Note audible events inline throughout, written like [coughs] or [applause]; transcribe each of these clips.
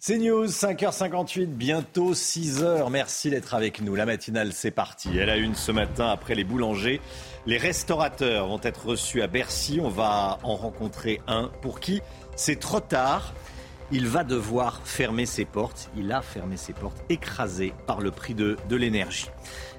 C'est News, 5h58, bientôt 6h. Merci d'être avec nous. La matinale, c'est parti. Elle a une ce matin après les boulangers. Les restaurateurs vont être reçus à Bercy. On va en rencontrer un pour qui c'est trop tard. Il va devoir fermer ses portes. Il a fermé ses portes, écrasé par le prix de, de l'énergie.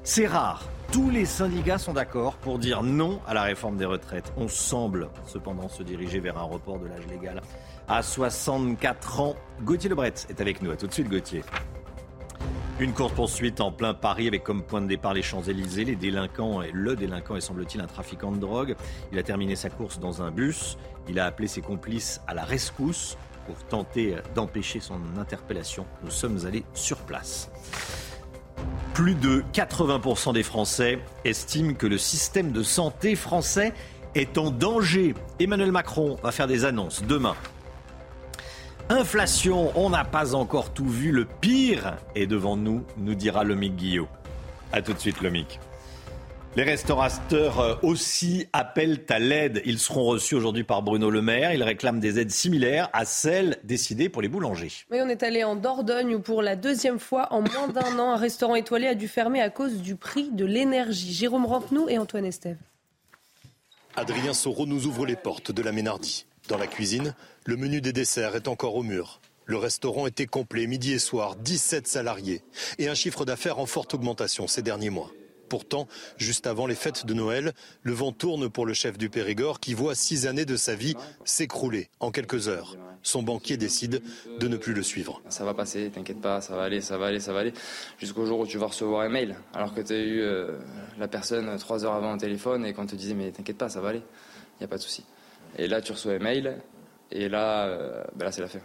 C'est rare. Tous les syndicats sont d'accord pour dire non à la réforme des retraites. On semble cependant se diriger vers un report de l'âge légal à 64 ans. Gauthier Lebret est avec nous. À tout de suite, Gauthier. Une course-poursuite en plein Paris avec comme point de départ les Champs-Élysées. Les délinquants, le délinquant est semble-t-il un trafiquant de drogue. Il a terminé sa course dans un bus. Il a appelé ses complices à la rescousse pour tenter d'empêcher son interpellation. Nous sommes allés sur place. Plus de 80% des Français estiment que le système de santé français est en danger. Emmanuel Macron va faire des annonces demain Inflation, on n'a pas encore tout vu. Le pire est devant nous, nous dira Lomic Guillot. A tout de suite, Lomic. Les restaurateurs euh, aussi appellent à l'aide. Ils seront reçus aujourd'hui par Bruno Le Maire. Ils réclament des aides similaires à celles décidées pour les boulangers. Oui, on est allé en Dordogne où pour la deuxième fois en moins d'un an, un restaurant étoilé a dû fermer à cause du prix de l'énergie. Jérôme Rampenou et Antoine Estève. Adrien Soro nous ouvre les portes de la Ménardie. Dans la cuisine, le menu des desserts est encore au mur. Le restaurant était complet midi et soir, 17 salariés et un chiffre d'affaires en forte augmentation ces derniers mois. Pourtant, juste avant les fêtes de Noël, le vent tourne pour le chef du Périgord qui voit six années de sa vie s'écrouler en quelques heures. Son banquier décide de ne plus le suivre. Ça va passer, t'inquiète pas, ça va aller, ça va aller, ça va aller. Jusqu'au jour où tu vas recevoir un mail, alors que tu as eu euh, la personne trois heures avant au téléphone et qu'on te disait mais t'inquiète pas, ça va aller, il n'y a pas de souci. Et là, tu reçois un mail et là, euh, ben là c'est la fin.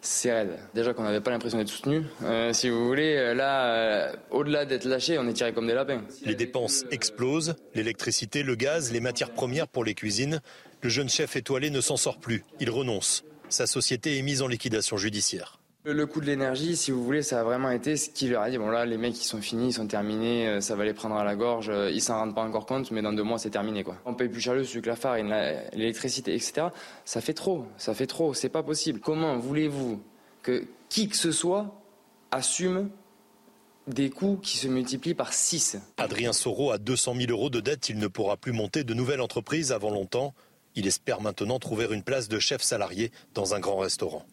C'est raide. Déjà qu'on n'avait pas l'impression d'être soutenu. Euh, si vous voulez, euh, là, au-delà d'être lâché, on est tiré comme des lapins. Les dépenses explosent. L'électricité, le gaz, les matières premières pour les cuisines. Le jeune chef étoilé ne s'en sort plus. Il renonce. Sa société est mise en liquidation judiciaire. Le coût de l'énergie, si vous voulez, ça a vraiment été ce qui leur a dit. Bon là, les mecs, ils sont finis, ils sont terminés, euh, ça va les prendre à la gorge. Euh, ils s'en rendent pas encore compte, mais dans deux mois, c'est terminé, quoi. On paye plus cher le sucre, la farine, l'électricité, etc. Ça fait trop, ça fait trop. C'est pas possible. Comment voulez-vous que qui que ce soit assume des coûts qui se multiplient par 6 Adrien Soro a 200 000 euros de dette. Il ne pourra plus monter de nouvelles entreprises avant longtemps. Il espère maintenant trouver une place de chef salarié dans un grand restaurant.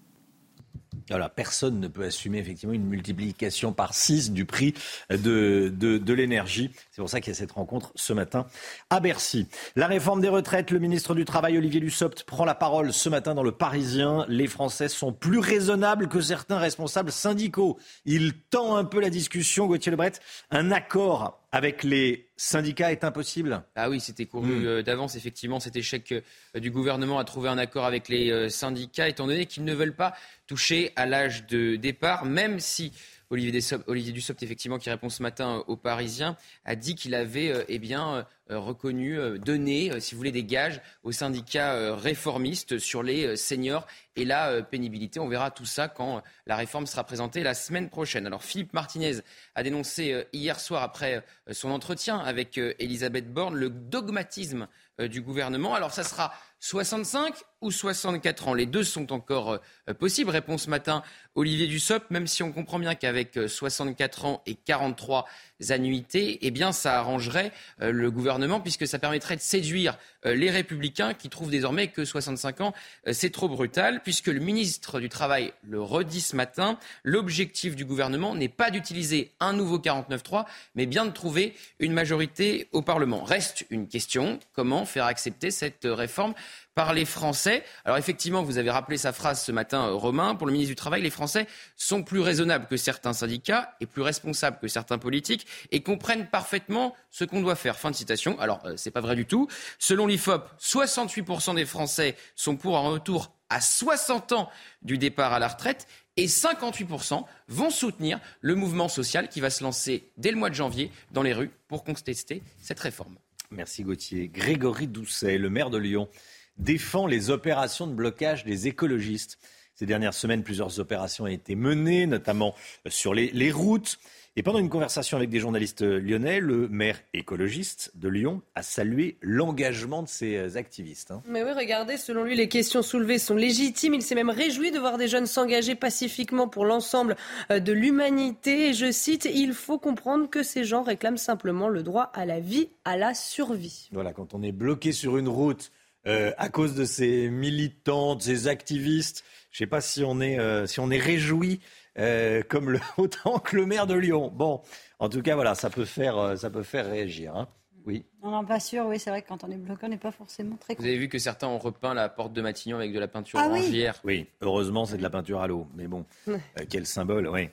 Voilà, personne ne peut assumer effectivement une multiplication par 6 du prix de, de, de l'énergie. C'est pour ça qu'il y a cette rencontre ce matin à Bercy. La réforme des retraites, le ministre du Travail Olivier Dussopt prend la parole ce matin dans le Parisien. Les Français sont plus raisonnables que certains responsables syndicaux. Il tend un peu la discussion, Gauthier Lebret. Un accord avec les syndicats est impossible? Ah oui, c'était couru hmm. euh, d'avance, effectivement, cet échec euh, du gouvernement à trouver un accord avec les euh, syndicats, étant donné qu'ils ne veulent pas toucher à l'âge de départ, même si Olivier Dussopt, effectivement, qui répond ce matin aux Parisiens, a dit qu'il avait eh bien, euh, reconnu, euh, donné, euh, si vous voulez, des gages aux syndicats réformistes sur les seniors et la pénibilité. On verra tout ça quand la réforme sera présentée la semaine prochaine. Alors Philippe Martinez a dénoncé hier soir, après son entretien avec Elisabeth Borne, le dogmatisme du gouvernement. Alors ça sera 65 ou 64 ans? Les deux sont encore possibles. Répond ce matin Olivier Dussopt, même si on comprend bien qu'avec 64 ans et 43 annuités, eh bien ça arrangerait le gouvernement puisque ça permettrait de séduire euh, les républicains qui trouvent désormais que 65 ans, euh, c'est trop brutal, puisque le ministre du Travail le redit ce matin, l'objectif du gouvernement n'est pas d'utiliser un nouveau 49-3, mais bien de trouver une majorité au Parlement. Reste une question, comment faire accepter cette réforme par les Français. Alors effectivement, vous avez rappelé sa phrase ce matin, euh, Romain, pour le ministre du Travail, les Français sont plus raisonnables que certains syndicats et plus responsables que certains politiques et comprennent parfaitement ce qu'on doit faire. Fin de citation. Alors, euh, c'est pas vrai du tout. Selon l'IFOP, 68% des Français sont pour un retour à 60 ans du départ à la retraite et 58% vont soutenir le mouvement social qui va se lancer dès le mois de janvier dans les rues pour contester cette réforme. Merci Gauthier. Grégory Doucet, le maire de Lyon, défend les opérations de blocage des écologistes. Ces dernières semaines, plusieurs opérations ont été menées, notamment sur les, routes. Et pendant une conversation avec des journalistes lyonnais, le maire écologiste de Lyon a salué l'engagement de ces activistes. Hein. Mais oui, regardez, selon lui, les questions soulevées sont légitimes. Il s'est même réjoui de voir des jeunes s'engager pacifiquement pour l'ensemble euh, de l'humanité. Et je cite, il faut comprendre que ces gens réclament simplement le droit à la vie, à la survie. Voilà, quand on est bloqué sur une route euh, à cause de ces militants, de ces activistes, je ne sais pas si on est, euh, si on est réjoui euh, comme le, [laughs] autant que le maire de Lyon. Bon, en tout cas, voilà, ça peut faire, euh, ça peut faire réagir. Hein. Oui. On n'en pas sûr, oui, c'est vrai que quand on est bloqué, on n'est pas forcément très Vous avez vu que certains ont repeint la porte de Matignon avec de la peinture ah orangière. Oui. heureusement, c'est de la peinture à l'eau. Mais bon, euh, quel symbole, oui.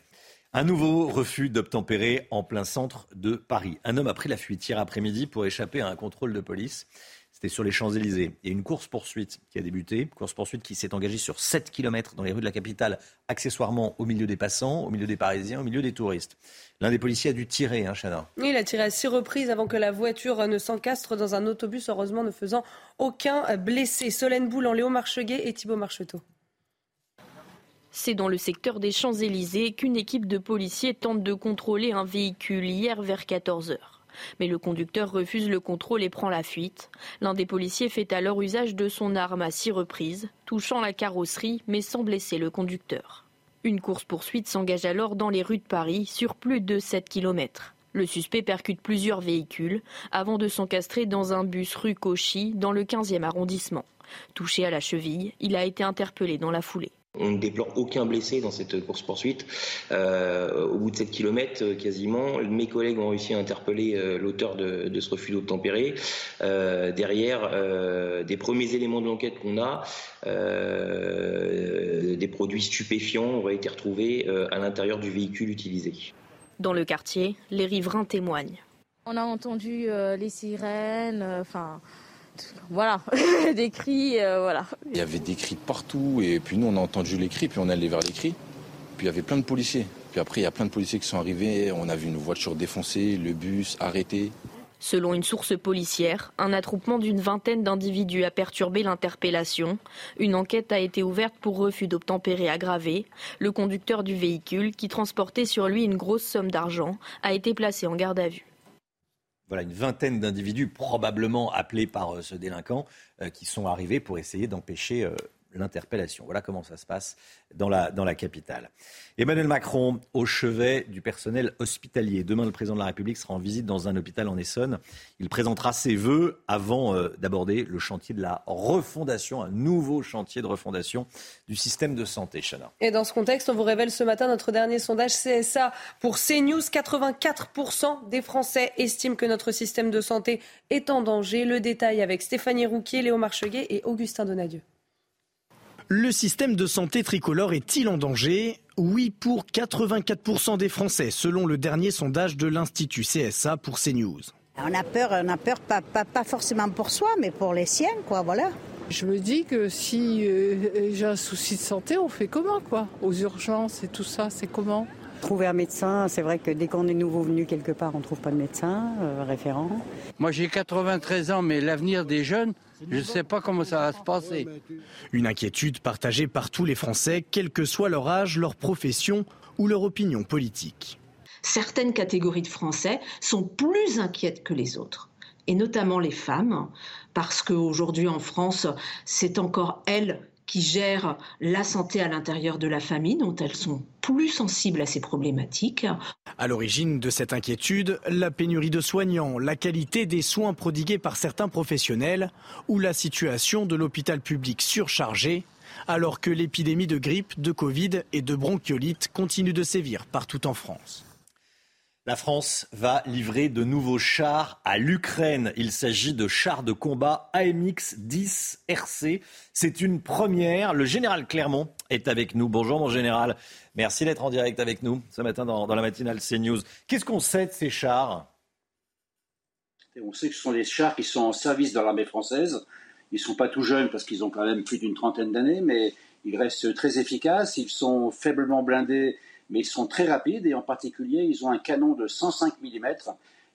Un nouveau refus d'obtempérer en plein centre de Paris. Un homme a pris la fuite hier après-midi pour échapper à un contrôle de police. C'était sur les Champs-Élysées. Il y a une course-poursuite qui a débuté, course-poursuite qui s'est engagée sur 7 km dans les rues de la capitale, accessoirement au milieu des passants, au milieu des Parisiens, au milieu des touristes. L'un des policiers a dû tirer, hein, Chana. il a tiré à six reprises avant que la voiture ne s'encastre dans un autobus, heureusement ne faisant aucun blessé. Solène Boule en Léo Marcheguet et Thibault Marcheteau. C'est dans le secteur des Champs-Élysées qu'une équipe de policiers tente de contrôler un véhicule hier vers 14 heures. Mais le conducteur refuse le contrôle et prend la fuite. L'un des policiers fait alors usage de son arme à six reprises, touchant la carrosserie mais sans blesser le conducteur. Une course-poursuite s'engage alors dans les rues de Paris sur plus de 7 km. Le suspect percute plusieurs véhicules avant de s'encastrer dans un bus rue Cauchy dans le 15e arrondissement. Touché à la cheville, il a été interpellé dans la foulée. On ne déplore aucun blessé dans cette course-poursuite. Euh, au bout de 7 km euh, quasiment, mes collègues ont réussi à interpeller euh, l'auteur de, ce refus d'obtempérer. derrière, des premiers éléments de l'enquête qu'on a, des produits stupéfiants auraient été retrouvés à l'intérieur du véhicule utilisé. Dans le quartier, les riverains témoignent. On a entendu les sirènes, enfin voilà, [laughs] des cris, euh, voilà. Il y avait des cris partout, et puis nous on a entendu les cris, puis on est allé vers les cris. Puis il y avait plein de policiers. Puis après, il y a plein de policiers qui sont arrivés, on a vu une voiture défoncée, le bus arrêté. Selon une source policière, un attroupement d'une vingtaine d'individus a perturbé l'interpellation. Une enquête a été ouverte pour refus d'obtempérer aggravé. Le conducteur du véhicule, qui transportait sur lui une grosse somme d'argent, a été placé en garde à vue voilà, une vingtaine d'individus probablement appelés par euh, ce délinquant euh, qui sont arrivés pour essayer d'empêcher euh, l'interpellation. Voilà comment ça se passe dans la, dans la capitale. Emmanuel Macron au chevet du personnel hospitalier. Demain, le président de la République sera en visite dans un hôpital en Essonne. Il présentera ses vœux avant euh, d'aborder le chantier de la refondation, un nouveau chantier de refondation du système de santé. Chana. Et dans ce contexte, on vous révèle ce matin notre dernier sondage CSA pour CNews. 84% des Français estiment que notre système de santé est en danger. Le détail avec Stéphanie Rouquier, Léo Marcheguet et Augustin Donadieu. Le système de santé tricolore est-il en danger? Oui pour 84% des Français, selon le dernier sondage de l'Institut CSA pour CNews. On a peur, on a peur pas, pas, forcément pour soi, mais pour les siens, quoi, voilà. Je me dis que si euh, j'ai un souci de santé, on fait comment, quoi? Aux urgences et tout ça, c'est comment? Trouver un médecin, c'est vrai que dès qu'on est nouveau venu quelque part, on ne trouve pas de médecin euh, référent. Moi j'ai 93 ans, mais l'avenir des jeunes, je ne sais pas comment ça va se passer. Une inquiétude partagée par tous les Français, quel que soit leur âge, leur profession ou leur opinion politique. Certaines catégories de Français sont plus inquiètes que les autres, et notamment les femmes, parce qu'aujourd'hui en France, c'est encore elles qui gèrent la santé à l'intérieur de la famille, dont elles sont plus sensibles à ces problématiques. À l'origine de cette inquiétude, la pénurie de soignants, la qualité des soins prodigués par certains professionnels ou la situation de l'hôpital public surchargé, alors que l'épidémie de grippe, de Covid et de bronchiolite continue de sévir partout en France. La France va livrer de nouveaux chars à l'Ukraine. Il s'agit de chars de combat AMX 10 RC. C'est une première. Le général Clermont est avec nous. Bonjour mon général. Merci d'être en direct avec nous ce matin dans, la matinale CNews. Qu'est-ce qu'on sait de ces chars? On sait que ce sont des chars qui sont en service dans l'armée française. Ils ne sont pas tout jeunes parce qu'ils ont quand même plus d'une trentaine d'années, mais ils restent très efficaces. Ils sont faiblement blindés mais ils sont très rapides et en particulier, ils ont un canon de 105 mm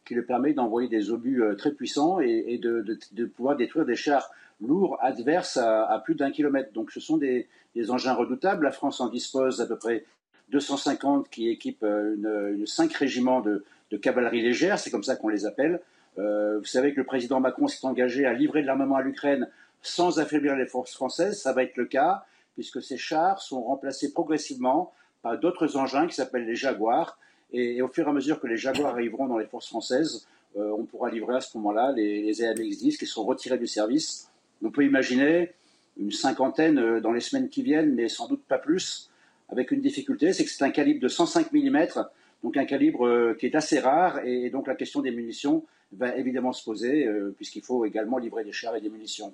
qui leur permet d'envoyer des obus euh, très puissants et, de, pouvoir détruire des chars lourds adverses à, plus d'un kilomètre. Donc ce sont des, engins redoutables. La France en dispose à peu près 250 qui équipent une, une 5 régiments de, de cavalerie légère, c'est comme ça qu'on les appelle. vous savez que le président Macron s'est engagé à livrer de l'armement à l'Ukraine sans affaiblir les forces françaises. Ça va être le cas, puisque ces chars sont remplacés progressivement par d'autres engins qui s'appellent les Jaguars. Et, au fur et à mesure que les Jaguars arriveront dans les forces françaises, on pourra livrer à ce moment-là les, les AMX-10 qui seront retirés du service. On peut imaginer une cinquantaine euh, dans les semaines qui viennent, mais sans doute pas plus, avec une difficulté, c'est que c'est un calibre de 105 mm, donc un calibre euh, qui est assez rare, et donc la question des munitions va évidemment se poser, euh, puisqu'il faut également livrer des chars et des munitions.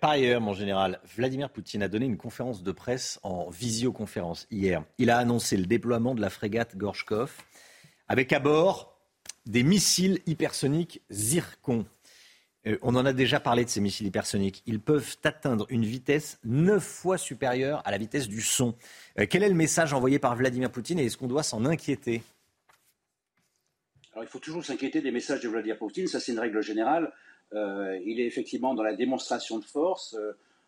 Par ailleurs, mon général, Vladimir Poutine a donné une conférence de presse en visioconférence hier. Il a annoncé le déploiement de la frégate Gorshkov avec à bord des missiles hypersoniques Zircon. Euh, on en a déjà parlé de ces missiles hypersoniques. Ils peuvent atteindre une vitesse neuf fois supérieure à la vitesse du son. Euh, quel est le message envoyé par Vladimir Poutine et est-ce qu'on doit s'en inquiéter? Alors, il faut toujours s'inquiéter des messages de Vladimir Poutine, ça c'est une règle générale. Euh, il est effectivement dans la démonstration de force,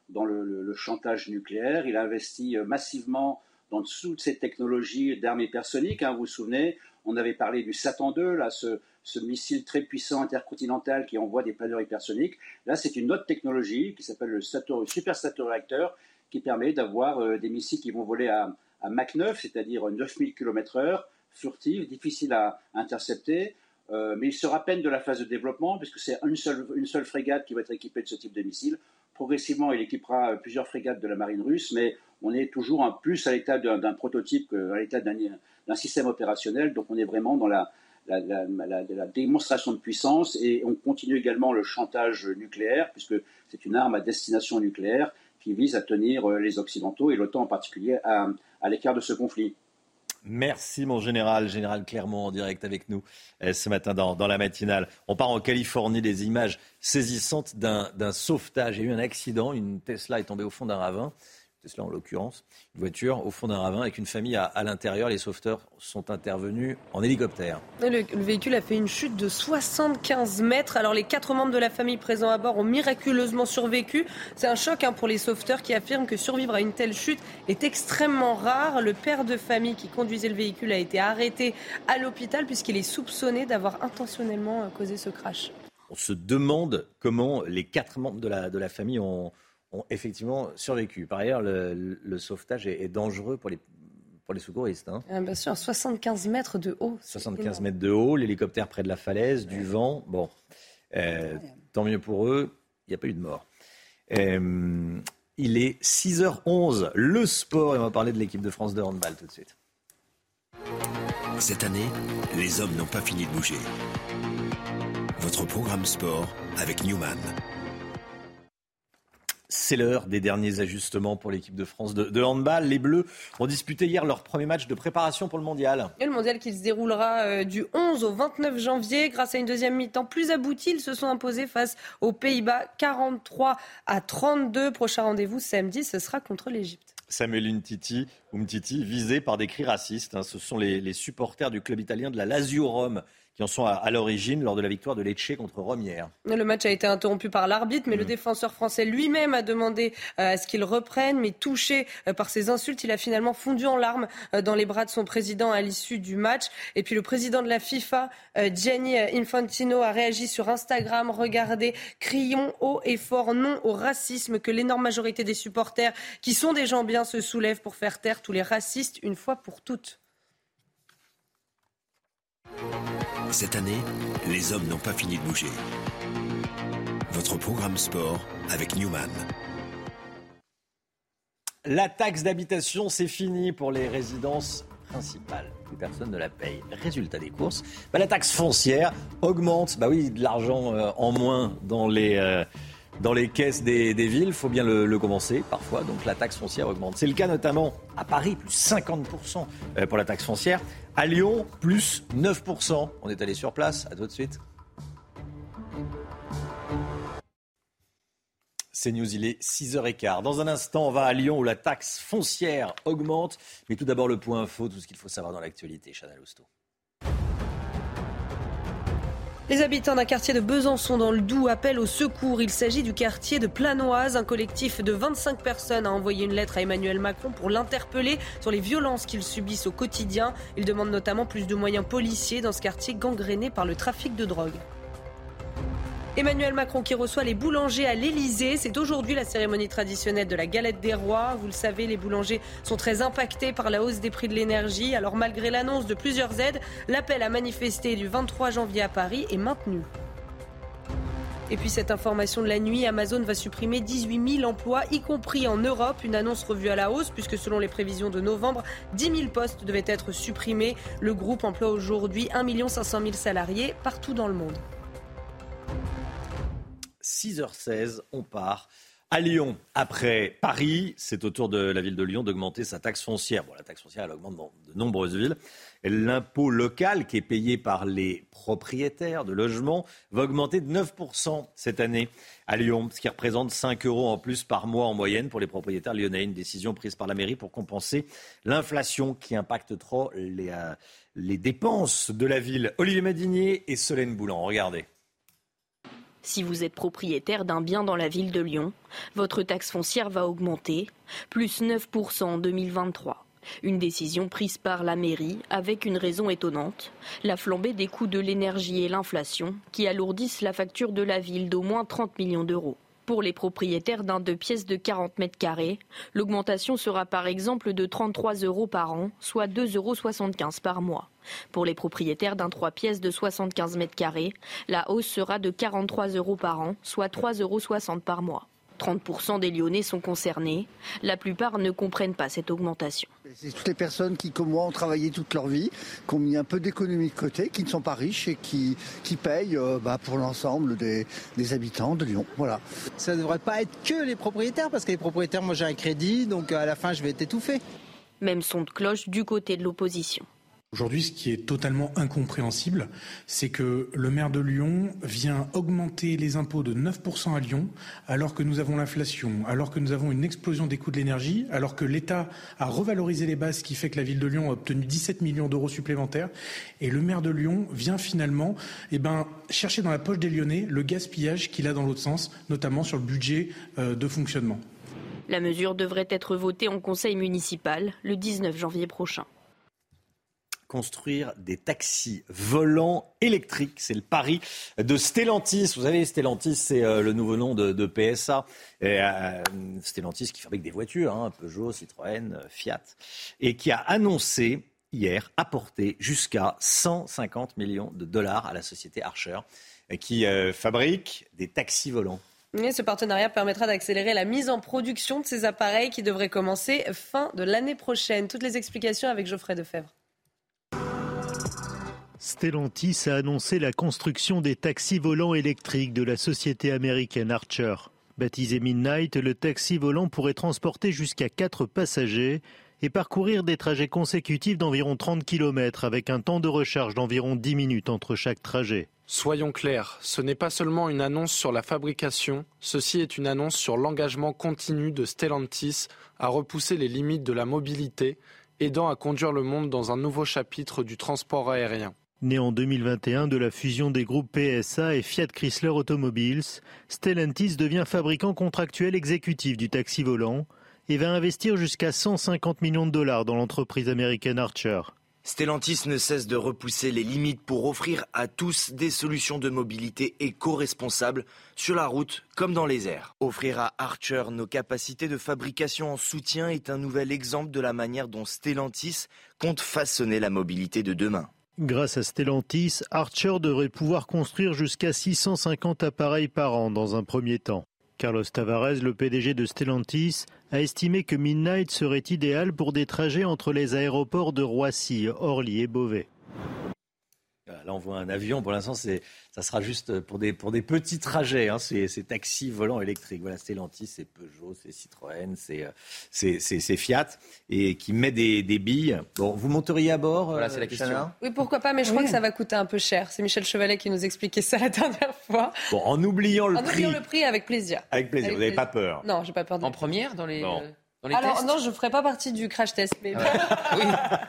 dans le, chantage nucléaire. Il a investi massivement dans toutes ces technologies d'armes hypersoniques. Hein, vous vous souvenez, on avait parlé du Satan 2, là, ce, missile très puissant intercontinental qui envoie des planeurs hypersoniques. Là, c'est une autre technologie qui s'appelle le Super Reactor qui permet d'avoir euh, des missiles qui vont voler à, Mach 9, c'est-à-dire 9000 km/h, furtifs, difficiles à intercepter. Euh, mais il sera peine de la phase de développement, puisque c'est une seule, frégate qui va être équipée de ce type de missile. Progressivement, il équipera plusieurs frégates de la marine russe, mais on est toujours un plus à l'état d'un prototype qu'à l'état d'un système opérationnel. Donc on est vraiment dans la, la, démonstration de puissance et on continue également le chantage nucléaire, puisque c'est une arme à destination nucléaire qui vise à tenir euh, les Occidentaux et l'OTAN en particulier à, l'écart de ce conflit. Merci mon général, général Clermont en direct avec nous euh, ce matin dans, dans, la matinale. On part en Californie, des images saisissantes d'un sauvetage. Il y a eu un accident, une Tesla est tombée au fond d'un ravin. Tesla en l'occurrence, une voiture au fond d'un ravin avec une famille à, l'intérieur. Les sauveteurs sont intervenus en hélicoptère. Le, véhicule a fait une chute de 75 mètres. Alors les quatre membres de la famille présents à bord ont miraculeusement survécu. C'est un choc hein, pour les sauveteurs qui affirment que survivre à une telle chute est extrêmement rare. Le père de famille qui conduisait le véhicule a été arrêté à l'hôpital puisqu'il est soupçonné d'avoir intentionnellement euh, causé ce crash. On se demande comment les quatre membres de la, de la famille ont ont effectivement survécu. Par ailleurs, le, sauvetage est, dangereux pour les, pour les secouristes. Hein. Ah, bien sûr, 75 mètres de haut. 75 mètres de haut, l'hélicoptère près de la falaise, du vent. Bon, euh, tant mieux pour eux, il n'y a pas eu de mort. Euh, il est 6h11, le sport, et on va parler de l'équipe de France de handball tout de suite. Cette année, les hommes n'ont pas fini de bouger. Votre programme sport avec Newman. C'est l'heure des derniers ajustements pour l'équipe de France de, handball. Les Bleus ont disputé hier leur premier match de préparation pour le mondial. le mondial qui se déroulera euh, du 11 au 29 janvier. Grâce à une deuxième mi-temps plus aboutie, ils se sont imposés face aux Pays-Bas 43 à 32. Prochain rendez-vous samedi, ce sera contre l'Égypte. Samuel Umtiti, Umtiti, visé par des cris racistes. Hein. Ce sont les, les supporters du club italien de la Lazio Rome qui en sont à, l'origine lors de la victoire de Lecce contre Rome hier. Le match a été interrompu par l'arbitre, mais le mm. défenseur français lui-même a demandé euh, à ce qu'il reprenne, mais touché euh, par ces insultes, il a finalement fondu en larmes euh, dans les bras de son président à l'issue du match. Et puis le président de la FIFA, Gianni Infantino, a réagi sur Instagram. Regardez, crions haut et fort non au racisme que l'énorme majorité des supporters, qui sont des gens bien, se soulèvent pour faire taire tous les racistes une fois pour toutes. Cette année, les hommes n'ont pas fini de bouger. Votre programme sport avec Newman. La taxe d'habitation, c'est fini pour les résidences principales. Plus personne ne la paye. Résultat des courses, bah, la taxe foncière augmente. Bah oui, de l'argent euh, en moins dans les, euh, dans les caisses des, villes, il faut bien le, commencer parfois. Donc la taxe foncière augmente. C'est le cas notamment à Paris, plus 50% euh, pour la taxe foncière. À Lyon, plus 9%. On est allé sur place. À tout de suite. C'est News, il est 6h15. Dans un instant, on va à Lyon où la taxe foncière augmente. Mais tout d'abord, le point info, tout ce qu'il faut savoir dans l'actualité. Chanel Housteau. Les habitants d'un quartier de Besançon dans le Doubs appellent au secours. Il s'agit du quartier de Planoise. Un collectif de 25 personnes a envoyé une lettre à Emmanuel Macron pour l'interpeller sur les violences qu'ils subissent au quotidien. Ils demandent notamment plus de moyens policiers dans ce quartier gangréné par le trafic de drogue. Emmanuel Macron qui reçoit les boulangers à l'Elysée. C'est aujourd'hui la cérémonie traditionnelle de la galette des rois. Vous le savez, les boulangers sont très impactés par la hausse des prix de l'énergie. Alors malgré l'annonce de plusieurs aides, l'appel à manifester du 23 janvier à Paris est maintenu. Et puis cette information de la nuit, Amazon va supprimer 18 000 emplois, y compris en Europe. Une annonce revue à la hausse, puisque selon les prévisions de novembre, 10 000 postes devaient être supprimés. Le groupe emploie aujourd'hui 1 500 000 salariés partout dans le monde. 6h16, on part. À Lyon, après Paris, c'est au tour de la ville de Lyon d'augmenter sa taxe foncière. Bon, la taxe foncière, elle augmente dans de nombreuses villes. L'impôt local, qui est payé par les propriétaires de logements, va augmenter de 9% cette année à Lyon, ce qui représente 5 euros en plus par mois en moyenne pour les propriétaires lyonnais. Une décision prise par la mairie pour compenser l'inflation qui impacte trop les, euh, les dépenses de la ville. Olivier Madinier et Solène Boulan, regardez. Si vous êtes propriétaire d'un bien dans la ville de Lyon, votre taxe foncière va augmenter, plus 9% en 2023. Une décision prise par la mairie avec une raison étonnante, la flambée des coûts de l'énergie et l'inflation qui alourdissent la facture de la ville d'au moins 30 millions d'euros. Pour les propriétaires d'un deux pièces de 40 mètres carrés, l'augmentation sera par exemple de 33 euros par an, soit 2,75 euros par mois. Pour les propriétaires d'un trois pièces de 75 mètres carrés, la hausse sera de 43 euros par an, soit 3,60 euros par mois. 30% des Lyonnais sont concernés. La plupart ne comprennent pas cette augmentation. C'est toutes les personnes qui, comme moi, ont travaillé toute leur vie, qui ont mis un peu d'économie de côté, qui ne sont pas riches et qui, qui payent euh, bah, pour l'ensemble des, des, habitants de Lyon. Voilà. Ça ne devrait pas être que les propriétaires, parce que les propriétaires, moi j'ai un crédit, donc à la fin je vais être étouffé. Même son de cloche du côté de l'opposition. Aujourd'hui, ce qui est totalement incompréhensible, c'est que le maire de Lyon vient augmenter les impôts de 9% à Lyon, alors que nous avons l'inflation, alors que nous avons une explosion des coûts de l'énergie, alors que l'État a revalorisé les bases, ce qui fait que la ville de Lyon a obtenu 17 millions d'euros supplémentaires. Et le maire de Lyon vient finalement eh ben, chercher dans la poche des Lyonnais le gaspillage qu'il a dans l'autre sens, notamment sur le budget euh, de fonctionnement. La mesure devrait être votée en conseil municipal le 19 janvier prochain construire des taxis volants électriques. C'est le pari de Stellantis. Vous savez, Stellantis, c'est euh, le nouveau nom de, PSA. Et, euh, Stellantis qui fabrique des voitures, hein, Peugeot, Citroën, euh, Fiat, et qui a annoncé hier apporter jusqu'à 150 millions de dollars à la société Archer, qui fabrique des taxis volants. ce partenariat permettra d'accélérer la mise en production de ces appareils qui devraient commencer fin de l'année prochaine. Toutes les explications avec Geoffrey Defebvre. Stellantis a annoncé la construction des taxis volants électriques de la société américaine Archer. Baptisé Midnight, le taxi volant pourrait transporter jusqu'à 4 passagers et parcourir des trajets consécutifs d'environ 30 km avec un temps de recharge d'environ 10 minutes entre chaque trajet. Soyons clairs, ce n'est pas seulement une annonce sur la fabrication, ceci est une annonce sur l'engagement continu de Stellantis à repousser les limites de la mobilité, aidant à conduire le monde dans un nouveau chapitre du transport aérien. Né en 2021 de la fusion des groupes PSA et Fiat Chrysler Automobiles, Stellantis devient fabricant contractuel exécutif du taxi volant et va investir jusqu'à 150 millions de dollars dans l'entreprise américaine Archer. Stellantis ne cesse de repousser les limites pour offrir à tous des solutions de mobilité éco-responsables sur la route comme dans les airs. Offrir à Archer nos capacités de fabrication en soutien est un nouvel exemple de la manière dont Stellantis compte façonner la mobilité de demain. Grâce à Stellantis, Archer devrait pouvoir construire jusqu'à 650 appareils par an dans un premier temps. Carlos Tavares, le PDG de Stellantis, a estimé que Midnight serait idéal pour des trajets entre les aéroports de Roissy, Orly et Beauvais. Là, on voit un avion. Pour l'instant, ça sera juste pour des, pour des petits trajets. Hein, ces, taxis volants électriques. Voilà, Stellantis, c'est Peugeot, c'est Citroën, euh, c'est Fiat, et qui met des, billes. Bon, vous monteriez à bord Voilà, c'est la euh. Oui, pourquoi pas, mais je crois que ça va coûter un peu cher. C'est Michel Chevalet qui nous expliquait ça la [laughs] dernière fois. Bon, en oubliant le en prix. oubliant le prix, avec plaisir. Avec plaisir, vous n'avez pas peur Non, j'ai pas peur. De... En première, dans les. Non. Alors non, je ne ferai pas partie du crash test. Mais... oui,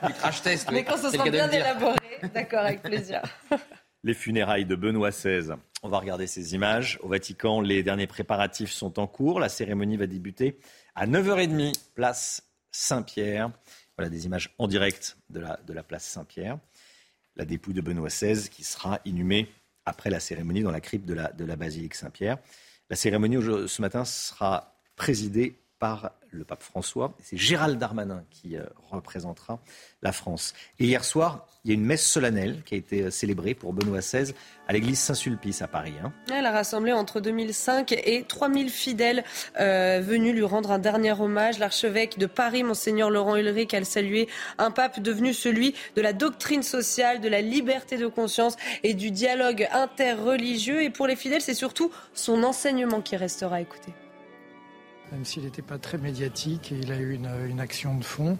du crash test. [laughs] Mais quand ce sera bien élaboré, d'accord, avec plaisir. [laughs] les funérailles de Benoît XVI. On va regarder ces images. Au Vatican, les derniers préparatifs sont en cours. La cérémonie va débuter à 9h30, place Saint-Pierre. Voilà des images en direct de la, de la place Saint-Pierre. La dépouille de Benoît XVI qui sera inhumée après la cérémonie dans la crypte de la, de la basilique Saint-Pierre. La cérémonie ce matin sera présidée par le pape François. C'est Gérald Darmanin qui euh, représentera la France. Et hier soir, il y a une messe solennelle qui a été euh, célébrée pour Benoît XVI à l'église Saint-Sulpice à Paris. Hein. Elle a rassemblé entre 2005 et 3000 fidèles euh, venus lui rendre un dernier hommage. L'archevêque de Paris, monseigneur Laurent Ulrich, a salué un pape devenu celui de la doctrine sociale, de la liberté de conscience et du dialogue interreligieux. Et pour les fidèles, c'est surtout son enseignement qui restera à écouter même s'il n'était pas très médiatique et il a eu une, action de fond.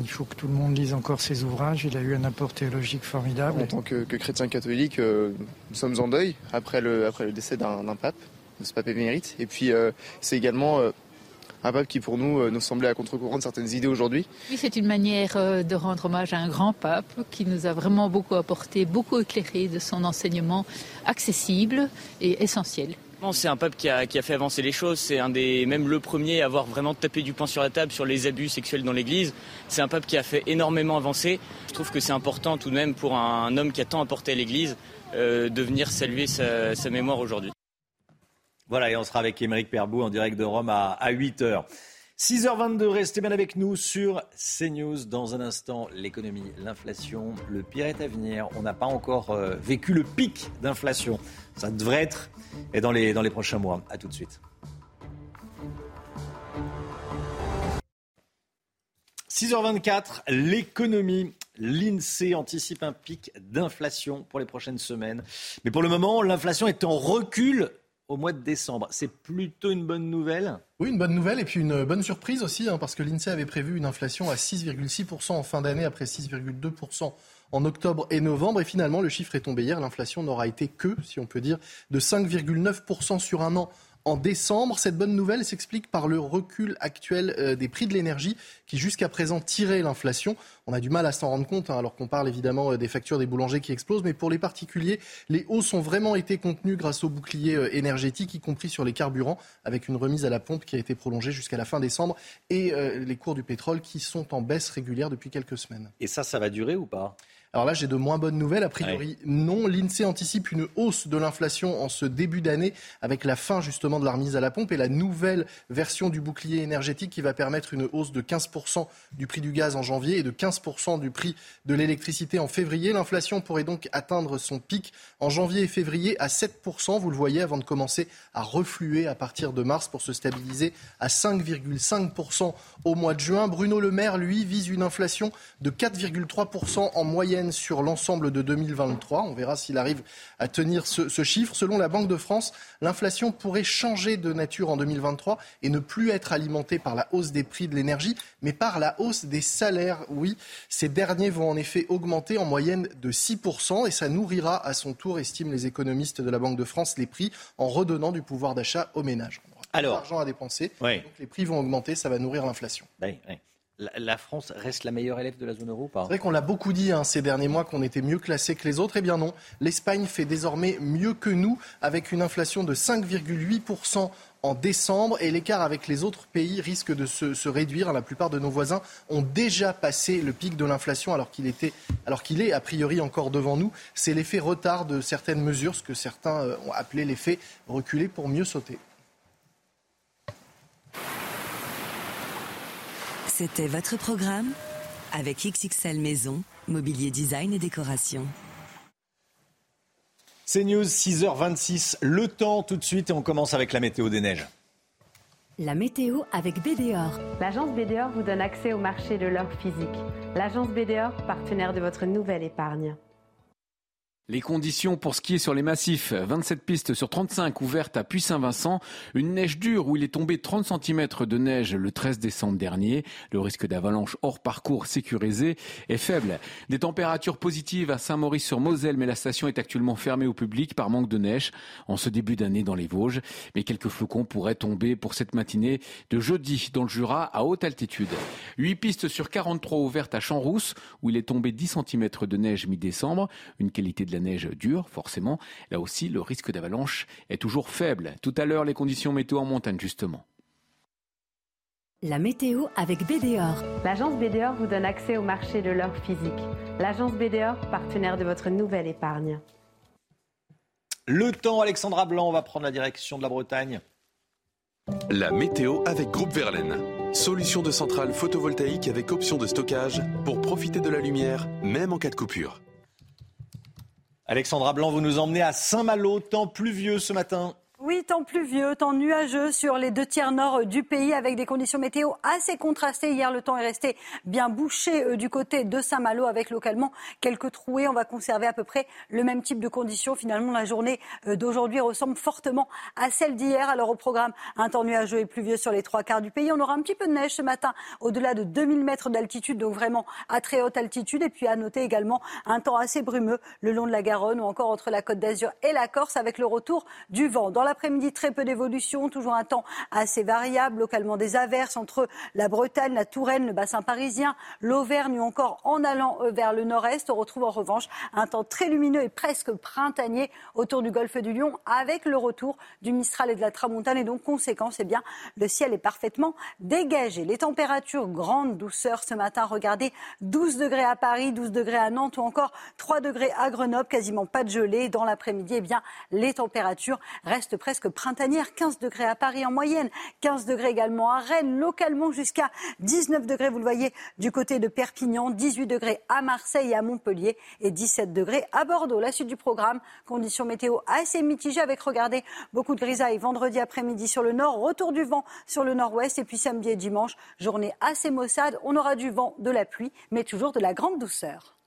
Il faut que tout le monde lise encore ses ouvrages. Il a eu un apport théologique formidable. En tant que, chrétien catholique, euh, nous sommes en deuil après le, après le décès d'un pape, de ce pape émérite. Et puis, euh, c'est également euh, un pape qui, pour nous, nous semblait à contre-courant de certaines idées aujourd'hui. Oui, c'est une manière de rendre hommage à un grand pape qui nous a vraiment beaucoup apporté, beaucoup éclairé de son enseignement accessible et essentiel. C'est un pape qui a, fait avancer les choses. C'est un des, même le premier à avoir vraiment tapé du poing sur la table sur les abus sexuels dans l'Église. C'est un pape qui a fait énormément avancer. Je trouve que c'est important tout de même pour un, homme qui a tant apporté à l'Église euh, de venir saluer sa, mémoire aujourd'hui. Voilà, et on sera avec Émeric Perbou en direct de Rome à, à 8h. 6h22, restez bien avec nous sur CNews. Dans un instant, l'économie, l'inflation, le pire est à venir. On n'a pas encore euh, vécu le pic d'inflation. Ça devrait être et dans les, dans les prochains mois. À tout de suite. 6h24, l'économie. L'INSEE anticipe un pic d'inflation pour les prochaines semaines. Mais pour le moment, l'inflation est en recul au mois de décembre. C'est plutôt une bonne nouvelle Oui, une bonne nouvelle et puis une bonne surprise aussi, hein, parce que l'INSEE avait prévu une inflation à 6,6% en fin d'année après 6,2% en octobre et novembre. Et finalement, le chiffre est tombé hier. L'inflation n'aura été que, si on peut dire, de 5,9% sur un an en décembre. Cette bonne nouvelle s'explique par le recul actuel euh, des prix de l'énergie qui jusqu'à présent tirait l'inflation. On a du mal à s'en rendre compte hein, alors qu'on parle évidemment euh, des factures des boulangers qui explosent. Mais pour les particuliers, les hausses ont vraiment été contenues grâce au bouclier euh, énergétique, y compris sur les carburants, avec une remise à la pompe qui a été prolongée jusqu'à la fin décembre et les cours du pétrole qui sont en baisse régulière depuis quelques semaines. Et ça, ça va durer ou pas? Alors là, j'ai de moins bonnes nouvelles. A priori, non. L'INSEE anticipe une hausse de l'inflation en ce début d'année avec la fin justement de la remise à la pompe et la nouvelle version du bouclier énergétique qui va permettre une hausse de 15% du prix du gaz en janvier et de 15% du prix de l'électricité en février. L'inflation pourrait donc atteindre son pic en janvier et février à 7%, vous le voyez, avant de commencer à refluer à partir de mars pour se stabiliser à 5,5% au mois de juin. Bruno Le Maire, lui, vise une inflation de 4,3% en moyenne sur l'ensemble de 2023. On verra s'il arrive à tenir ce, ce, chiffre. Selon la Banque de France, l'inflation pourrait changer de nature en 2023 et ne plus être alimentée par la hausse des prix de l'énergie, mais par la hausse des salaires. Oui, ces derniers vont en effet augmenter en moyenne de 6% et ça nourrira à son tour, estiment les économistes de la Banque de France, les prix en redonnant du pouvoir d'achat aux ménages. Alors, l'argent à dépenser, donc les prix vont augmenter, ça va nourrir l'inflation. Oui la France reste la meilleure élève de la zone euro C'est vrai qu'on l'a beaucoup dit hein, ces derniers mois qu'on était mieux classé que les autres. Eh bien non, l'Espagne fait désormais mieux que nous avec une inflation de 5,8% en décembre et l'écart avec les autres pays risque de se, réduire. La plupart de nos voisins ont déjà passé le pic de l'inflation alors qu'il alors qu'il est a priori encore devant nous. C'est l'effet retard de certaines mesures, ce que certains euh, ont appelé l'effet reculé pour mieux sauter. C'était votre programme avec XXL Maison, Mobilier Design et Décoration. C'est News 6h26, le temps tout de suite et on commence avec la météo des neiges. La météo avec BDOR. L'agence BDOR vous donne accès au marché de l'or physique. L'agence BDOR, partenaire de votre nouvelle épargne. Les conditions pour skier sur les massifs, 27 pistes sur 35 ouvertes à Puy-Saint-Vincent, une neige dure où il est tombé 30 cm de neige le 13 décembre dernier. Le risque d'avalanche hors parcours sécurisé est faible. Des températures positives à Saint-Maurice-sur-Moselle, mais la station est actuellement fermée au public par manque de neige en ce début d'année dans les Vosges. Mais quelques flocons pourraient tomber pour cette matinée de jeudi dans le Jura à haute altitude. 8 pistes sur 43 ouvertes à Champs-Rousse où il est tombé 10 cm de neige mi-décembre, une qualité de de la neige dure, forcément. Là aussi, le risque d'avalanche est toujours faible. Tout à l'heure, les conditions météo en montagne, justement. La météo avec BDOR. L'agence BDOR vous donne accès au marché de l'or physique. L'agence BDOR, partenaire de votre nouvelle épargne. Le temps, Alexandra Blanc, va prendre la direction de la Bretagne. La météo avec Groupe Verlaine. Solution de centrale photovoltaïque avec option de stockage pour profiter de la lumière, même en cas de coupure. Alexandra Blanc, vous nous emmenez à Saint-Malo, temps pluvieux ce matin. Oui, temps pluvieux, temps nuageux sur les deux tiers nord du pays avec des conditions météo assez contrastées. Hier, le temps est resté bien bouché euh, du côté de Saint-Malo avec localement quelques trouées. On va conserver à peu près le même type de conditions. Finalement, la journée euh, d'aujourd'hui ressemble fortement à celle d'hier. Alors au programme, un temps nuageux et pluvieux sur les trois quarts du pays. On aura un petit peu de neige ce matin au-delà de 2000 mètres d'altitude, donc vraiment à très haute altitude. Et puis à noter également un temps assez brumeux le long de la Garonne ou encore entre la Côte d'Azur et la Corse avec le retour du vent. Dans l'après-midi, très peu d'évolution, toujours un temps assez variable, localement des averses entre la Bretagne, la Touraine, le bassin parisien, l'Auvergne ou encore en allant euh, vers le nord-est. On retrouve en revanche un temps très lumineux et presque printanier autour du golfe du Lion avec le retour du Mistral et de la Tramontane. Et donc, conséquence, eh bien, le ciel est parfaitement dégagé. Les températures, grande douceur ce matin. Regardez, 12 degrés à Paris, 12 degrés à Nantes ou encore 3 degrés à Grenoble. Quasiment pas de gelée. Dans l'après-midi, eh bien, les températures restent presque printanière, 15 degrés à Paris en moyenne, 15 degrés également à Rennes, localement jusqu'à 19 degrés, vous le voyez, du côté de Perpignan, 18 degrés à Marseille et à Montpellier et 17 degrés à Bordeaux. La suite du programme, conditions météo assez mitigées avec, regardez, beaucoup de grisailles vendredi après-midi sur le nord, retour du vent sur le nord-ouest et puis samedi et dimanche, journée assez maussade. On aura du vent, de la pluie, mais toujours de la grande douceur.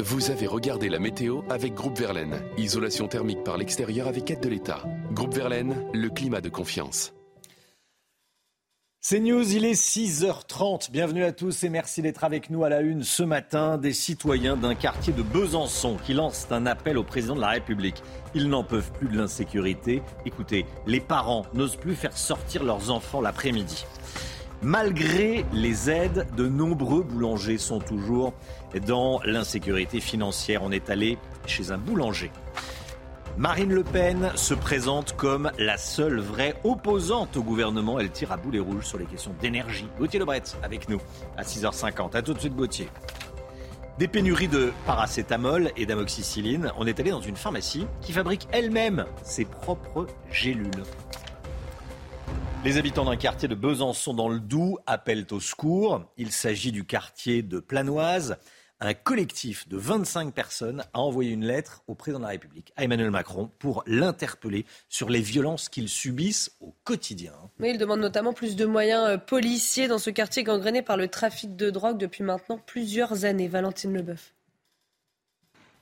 Vous avez regardé la météo avec Groupe Verlaine. Isolation thermique par l'extérieur avec aide de l'État. Groupe Verlaine, le climat de confiance. C'est News, il est 6h30. Bienvenue à tous et merci d'être avec nous à la une ce matin. Des citoyens d'un quartier de Besançon qui lancent un appel au président de la République. Ils n'en peuvent plus de l'insécurité. Écoutez, les parents n'osent plus faire sortir leurs enfants l'après-midi. Malgré les aides, de nombreux boulangers sont toujours dans l'insécurité financière. On est allé chez un boulanger. Marine Le Pen se présente comme la seule vraie opposante au gouvernement. Elle tire à boulet rouges sur les questions d'énergie. Gauthier Lebret avec nous à 6h50. A tout de suite Gauthier. Des pénuries de paracétamol et d'amoxicilline. On est allé dans une pharmacie qui fabrique elle-même ses propres gélules. Les habitants d'un quartier de Besançon dans le Doubs appellent au secours. Il s'agit du quartier de Planoise. Un collectif de 25 personnes a envoyé une lettre au président de la République, à Emmanuel Macron, pour l'interpeller sur les violences qu'ils subissent au quotidien. Mais il demande notamment plus de moyens euh, policiers dans ce quartier gangréné par le trafic de drogue depuis maintenant plusieurs années. Valentine Leboeuf.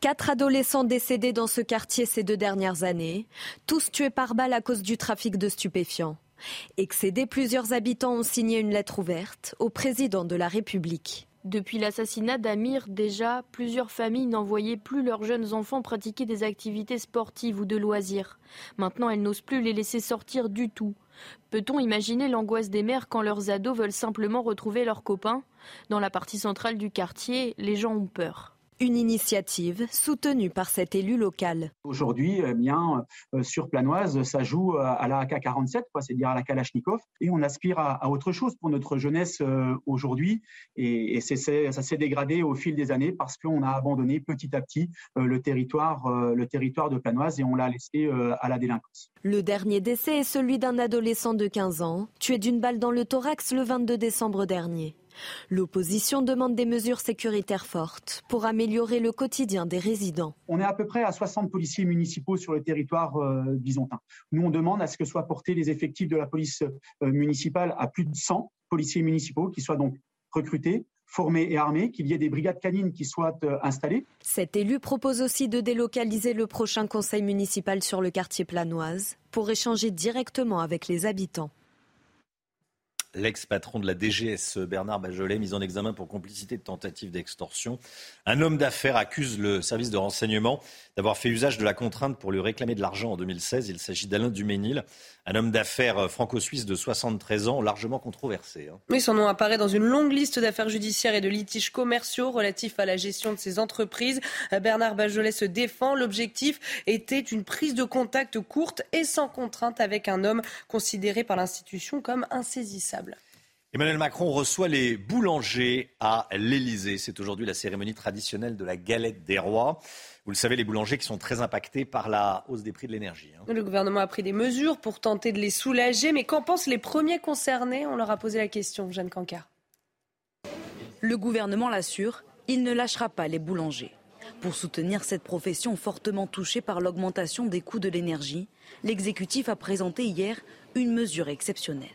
Quatre adolescents décédés dans ce quartier ces deux dernières années, tous tués par balle à cause du trafic de stupéfiants. Excédés, plusieurs habitants ont signé une lettre ouverte au président de la République. Depuis l'assassinat d'Amir, déjà, plusieurs familles n'envoyaient plus leurs jeunes enfants pratiquer des activités sportives ou de loisirs. Maintenant, elles n'osent plus les laisser sortir du tout. Peut-on imaginer l'angoisse des mères quand leurs ados veulent simplement retrouver leurs copains? Dans la partie centrale du quartier, les gens ont peur. Une initiative soutenue par cet élu local. Aujourd'hui, eh bien, euh, sur Planoise, ça joue euh, à la AK-47, c'est-à-dire à la Kalachnikov, et on aspire à, autre chose pour notre jeunesse euh, aujourd'hui. Et, ça s'est dégradé au fil des années parce qu'on a abandonné petit à petit le territoire, le territoire de Planoise et on l'a laissé à la délinquance. Le dernier décès est celui d'un adolescent de 15 ans, tué d'une balle dans le thorax le 22 décembre dernier. L'opposition demande des mesures sécuritaires fortes pour améliorer le quotidien des résidents. On est à peu près à 60 policiers municipaux sur le territoire euh, bisontin. Nous, on demande à ce que soient portés les effectifs de la police euh, municipale à plus de 100 policiers municipaux qui soient donc recrutés, formés et armés, qu'il y ait des brigades canines qui soient euh, installées. Cet élu propose aussi de délocaliser le prochain conseil municipal sur le quartier planoise pour échanger directement avec les habitants. L'ex-patron de la DGS, Bernard Bajolet, mis en examen pour complicité de tentative d'extorsion. Un homme d'affaires accuse le service de renseignement d'avoir fait usage de la contrainte pour lui réclamer de l'argent en 2016. Il s'agit d'Alain Duménil, un homme d'affaires franco-suisse de 73 ans, largement controversé. Hein. Oui, son nom apparaît dans une longue liste d'affaires judiciaires et de litiges commerciaux relatifs à la gestion de ses entreprises. Bernard Bajolet se défend. L'objectif était une prise de contact courte et sans contrainte avec un homme considéré par l'institution comme insaisissable. Emmanuel Macron reçoit les boulangers à l'Elysée. C'est aujourd'hui la cérémonie traditionnelle de la galette des rois. Vous le savez, les boulangers qui sont très impactés par la hausse des prix de l'énergie. Hein. Le gouvernement a pris des mesures pour tenter de les soulager, mais qu'en pensent les premiers concernés? On leur a posé la question, Jeanne Cancard. Le gouvernement l'assure, il ne lâchera pas les boulangers. Pour soutenir cette profession fortement touchée par l'augmentation des coûts de l'énergie, l'exécutif a présenté hier une mesure exceptionnelle.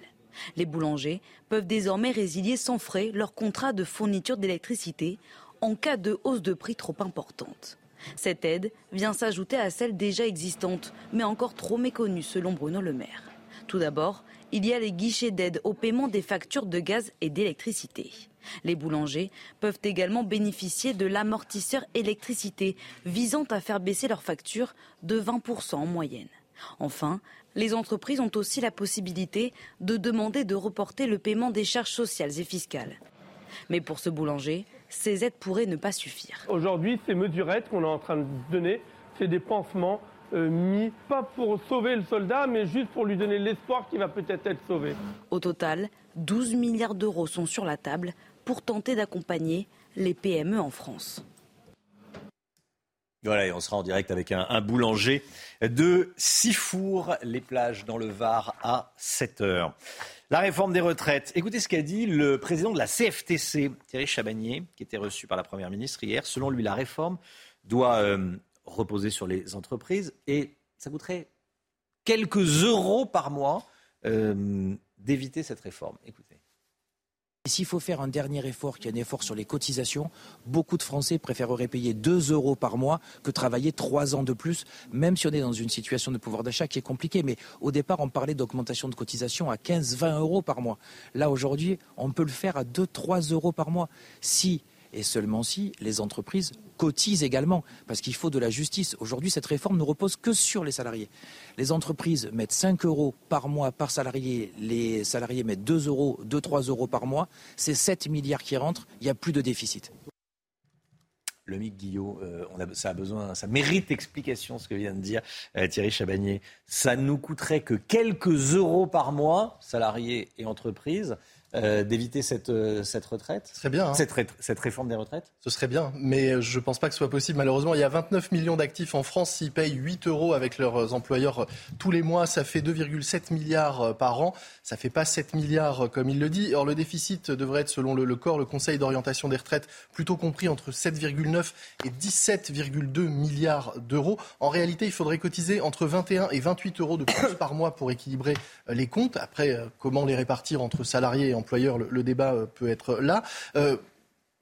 Les boulangers peuvent désormais résilier sans frais leur contrat de fourniture d'électricité en cas de hausse de prix trop importante. Cette aide vient s'ajouter à celle déjà existante, mais encore trop méconnue selon Bruno Le Maire. Tout d'abord, il y a les guichets d'aide au paiement des factures de gaz et d'électricité. Les boulangers peuvent également bénéficier de l'amortisseur électricité visant à faire baisser leurs factures de 20% en moyenne. Enfin, les entreprises ont aussi la possibilité de demander de reporter le paiement des charges sociales et fiscales. Mais pour ce boulanger, ces aides pourraient ne pas suffire. Aujourd'hui, ces mesurettes qu'on est en train de donner, c'est des pansements euh, mis pas pour sauver le soldat, mais juste pour lui donner l'espoir qu'il va peut-être être sauvé. Au total, 12 milliards d'euros sont sur la table pour tenter d'accompagner les PME en France. Voilà, et on sera en direct avec un, boulanger de Sifour, les plages dans le Var à 7 heures. La réforme des retraites. Écoutez ce qu'a dit le président de la CFTC, Thierry Chabagnier, qui était reçu par la Première ministre hier. Selon lui, la réforme doit euh, reposer sur les entreprises et ça coûterait quelques euros par mois euh, d'éviter cette réforme. S'il faut faire un dernier effort, qui est un effort sur les cotisations, beaucoup de Français préféreraient payer 2 euros par mois que travailler 3 ans de plus, même si on est dans une situation de pouvoir d'achat qui est compliquée. Mais au départ, on parlait d'augmentation de cotisation à 15-20 euros par mois. Là, aujourd'hui, on peut le faire à 2-3 euros par mois. Si et seulement si les entreprises cotisent également, parce qu'il faut de la justice. Aujourd'hui, cette réforme ne repose que sur les salariés. Les entreprises mettent 5 euros par mois par salarié, les salariés mettent 2 euros, 2-3 euros par mois, c'est 7 milliards qui rentrent, il n'y a plus de déficit. Le Mick Guillot, euh, ça a besoin, ça mérite explication ce que vient de dire euh, Thierry Chabagnier. Ça nous coûterait que quelques euros par mois, salariés et entreprises. Euh, d'éviter cette, euh, cette retraite Ce serait bien. Hein. Cette, cette, réforme des retraites Ce serait bien, mais je ne pense pas que ce soit possible. Malheureusement, il y a 29 millions d'actifs en France. S'ils payent 8 euros avec leurs employeurs tous les mois, ça fait 2,7 milliards euh, par an. Ça ne fait pas 7 milliards comme il le dit. Or, le déficit devrait être, selon le, le corps, le Conseil d'orientation des retraites, plutôt compris entre 7,9 et 17,2 milliards d'euros. En réalité, il faudrait cotiser entre 21 et 28 euros de plus par mois pour équilibrer les comptes. Après, comment les répartir entre salariés et le, débat euh, peut être là. Euh,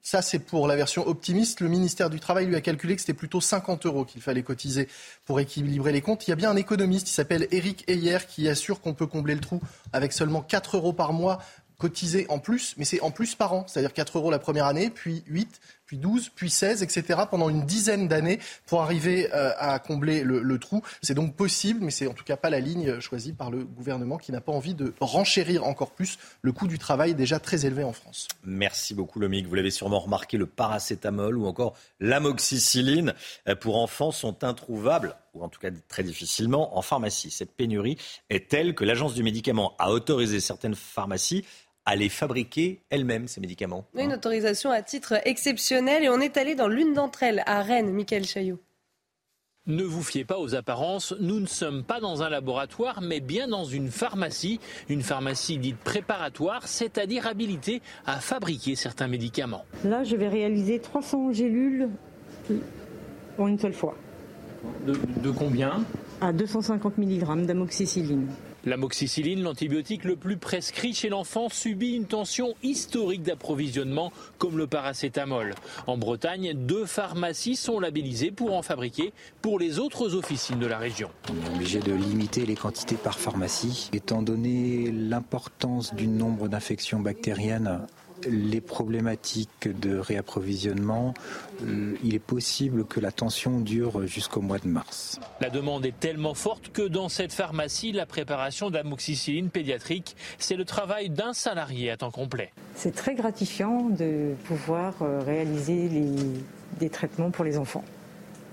ça, c'est pour la version optimiste. Le ministère du Travail lui a calculé que c'était plutôt 50 euros qu'il fallait cotiser pour équilibrer les comptes. Il y a bien un économiste qui s'appelle Eric Heyer qui assure qu'on peut combler le trou avec seulement 4 euros par mois cotisés en plus, mais c'est en plus par an. C'est-à-dire 4 euros la première année, puis 8, puis 12, puis 16, etc. pendant une dizaine d'années pour arriver euh, à combler le, trou. C'est donc possible, mais c'est en tout cas pas la ligne choisie par le gouvernement qui n'a pas envie de renchérir encore plus le coût du travail déjà très élevé en France. Merci beaucoup Lomique. Vous l'avez sûrement remarqué, le paracétamol ou encore l'amoxicilline euh, pour enfants sont introuvables ou en tout cas très difficilement en pharmacie. Cette pénurie est telle que l'agence du médicament a autorisé certaines pharmacies à les fabriquer elles-mêmes, ces médicaments. une autorisation à titre exceptionnel et on est allé dans l'une d'entre elles, à Rennes, Michael Chaillot. Ne vous fiez pas aux apparences, nous ne sommes pas dans un laboratoire, mais bien dans une pharmacie, une pharmacie dite préparatoire, c'est-à-dire habilitée à fabriquer certains médicaments. Là, je vais réaliser 300 gélules en une seule fois. De, de combien? À 250 mg d'amoxicilline. L'amoxicilline, l'antibiotique le plus prescrit chez l'enfant, subit une tension historique d'approvisionnement comme le paracétamol. En Bretagne, deux pharmacies sont labellisées pour en fabriquer pour les autres officines de la région. On est obligé de limiter les quantités par pharmacie, étant donné l'importance du nombre d'infections bactériennes les problématiques de réapprovisionnement, euh, il est possible que la tension dure jusqu'au mois de mars. La demande est tellement forte que dans cette pharmacie, la préparation d'amoxicilline pédiatrique, c'est le travail d'un salarié à temps complet. C'est très gratifiant de pouvoir euh, réaliser des traitements pour les enfants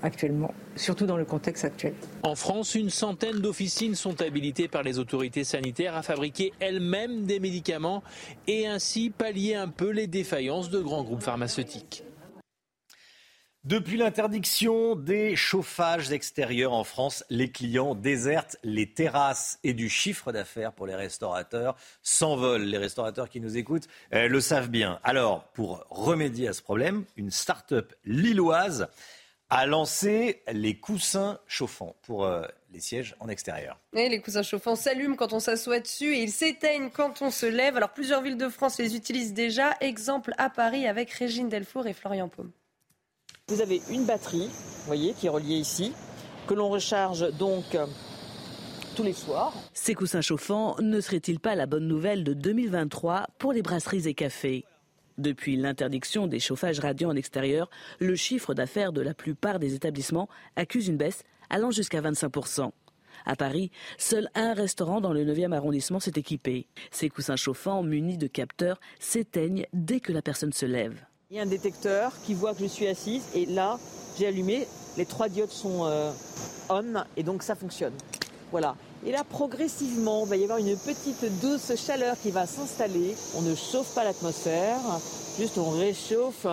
actuellement, surtout dans le contexte actuel. En France, une centaine d'officines sont habilitées par les autorités sanitaires à fabriquer elles-mêmes des médicaments et ainsi pallier un peu les défaillances de grands groupes pharmaceutiques. Depuis l'interdiction des chauffages extérieurs en France, les clients désertent les terrasses et du chiffre d'affaires pour les restaurateurs s'envolent. Les restaurateurs qui nous écoutent euh, le savent bien. Alors, pour remédier à ce problème, une start-up lilloise a lancé les coussins chauffants pour euh, les sièges en extérieur. Et les coussins chauffants s'allument quand on s'assoit dessus et ils s'éteignent quand on se lève. Alors plusieurs villes de France les utilisent déjà. Exemple à Paris avec Régine Delfour et Florian Paume. Vous avez une batterie, voyez, qui est reliée ici, que l'on recharge donc euh, tous les soirs. Ces coussins chauffants ne seraient-ils pas la bonne nouvelle de 2023 pour les brasseries et cafés? Depuis l'interdiction des chauffages radiants en extérieur, le chiffre d'affaires de la plupart des établissements accuse une baisse allant jusqu'à 25%. À Paris, seul un restaurant dans le 9e arrondissement s'est équipé. Ces coussins chauffants munis de capteurs s'éteignent dès que la personne se lève. Il y a un détecteur qui voit que je suis assise et là, j'ai allumé, les trois diodes sont euh, on et donc ça fonctionne. Voilà. Et là, progressivement, il va y avoir une petite douce chaleur qui va s'installer. On ne chauffe pas l'atmosphère, juste on réchauffe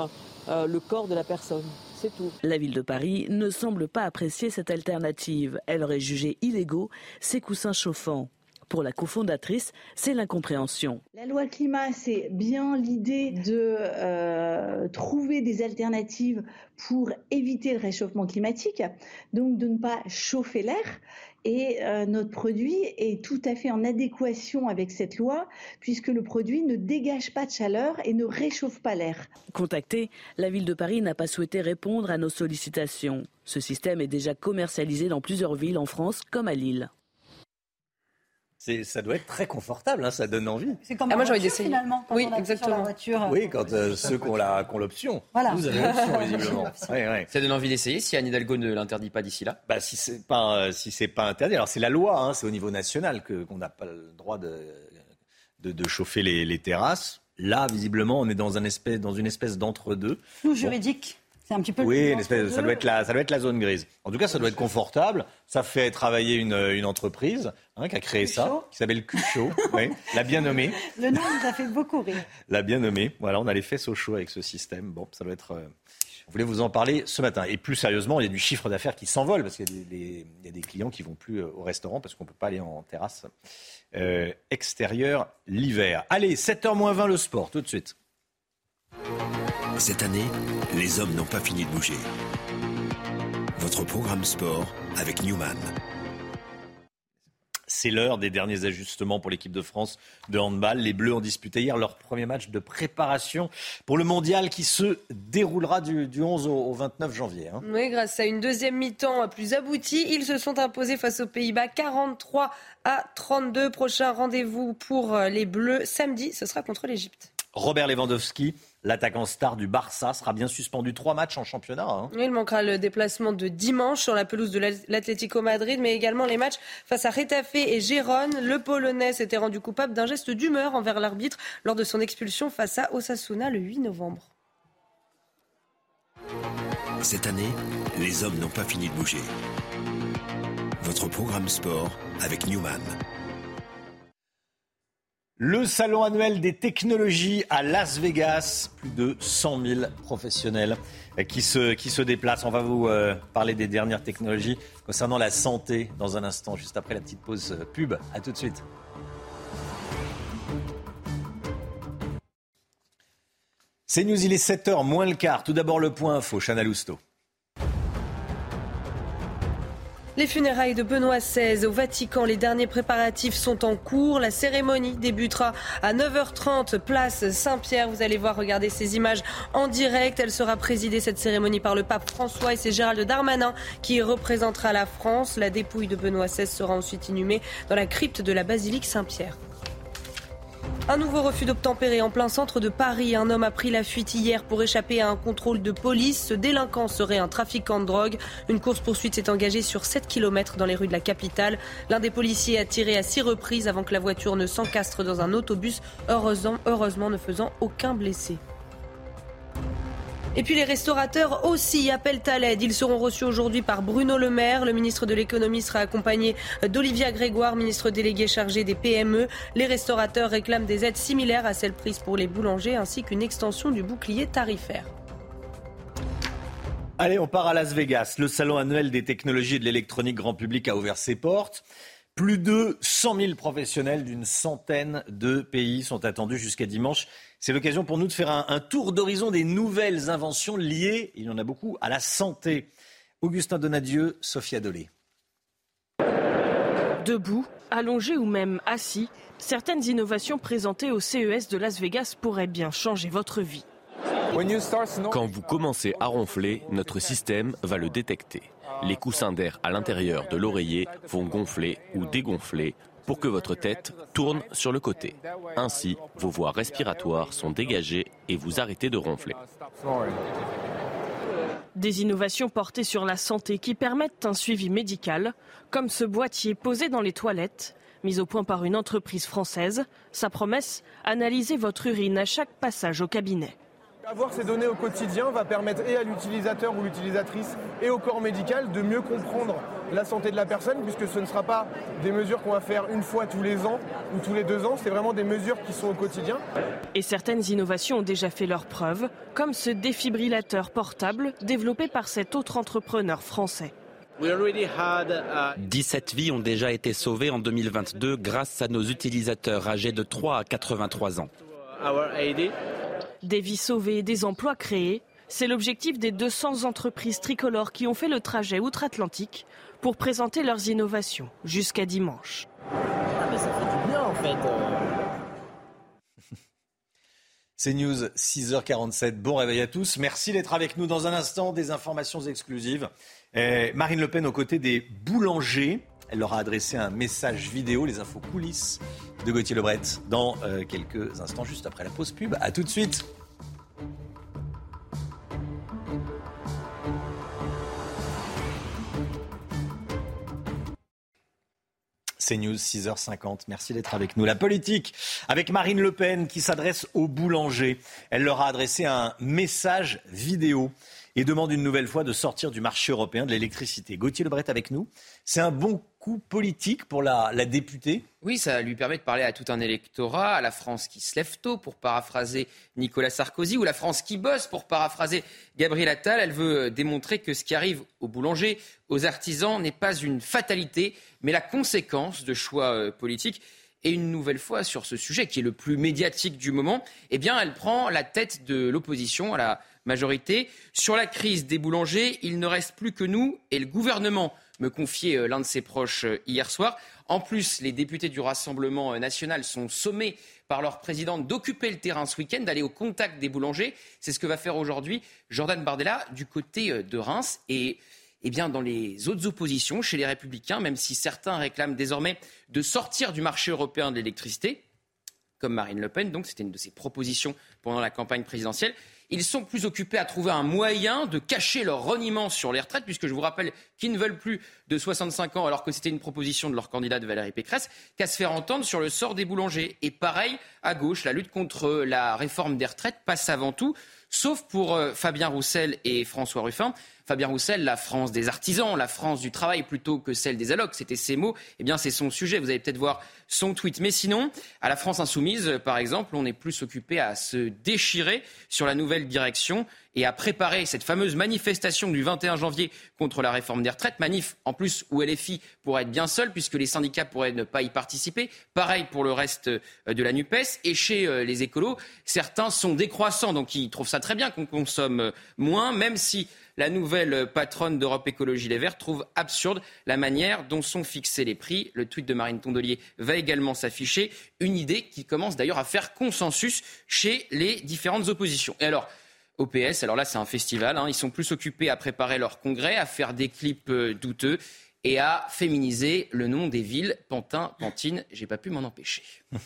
euh, le corps de la personne. C'est tout. La ville de Paris ne semble pas apprécier cette alternative. Elle aurait jugé illégaux ces coussins chauffants. Pour la cofondatrice, c'est l'incompréhension. La loi climat, c'est bien l'idée de euh, trouver des alternatives pour éviter le réchauffement climatique, donc de ne pas chauffer l'air. Et euh, notre produit est tout à fait en adéquation avec cette loi, puisque le produit ne dégage pas de chaleur et ne réchauffe pas l'air. Contacté, la ville de Paris n'a pas souhaité répondre à nos sollicitations. Ce système est déjà commercialisé dans plusieurs villes en France, comme à Lille ça doit être très confortable, hein, ça donne envie. C'est comme ah, moi d'essayer. Finalement, quand oui, on exactement. La voiture. Oui, quand euh, ceux qui ont l'option. Voilà. Vous avez l'option [laughs] visiblement. Ça donne envie d'essayer si Anne Hidalgo ne l'interdit pas d'ici là? Bah si c'est pas euh, si c'est pas interdit. Alors c'est la loi, hein, c'est au niveau national qu'on n'a pas le droit de de, de chauffer les, les, terrasses. Là, visiblement, on est dans un espèce dans une espèce d'entre-deux. Flou juridique. C'est un petit peu oui, ça doit, être la, ça doit être la zone grise. En tout cas, ça doit être confortable. Ça fait travailler une, une entreprise hein, qui a créé ça, qui s'appelle Cucho, [laughs] oui, la bien nommée. Le nom nous a fait beaucoup rire. [laughs] La bien nommée. Voilà, on a les fesses au chaud avec ce système. Bon, ça doit être. Euh, on voulait vous en parler ce matin. Et plus sérieusement, il y a du chiffre d'affaires qui s'envole parce qu'il y, y, a des clients qui vont plus euh, au restaurant parce qu'on ne peut pas aller en terrasse euh, extérieure l'hiver. Allez, 7h 20 le sport, tout de suite. Cette année, les hommes n'ont pas fini de bouger. Votre programme sport avec Newman. C'est l'heure des derniers ajustements pour l'équipe de France de handball. Les Bleus ont disputé hier leur premier match de préparation pour le mondial qui se déroulera du, 11 au, 29 janvier. Hein. Oui, grâce à une deuxième mi-temps plus aboutie, ils se sont imposés face aux Pays-Bas 43 à 32. Prochain rendez-vous pour les Bleus samedi, ce sera contre l'Égypte. Robert Lewandowski L'attaquant star du Barça sera bien suspendu trois matchs en championnat. Hein. Il manquera le déplacement de dimanche sur la pelouse de l'Atlético Madrid, mais également les matchs face à Retafe et Gérone. Le Polonais s'était rendu coupable d'un geste d'humeur envers l'arbitre lors de son expulsion face à Osasuna le 8 novembre. Cette année, les hommes n'ont pas fini de bouger. Votre programme sport avec Newman. Le salon annuel des technologies à Las Vegas, plus de 100 000 professionnels qui se, déplacent. On va vous euh, parler des dernières technologies concernant la santé dans un instant, juste après la petite pause euh, pub. A tout de suite. C'est News, il est 7h moins le quart. Tout d'abord le point info, Chana Lousteau. Les funérailles de Benoît XVI au Vatican, les derniers préparatifs sont en cours. La cérémonie débutera à 9h30, place Saint-Pierre. Vous allez voir, regarder ces images en direct. Elle sera présidée, cette cérémonie, par le pape François et c'est Gérald Darmanin qui représentera la France. La dépouille de Benoît XVI sera ensuite inhumée dans la crypte de la basilique Saint-Pierre. Un nouveau refus d'obtempérer en plein centre de Paris. Un homme a pris la fuite hier pour échapper à un contrôle de police. Ce délinquant serait un trafiquant de drogue. Une course-poursuite s'est engagée sur 7 km dans les rues de la capitale. L'un des policiers a tiré à six reprises avant que la voiture ne s'encastre dans un autobus, heureusement, heureusement ne faisant aucun blessé. Et puis les restaurateurs aussi appellent à l'aide. Ils seront reçus aujourd'hui par Bruno Le Maire. Le ministre de l'économie sera accompagné d'Olivia Grégoire, ministre délégué chargé des PME. Les restaurateurs réclament des aides similaires à celles prises pour les boulangers ainsi qu'une extension du bouclier tarifaire. Allez, on part à Las Vegas. Le salon annuel des technologies et de l'électronique grand public a ouvert ses portes. Plus de 100 000 professionnels d'une centaine de pays sont attendus jusqu'à dimanche. C'est l'occasion pour nous de faire un, tour d'horizon des nouvelles inventions liées, il y en a beaucoup, à la santé. Augustin Donadieu, Sophia Dolé. Debout, allongé ou même assis, certaines innovations présentées au CES de Las Vegas pourraient bien changer votre vie. Quand vous commencez à ronfler, notre système va le détecter. Les coussins d'air à l'intérieur de l'oreiller vont gonfler ou dégonfler pour que votre tête tourne sur le côté. Ainsi, vos voies respiratoires sont dégagées et vous arrêtez de ronfler. Des innovations portées sur la santé qui permettent un suivi médical, comme ce boîtier posé dans les toilettes, mis au point par une entreprise française. Sa promesse, analyser votre urine à chaque passage au cabinet. Avoir ces données au quotidien va permettre et à l'utilisateur ou l'utilisatrice et au corps médical de mieux comprendre la santé de la personne, puisque ce ne sera pas des mesures qu'on va faire une fois tous les ans ou tous les deux ans, c'est vraiment des mesures qui sont au quotidien. Et certaines innovations ont déjà fait leurs preuves, comme ce défibrillateur portable développé par cet autre entrepreneur français. 17 vies ont déjà été sauvées en 2022 grâce à nos utilisateurs âgés de 3 à 83 ans. Des vies sauvées, des emplois créés, c'est l'objectif des 200 entreprises tricolores qui ont fait le trajet outre-Atlantique pour présenter leurs innovations jusqu'à dimanche. Ah mais ça fait du bien en fait. Euh. [laughs] C'est News 6h47. Bon réveil à tous. Merci d'être avec nous dans un instant. Des informations exclusives. Marine Le Pen aux côtés des boulangers. Elle leur a adressé un message vidéo, les infos coulisses de Gauthier Lebret, dans euh, quelques instants, juste après la pause pub. A tout de suite. C'est News 6h50. Merci d'être avec nous. La politique avec Marine Le Pen qui s'adresse aux boulangers. Elle leur a adressé un message vidéo et demande une nouvelle fois de sortir du marché européen de l'électricité. Gauthier Lebret avec nous. C'est un bon coup politique pour la, députée? Oui, ça lui permet de parler à tout un électorat, à la France qui se lève tôt, pour paraphraser Nicolas Sarkozy, ou la France qui bosse, pour paraphraser Gabriel Attal. Elle veut démontrer que ce qui arrive aux boulangers, aux artisans, n'est pas une fatalité, mais la conséquence de choix euh, politiques. Et une nouvelle fois, sur ce sujet qui est le plus médiatique du moment, eh bien, elle prend la tête de l'opposition à la majorité. Sur la crise des boulangers, il ne reste plus que nous et le gouvernement, me confiait euh, l'un de ses proches euh, hier soir. En plus, les députés du Rassemblement euh, national sont sommés par leur présidente d'occuper le terrain ce week-end, d'aller au contact des boulangers. C'est ce que va faire aujourd'hui Jordan Bardella du côté de Reims. Et eh bien, dans les autres oppositions, chez les Républicains, même si certains réclament désormais de sortir du marché européen de l'électricité, comme Marine Le Pen, donc c'était une de ses propositions pendant la campagne présidentielle, ils sont plus occupés à trouver un moyen de cacher leur reniement sur les retraites, puisque je vous rappelle qu'ils ne veulent plus de 65 ans, alors que c'était une proposition de leur candidate Valérie Pécresse, qu'à se faire entendre sur le sort des boulangers. Et pareil, à gauche, la lutte contre la réforme des retraites passe avant tout, sauf pour euh, Fabien Roussel et François Ruffin. Fabien Roussel, la France des artisans, la France du travail plutôt que celle des allocs, c'était ses mots. Eh bien, c'est son sujet. Vous allez peut-être voir son tweet. Mais sinon, à la France insoumise, par exemple, on est plus occupé à se déchirer sur la nouvelle direction et à préparer cette fameuse manifestation du 21 janvier contre la réforme des retraites. Manif en plus où LFI pourrait être bien seul puisque les syndicats pourraient ne pas y participer. Pareil pour le reste euh, de la NUPES. Et chez euh, les écolos, certains sont décroissants, donc ils trouvent ça très bien qu'on consomme euh, moins, même si la nouvelle patronne d'Europe Écologie Les Verts trouve absurde la manière dont sont fixés les prix. Le tweet de Marine Tondelier va également s'afficher. Une idée qui commence d'ailleurs à faire consensus chez les différentes oppositions. Et alors, OPS, alors là c'est un festival, hein. ils sont plus occupés à préparer leur congrès, à faire des clips douteux et à féminiser le nom des villes. Pantin, Pantine, j'ai pas pu m'en empêcher. [laughs]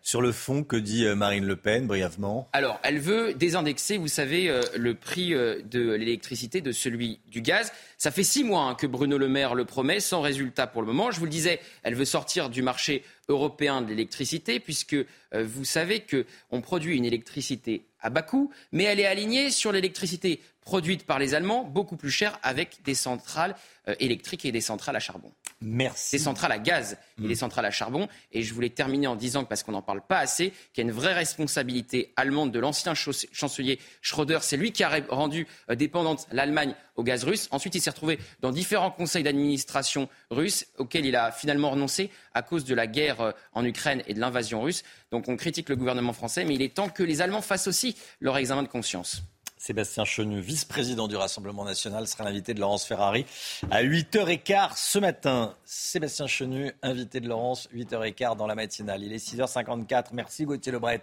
Sur le fond, que dit euh, Marine Le Pen, brièvement? Alors, elle veut désindexer, vous savez, euh, le prix euh, de l'électricité de celui du gaz. Ça fait six mois hein, que Bruno Le Maire le promet, sans résultat pour le moment. Je vous le disais, elle veut sortir du marché européen de l'électricité, puisque vous savez qu'on produit une électricité à bas coût, mais elle est alignée sur l'électricité produite par les Allemands, beaucoup plus chère, avec des centrales euh, électriques et des centrales à charbon. Merci. Des centrales à gaz et des mm. centrales à charbon. Et je voulais terminer en disant, parce qu'on n'en parle pas assez, qu'il y a une vraie responsabilité allemande de l'ancien chancelier Schröder. C'est lui qui a rendu euh, dépendante l'Allemagne au gaz russe. Ensuite, il s'est retrouvé dans différents conseils d'administration russes auxquels il a finalement renoncé à cause de la guerre euh, en Ukraine et de l'invasion russe. Donc on critique le gouvernement français, mais il est temps que les Allemands fassent aussi leur examen de conscience. Sébastien Chenu, vice-président du Rassemblement national, sera l'invité de Laurence Ferrari à 8h15 ce matin. Sébastien Chenu, invité de Laurence, 8h15 dans la matinale. Il est 6h54. Merci Gauthier Lebret.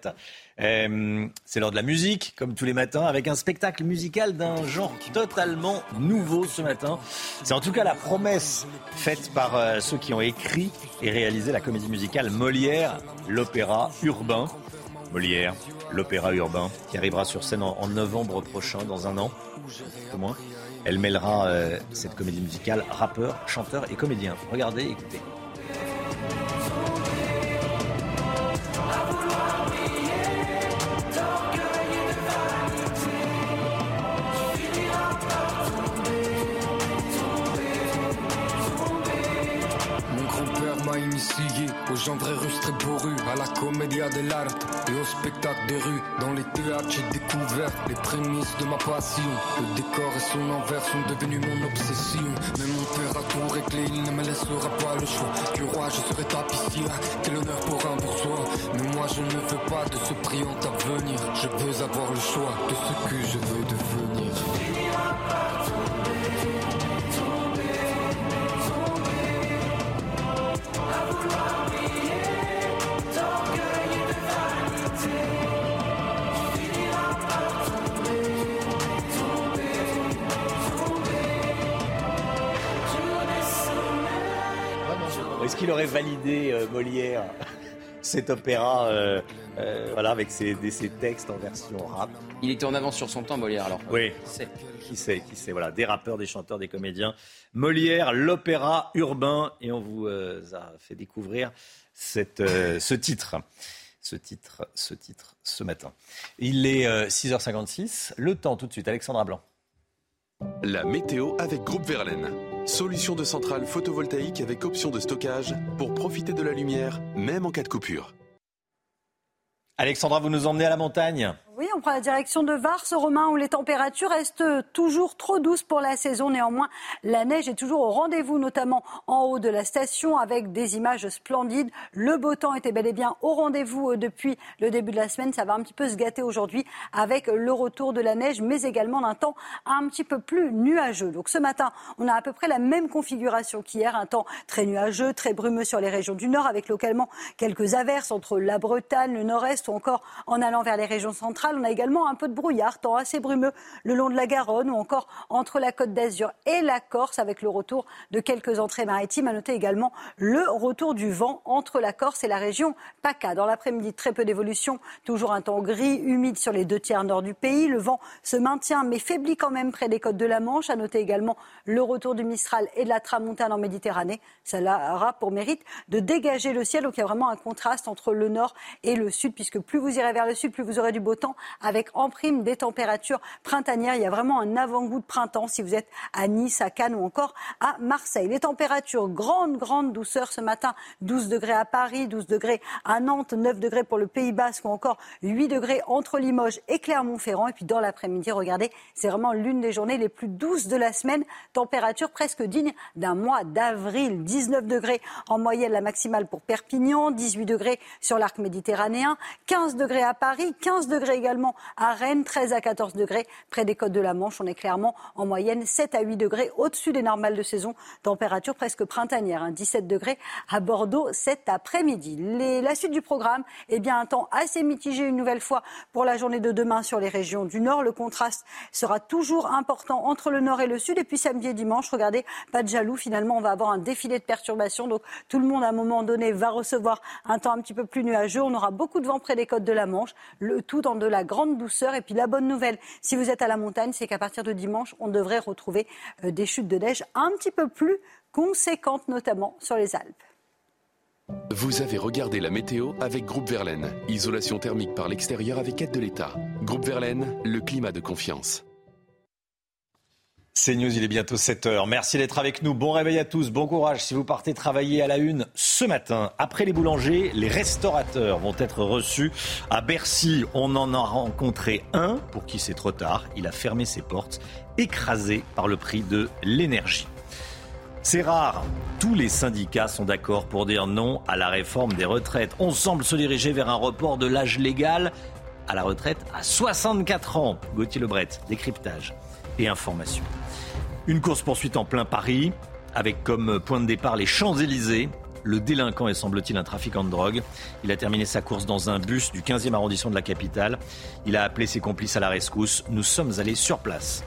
Euh, c'est l'heure de la musique, comme tous les matins, avec un spectacle musical d'un genre totalement nouveau ce matin. C'est en tout cas la promesse faite par euh, ceux qui ont écrit et réalisé la comédie musicale Molière, l'opéra urbain. Molière, l'opéra urbain, qui arrivera sur scène en, novembre prochain, dans un an, au moins. Elle mêlera euh, cette comédie musicale rappeur, chanteur et comédien. Regardez, écoutez. Aux gens vrais russes très bourrus, à la comédia dell'arte et au spectacle des rues. Dans les théâtres, j'ai découvert les prémices de ma passion. Le décor et son envers sont devenus mon obsession. Mais mon père a tout réglé, il ne me laissera pas le choix. Du roi, je serai tapissier, quel honneur pour un bourgeois. Mais moi, je ne veux pas de ce brillant avenir. Je veux avoir le choix de ce que je veux devenir. Qu'il aurait validé euh, Molière [laughs] cet opéra euh, euh, voilà, avec ses, textes en version rap. Il était en avance sur son temps, Molière, alors. Oui, qui sait, qui sait, qui sait. Voilà, des rappeurs, des chanteurs, des comédiens. Molière, l'opéra urbain, et on vous a fait découvrir cette, ce titre. Ce titre, ce titre, ce matin. Il est 6h56. Le temps tout de suite, Alexandra Blanc. La météo avec Groupe Verlaine. Solution de centrale photovoltaïque avec option de stockage pour profiter de la lumière, même en cas de coupure. Alexandra, vous nous emmenez à la montagne? Oui, on prend la direction de Vars, Romain, où les températures restent toujours trop douces pour la saison. Néanmoins, la neige est toujours au rendez-vous, notamment en haut de la station, avec des images splendides. Le beau temps était bel et bien au rendez-vous euh, depuis le début de la semaine. Ça va un petit peu se gâter aujourd'hui avec le retour de la neige, mais également d'un temps un petit peu plus nuageux. Donc ce matin, on a à peu près la même configuration qu'hier, un temps très nuageux, très brumeux sur les régions du nord, avec localement quelques averses entre la Bretagne, le nord-est ou encore en allant vers les régions centrales. On a également un peu de brouillard, temps assez brumeux le long de la Garonne ou encore entre la Côte d'Azur et la Corse, avec le retour de quelques entrées maritimes. À noter également le retour du vent entre la Corse et la région PACA. Dans l'après-midi, très peu d'évolution, toujours un temps gris, humide sur les deux tiers nord du pays. Le vent se maintient mais faiblit quand même près des côtes de la Manche. À noter également le retour du Mistral et de la Tramontane en Méditerranée. Cela aura pour mérite de dégager le ciel. Donc il y a vraiment un contraste entre le nord et le sud, puisque plus vous irez vers le sud, plus vous aurez du beau temps avec en prime des températures printanières. Il y a vraiment un avant-goût de printemps si vous êtes à Nice, à Cannes ou encore à Marseille. Les températures, grande, grande douceur ce matin. 12 degrés à Paris, 12 degrés à Nantes, 9 degrés pour le Pays Basque ou encore 8 degrés entre Limoges et Clermont-Ferrand. Et puis dans l'après-midi, regardez, c'est vraiment l'une des journées les plus douces de la semaine. Température presque digne d'un mois d'avril. 19 degrés en moyenne la maximale pour Perpignan, 18 degrés sur l'arc méditerranéen, 15 degrés à Paris, 15 degrés également à Rennes, 13 à 14 degrés près des côtes de la Manche. On est clairement en moyenne 7 à 8 degrés au-dessus des normales de saison. Température presque printanière, 17 hein. degrés à Bordeaux cet après-midi. La suite du programme, eh bien un temps assez mitigé une nouvelle fois pour la journée de demain sur les régions du Nord. Le contraste sera toujours important entre le Nord et le Sud. Et puis samedi et dimanche, regardez, pas de jaloux. Finalement, on va avoir un défilé de perturbations. Donc tout le monde, à un moment donné, va recevoir un temps un petit peu plus nuageux. On aura beaucoup de vent près des côtes de la Manche. Le tout dans de la grande douceur. Et puis la bonne nouvelle, si vous êtes à la montagne, c'est qu'à partir de dimanche, on devrait retrouver euh, des chutes de neige un petit peu plus conséquentes, notamment sur les Alpes. Vous avez regardé la météo avec Groupe Verlaine. Isolation thermique par l'extérieur avec aide de l'État. Groupe Verlaine, le climat de confiance. C'est News, il est bientôt 7h. Merci d'être avec nous. Bon réveil à tous, bon courage si vous partez travailler à la une ce matin. Après les boulangers, les restaurateurs vont être reçus à Bercy. On en a rencontré un pour qui c'est trop tard. Il a fermé ses portes, écrasé par le prix de l'énergie. C'est rare. Tous les syndicats sont d'accord pour dire non à la réforme des retraites. On semble se diriger vers un report de l'âge légal à la retraite à 64 ans. Gauthier Lebret, décryptage information. Une course-poursuite en plein Paris, avec comme point de départ les Champs-Élysées. Le délinquant est semble-t-il un trafiquant de drogue. Il a terminé sa course dans un bus du 15e arrondissement de la capitale. Il a appelé ses complices à la rescousse. Nous sommes allés sur place.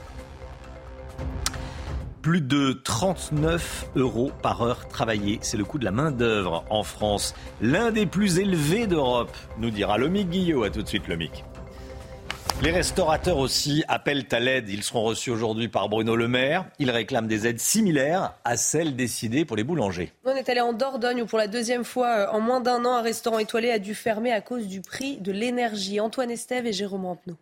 Plus de 39 euros par heure travaillée, c'est le coût de la main-d'œuvre en France. L'un des plus élevés d'Europe, nous dira Lomic Guillot. À tout de suite, Lomic. Les restaurateurs aussi appellent à l'aide. Ils seront reçus aujourd'hui par Bruno Le Maire. Ils réclament des aides similaires à celles décidées pour les boulangers. On est allé en Dordogne où pour la deuxième fois euh, en moins d'un an, un restaurant étoilé a dû fermer à cause du prix de l'énergie. Antoine Estève et Jérôme Rampenou.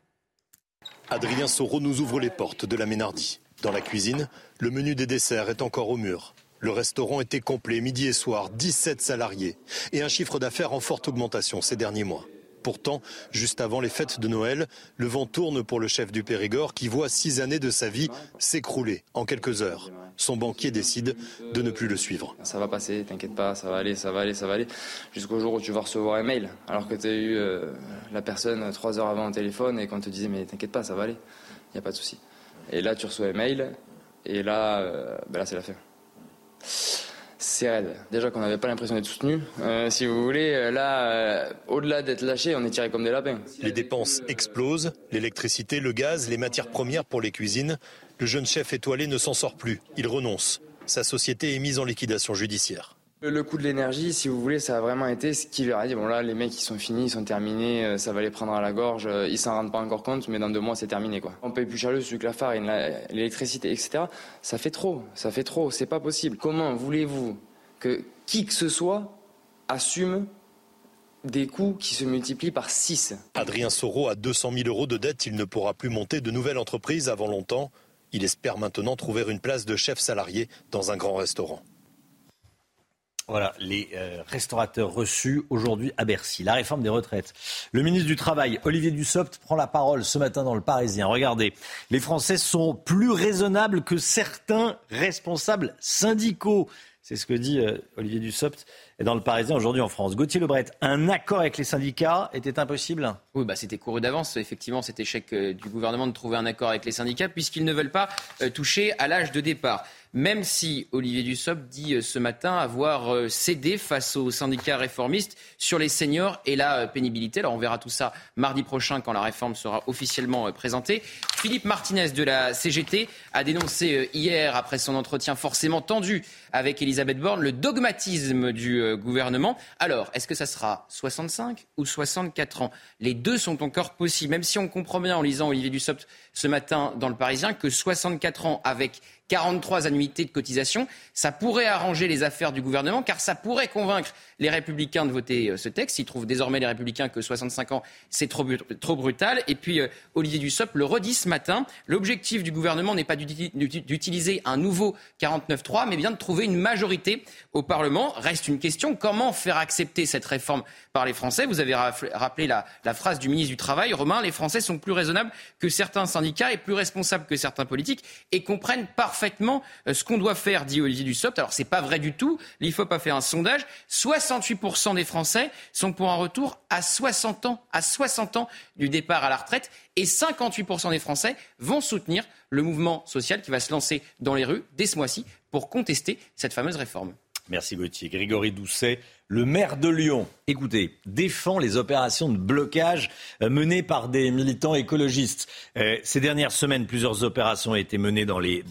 Adrien Soro nous ouvre les portes de la Ménardie. Dans la cuisine, le menu des desserts est encore au mur. Le restaurant était complet midi et soir, 17 salariés et un chiffre d'affaires en forte augmentation ces derniers mois. Pourtant, juste avant les fêtes de Noël, le vent tourne pour le chef du Périgord qui voit six années de sa vie s'écrouler en quelques heures. Son banquier décide de ne plus le suivre. Ça va passer, t'inquiète pas, ça va aller, ça va aller, ça va aller. Jusqu'au jour où tu vas recevoir un mail, alors que tu as eu euh, la personne trois heures avant au téléphone et qu'on te disait mais t'inquiète pas, ça va aller, il n'y a pas de souci. Et là, tu reçois un mail, et là, euh, ben là c'est la fin c'est raide. Déjà qu'on n'avait pas l'impression d'être soutenu. Euh, si vous voulez, euh, là, euh, au-delà d'être lâché, on est tiré comme des lapins. Les dépenses explosent, l'électricité, le gaz, les matières premières pour les cuisines. Le jeune chef étoilé ne s'en sort plus. Il renonce. Sa société est mise en liquidation judiciaire. Le coût de l'énergie, si vous voulez, ça a vraiment été ce qui leur a dit. Bon là, les mecs, ils sont finis, ils sont terminés, euh, ça va les prendre à la gorge. Euh, ils s'en rendent pas encore compte, mais dans deux mois, c'est terminé, quoi. On paye plus cher le sucre, la farine, l'électricité, etc. Ça fait trop, ça fait trop, c'est pas possible. Comment voulez-vous que qui que ce soit assume des coûts qui se multiplient par 6 Adrien Soro a 200 000 euros de dette. Il ne pourra plus monter de nouvelles entreprises avant longtemps. Il espère maintenant trouver une place de chef salarié dans un grand restaurant. Voilà, les euh, restaurateurs reçus aujourd'hui à Bercy. La réforme des retraites. Le ministre du Travail, Olivier Dussopt, prend la parole ce matin dans le Parisien. Regardez, les Français sont plus raisonnables que certains responsables syndicaux. C'est ce que dit euh, Olivier Dussopt dans le Parisien aujourd'hui en France. Gauthier Lebret, un accord avec les syndicats était impossible? Oui, bah, c'était couru d'avance, effectivement, cet échec euh, du gouvernement de trouver un accord avec les syndicats, puisqu'ils ne veulent pas toucher à l'âge de départ même si Olivier Dussopt dit euh, ce matin avoir euh, cédé face aux syndicats réformistes sur les seniors et la euh, pénibilité. Alors on verra tout ça mardi prochain quand la réforme sera officiellement présentée. Philippe Martinez de la CGT a dénoncé hier, après son entretien forcément tendu avec Elisabeth Borne, le dogmatisme du euh, gouvernement. Alors, est-ce que ça sera 65 ou 64 ans? Les deux sont encore possibles, même si on comprend bien en lisant Olivier Dussopt ce matin dans Le Parisien que 64 ans avec 43 annuités de cotisation, ça pourrait arranger les affaires du gouvernement, car ça pourrait convaincre les républicains de voter euh, ce texte. Ils trouvent désormais les républicains que 65 ans, c'est trop, brutal. Et puis, euh, Olivier Dussopt le redit ce matin, l'objectif du gouvernement n'est pas d'utiliser un nouveau 49-3, mais bien de trouver une majorité au Parlement. Reste une question, comment faire accepter cette réforme par les Français? Vous avez rappelé la, phrase du ministre du Travail, Romain, les Français sont plus raisonnables que certains syndicats et plus responsables que certains politiques et comprennent parfaitement parfaitement euh, ce qu'on doit faire, dit Olivier Dussopt. Alors, c'est pas vrai du tout. L'IFOP a fait un sondage. 68% des Français sont pour un retour à 60 ans, à 60 ans du départ à la retraite. Et 58% des Français vont soutenir le mouvement social qui va se lancer dans les rues dès ce mois-ci pour contester cette fameuse réforme. Merci Gauthier. Grégory Doucet, le maire de Lyon, écoutez, défend les opérations de blocage euh, menées par des militants écologistes. Euh, ces dernières semaines, plusieurs opérations ont été menées dans les,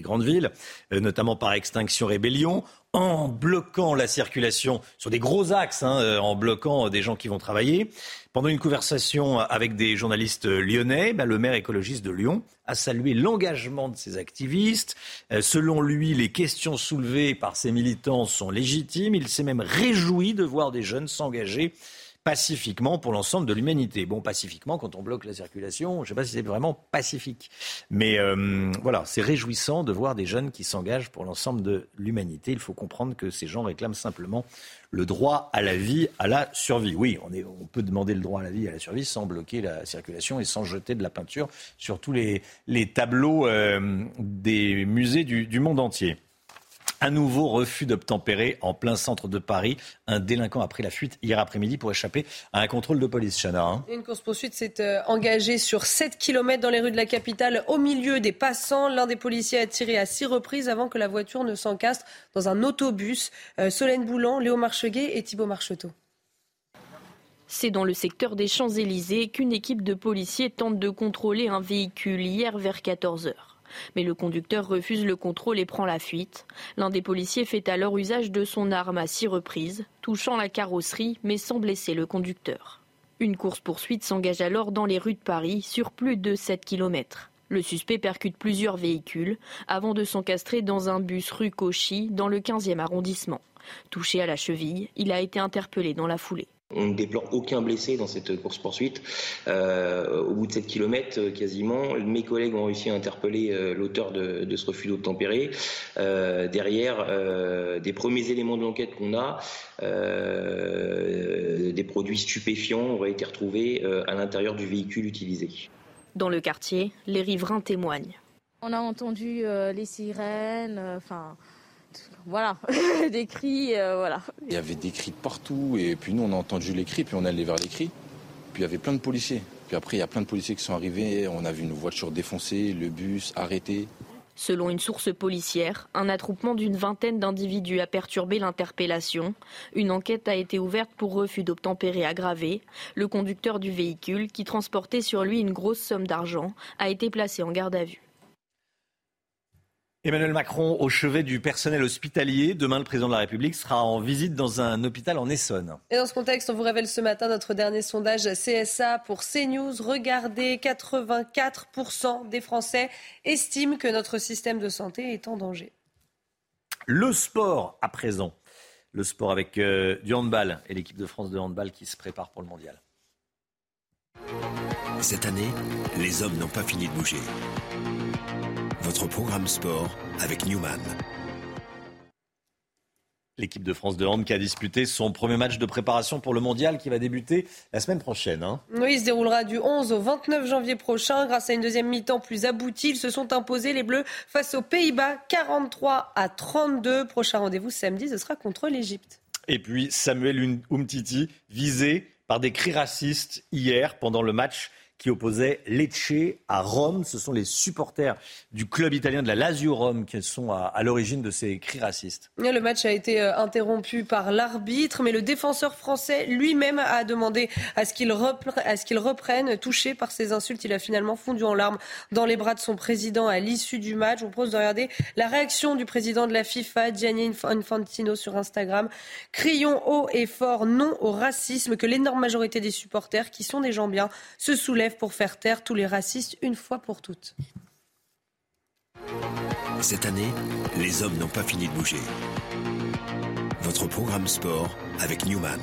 grandes villes, euh, notamment par Extinction Rébellion en bloquant la circulation sur des gros axes, hein, en bloquant des gens qui vont travailler. Pendant une conversation avec des journalistes lyonnais, ben, le maire écologiste de Lyon a salué l'engagement de ces activistes. Euh, selon lui, les questions soulevées par ces militants sont légitimes. Il s'est même réjoui de voir des jeunes s'engager pacifiquement pour l'ensemble de l'humanité. Bon, pacifiquement, quand on bloque la circulation, je ne sais pas si c'est vraiment pacifique. Mais euh, voilà, c'est réjouissant de voir des jeunes qui s'engagent pour l'ensemble de l'humanité. Il faut comprendre que ces gens réclament simplement le droit à la vie, à la survie. Oui, on, est, on peut demander le droit à la vie, à la survie sans bloquer la circulation et sans jeter de la peinture sur tous les, tableaux euh, des musées du monde entier. Un nouveau refus d'obtempérer en plein centre de Paris. Un délinquant a pris la fuite hier après-midi pour échapper à un contrôle de police, Chana. Hein. Une course-poursuite s'est euh, engagée sur 7 km dans les rues de la capitale, au milieu des passants. L'un des policiers a tiré à six reprises avant que la voiture ne s'encastre dans un autobus. Euh, Solène Boulan, Léo Marcheguet et Thibault Marcheteau. C'est dans le secteur des Champs-Élysées qu'une équipe de policiers tente de contrôler un véhicule hier vers 14 heures. Mais le conducteur refuse le contrôle et prend la fuite. L'un des policiers fait alors usage de son arme à six reprises, touchant la carrosserie mais sans blesser le conducteur. Une course-poursuite s'engage alors dans les rues de Paris sur plus de 7 km. Le suspect percute plusieurs véhicules avant de s'encastrer dans un bus rue Cauchy dans le 15e arrondissement. Touché à la cheville, il a été interpellé dans la foulée. On ne déplore aucun blessé dans cette course-poursuite. Euh, au bout de 7 km euh, quasiment, mes collègues ont réussi à interpeller euh, l'auteur de, ce refus d'obtempérer. derrière, des premiers éléments de l'enquête qu'on a, des produits stupéfiants auraient été retrouvés à l'intérieur du véhicule utilisé. Dans le quartier, les riverains témoignent. On a entendu les sirènes, enfin voilà, [laughs] des cris, euh, voilà. Il y avait des cris partout, et puis nous on a entendu les cris, puis on est allé vers les cris. Puis il y avait plein de policiers. Puis après, il y a plein de policiers qui sont arrivés, on a vu une voiture défoncée, le bus arrêté. Selon une source policière, un attroupement d'une vingtaine d'individus a perturbé l'interpellation. Une enquête a été ouverte pour refus d'obtempérer aggravé. Le conducteur du véhicule, qui transportait sur lui une grosse somme d'argent, a été placé en garde à vue. Emmanuel Macron au chevet du personnel hospitalier. Demain, le président de la République sera en visite dans un hôpital en Essonne. Et dans ce contexte, on vous révèle ce matin notre dernier sondage CSA pour CNews. Regardez, 84% des Français estiment que notre système de santé est en danger. Le sport à présent. Le sport avec euh, du handball et l'équipe de France de handball qui se prépare pour le mondial. Cette année, les hommes n'ont pas fini de bouger votre programme sport avec Newman. L'équipe de France de hand qui a disputé son premier match de préparation pour le mondial qui va débuter la semaine prochaine. Hein. Oui, il se déroulera du 11 au 29 janvier prochain. Grâce à une deuxième mi-temps plus aboutie, ils se sont imposés les Bleus face aux Pays-Bas 43 à 32. Prochain rendez-vous samedi, ce sera contre l'Égypte. Et puis Samuel Umtiti visé par des cris racistes hier pendant le match qui opposait Lecce à Rome. Ce sont les supporters du club italien de la Lazio Rome qui sont à, l'origine de ces cris racistes. Le match a été euh, interrompu par l'arbitre, mais le défenseur français lui-même a demandé à ce qu'il reprenne. Touché par ces insultes, il a finalement fondu en larmes dans les bras de son président à l'issue du match. Vous propose de regarder la réaction du président de la FIFA, Gianni Infantino, sur Instagram. Crions haut et fort non au racisme que l'énorme majorité des supporters, qui sont des gens bien, se soulèvent pour faire taire tous les racistes une fois pour toutes. Cette année, les hommes n'ont pas fini de bouger. Votre programme sport avec Newman.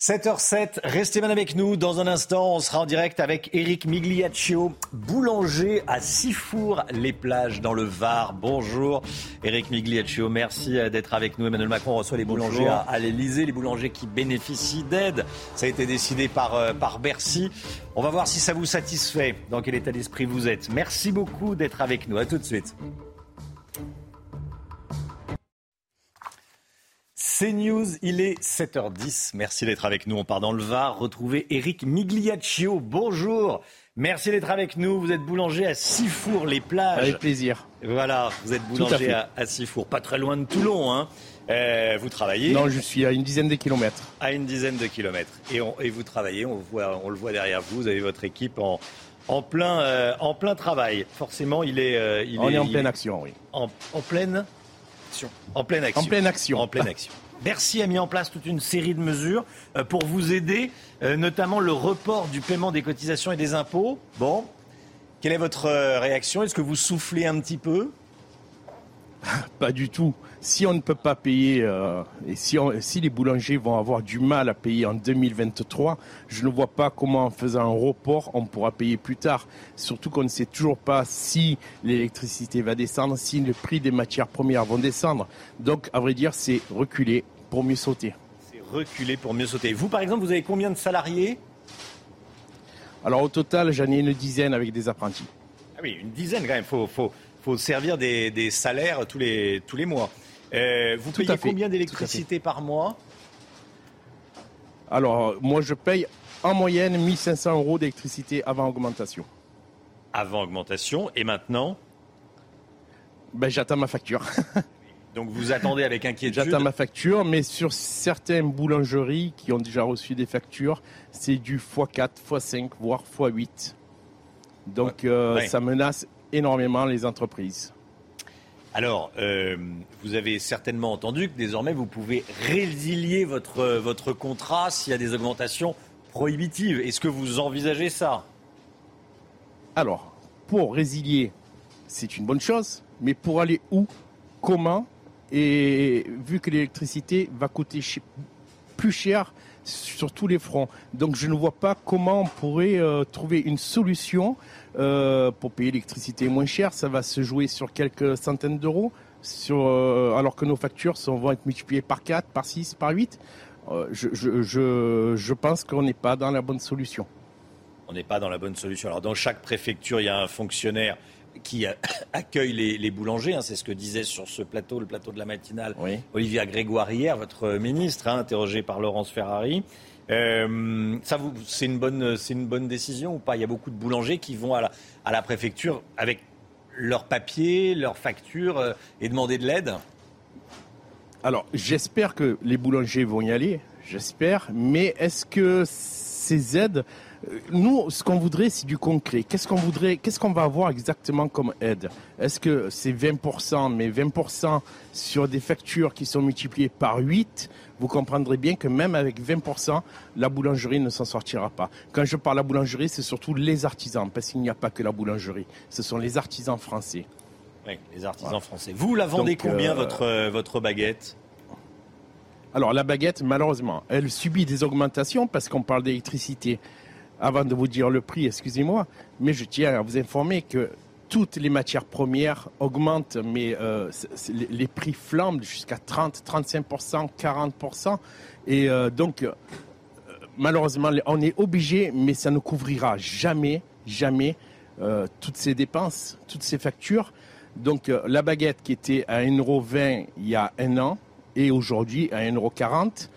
7h07, restez bien avec nous. Dans un instant, on sera en direct avec Eric Migliaccio, boulanger à Sifour-les-Plages dans le Var. Bonjour Eric Migliaccio, merci euh, d'être avec nous. Emmanuel Macron reçoit les boulangers à, l'Elysée, les boulangers qui bénéficient d'aide. Ça a été décidé par, euh, par Bercy. On va voir si ça vous satisfait, dans quel état d'esprit vous êtes. Merci beaucoup d'être avec nous. À tout de suite. C'est News, il est 7h10. Merci d'être avec nous. On part dans le Var. Retrouvez Eric Migliaccio. Bonjour. Merci d'être avec nous. Vous êtes boulanger à Sifour-les-Plages. Avec plaisir. Voilà, vous êtes boulanger à, à, Sifour, pas très loin de Toulon. Hein. Euh, vous travaillez Non, je suis à une dizaine de kilomètres. À une dizaine de kilomètres. Et, et vous travaillez, on, voit, on, le voit derrière vous, vous avez votre équipe en, en, plein, euh, en plein travail. Forcément, il est... Euh, il on est, en pleine action, oui. En, en pleine action. En pleine action. En pleine action. En pleine action. Bercy a mis en place toute une série de mesures euh, pour vous aider, euh, notamment le report du paiement des cotisations et des impôts. Bon, quelle est votre euh, réaction? Est-ce que vous soufflez un petit peu? [laughs] Pas du tout si on ne peut pas payer, euh, et si, si, les boulangers vont avoir du mal à payer en 2023, je ne vois pas comment en faisant un report, on pourra payer plus tard. Surtout qu'on ne sait toujours pas si l'électricité va descendre, si le prix des matières premières vont descendre. Donc, à vrai dire, c'est reculer pour mieux sauter. C'est reculer pour mieux sauter. Vous, par exemple, vous avez combien de salariés? Alors, au total, j'en ai une dizaine avec des apprentis. Ah oui, une dizaine quand même. Il faut, faut, servir des, des salaires tous les, tous les mois. Euh, vous payez combien d'électricité par mois Alors, moi, je paye en moyenne 1500 euros d'électricité avant augmentation. Avant augmentation, et maintenant ben, J'attends ma facture. [laughs] Donc vous attendez avec inquiétude J'attends ma facture, mais sur certaines boulangeries qui ont déjà reçu des factures, c'est du x4, x5, voire x8. Donc euh, ça menace énormément les entreprises. Alors, euh, vous avez certainement entendu que désormais vous pouvez résilier votre, votre contrat s'il y a des augmentations prohibitives. Est-ce que vous envisagez ça? Alors, pour résilier, c'est une bonne chose, mais pour aller où Comment? Et vu que l'électricité va coûter plus cher sur tous les fronts. Donc je ne vois pas comment on pourrait euh, trouver une solution euh, pour payer l'électricité moins cher. Ça va se jouer sur quelques centaines d'euros, euh, alors que nos factures vont être multipliées par 4, par 6, par 8. Je, je, je, pense qu'on n'est pas dans la bonne solution. On n'est pas dans la bonne solution. Alors dans chaque préfecture, il y a un fonctionnaire qui [coughs] accueille les, boulangers. Hein, c'est ce que disait sur ce plateau, le plateau de la matinale, Olivia Grégoire hier, votre ministre, hein, interrogé par Laurence Ferrari. Euh, ça, c'est une bonne, c'est une bonne décision ou pas? Il y a beaucoup de boulangers qui vont à la, à la préfecture avec leurs papiers, leurs factures euh, et demander de l'aide? Alors, j'espère que les boulangers vont y aller, j'espère. Mais est-ce que ces aides nous, ce qu'on voudrait, c'est du concret. Qu'est-ce qu'on voudrait, qu'est-ce qu'on va avoir exactement comme aide? Est-ce que c'est 20%, mais 20% sur des factures qui sont multipliées par 8 Vous comprendrez bien que même avec 20%, la boulangerie ne s'en sortira pas. Quand je parle de la boulangerie, c'est surtout les artisans, parce qu'il n'y a pas que la boulangerie. Ce sont les artisans français. Oui, les artisans français. Vous la vendez combien, euh, votre, votre baguette? Alors la baguette, malheureusement, elle subit des augmentations parce qu'on parle d'électricité avant de vous dire le prix, excusez-moi, mais je tiens à vous informer que toutes les matières premières augmentent, mais euh, les prix flambent jusqu'à 30, 35%, 40%. Et euh, donc, euh, malheureusement, on est obligé, mais ça ne couvrira jamais, jamais toutes ces dépenses, toutes ces factures. Donc, la baguette qui était à 1,20€ il y a un an, et aujourd'hui à 1,40€.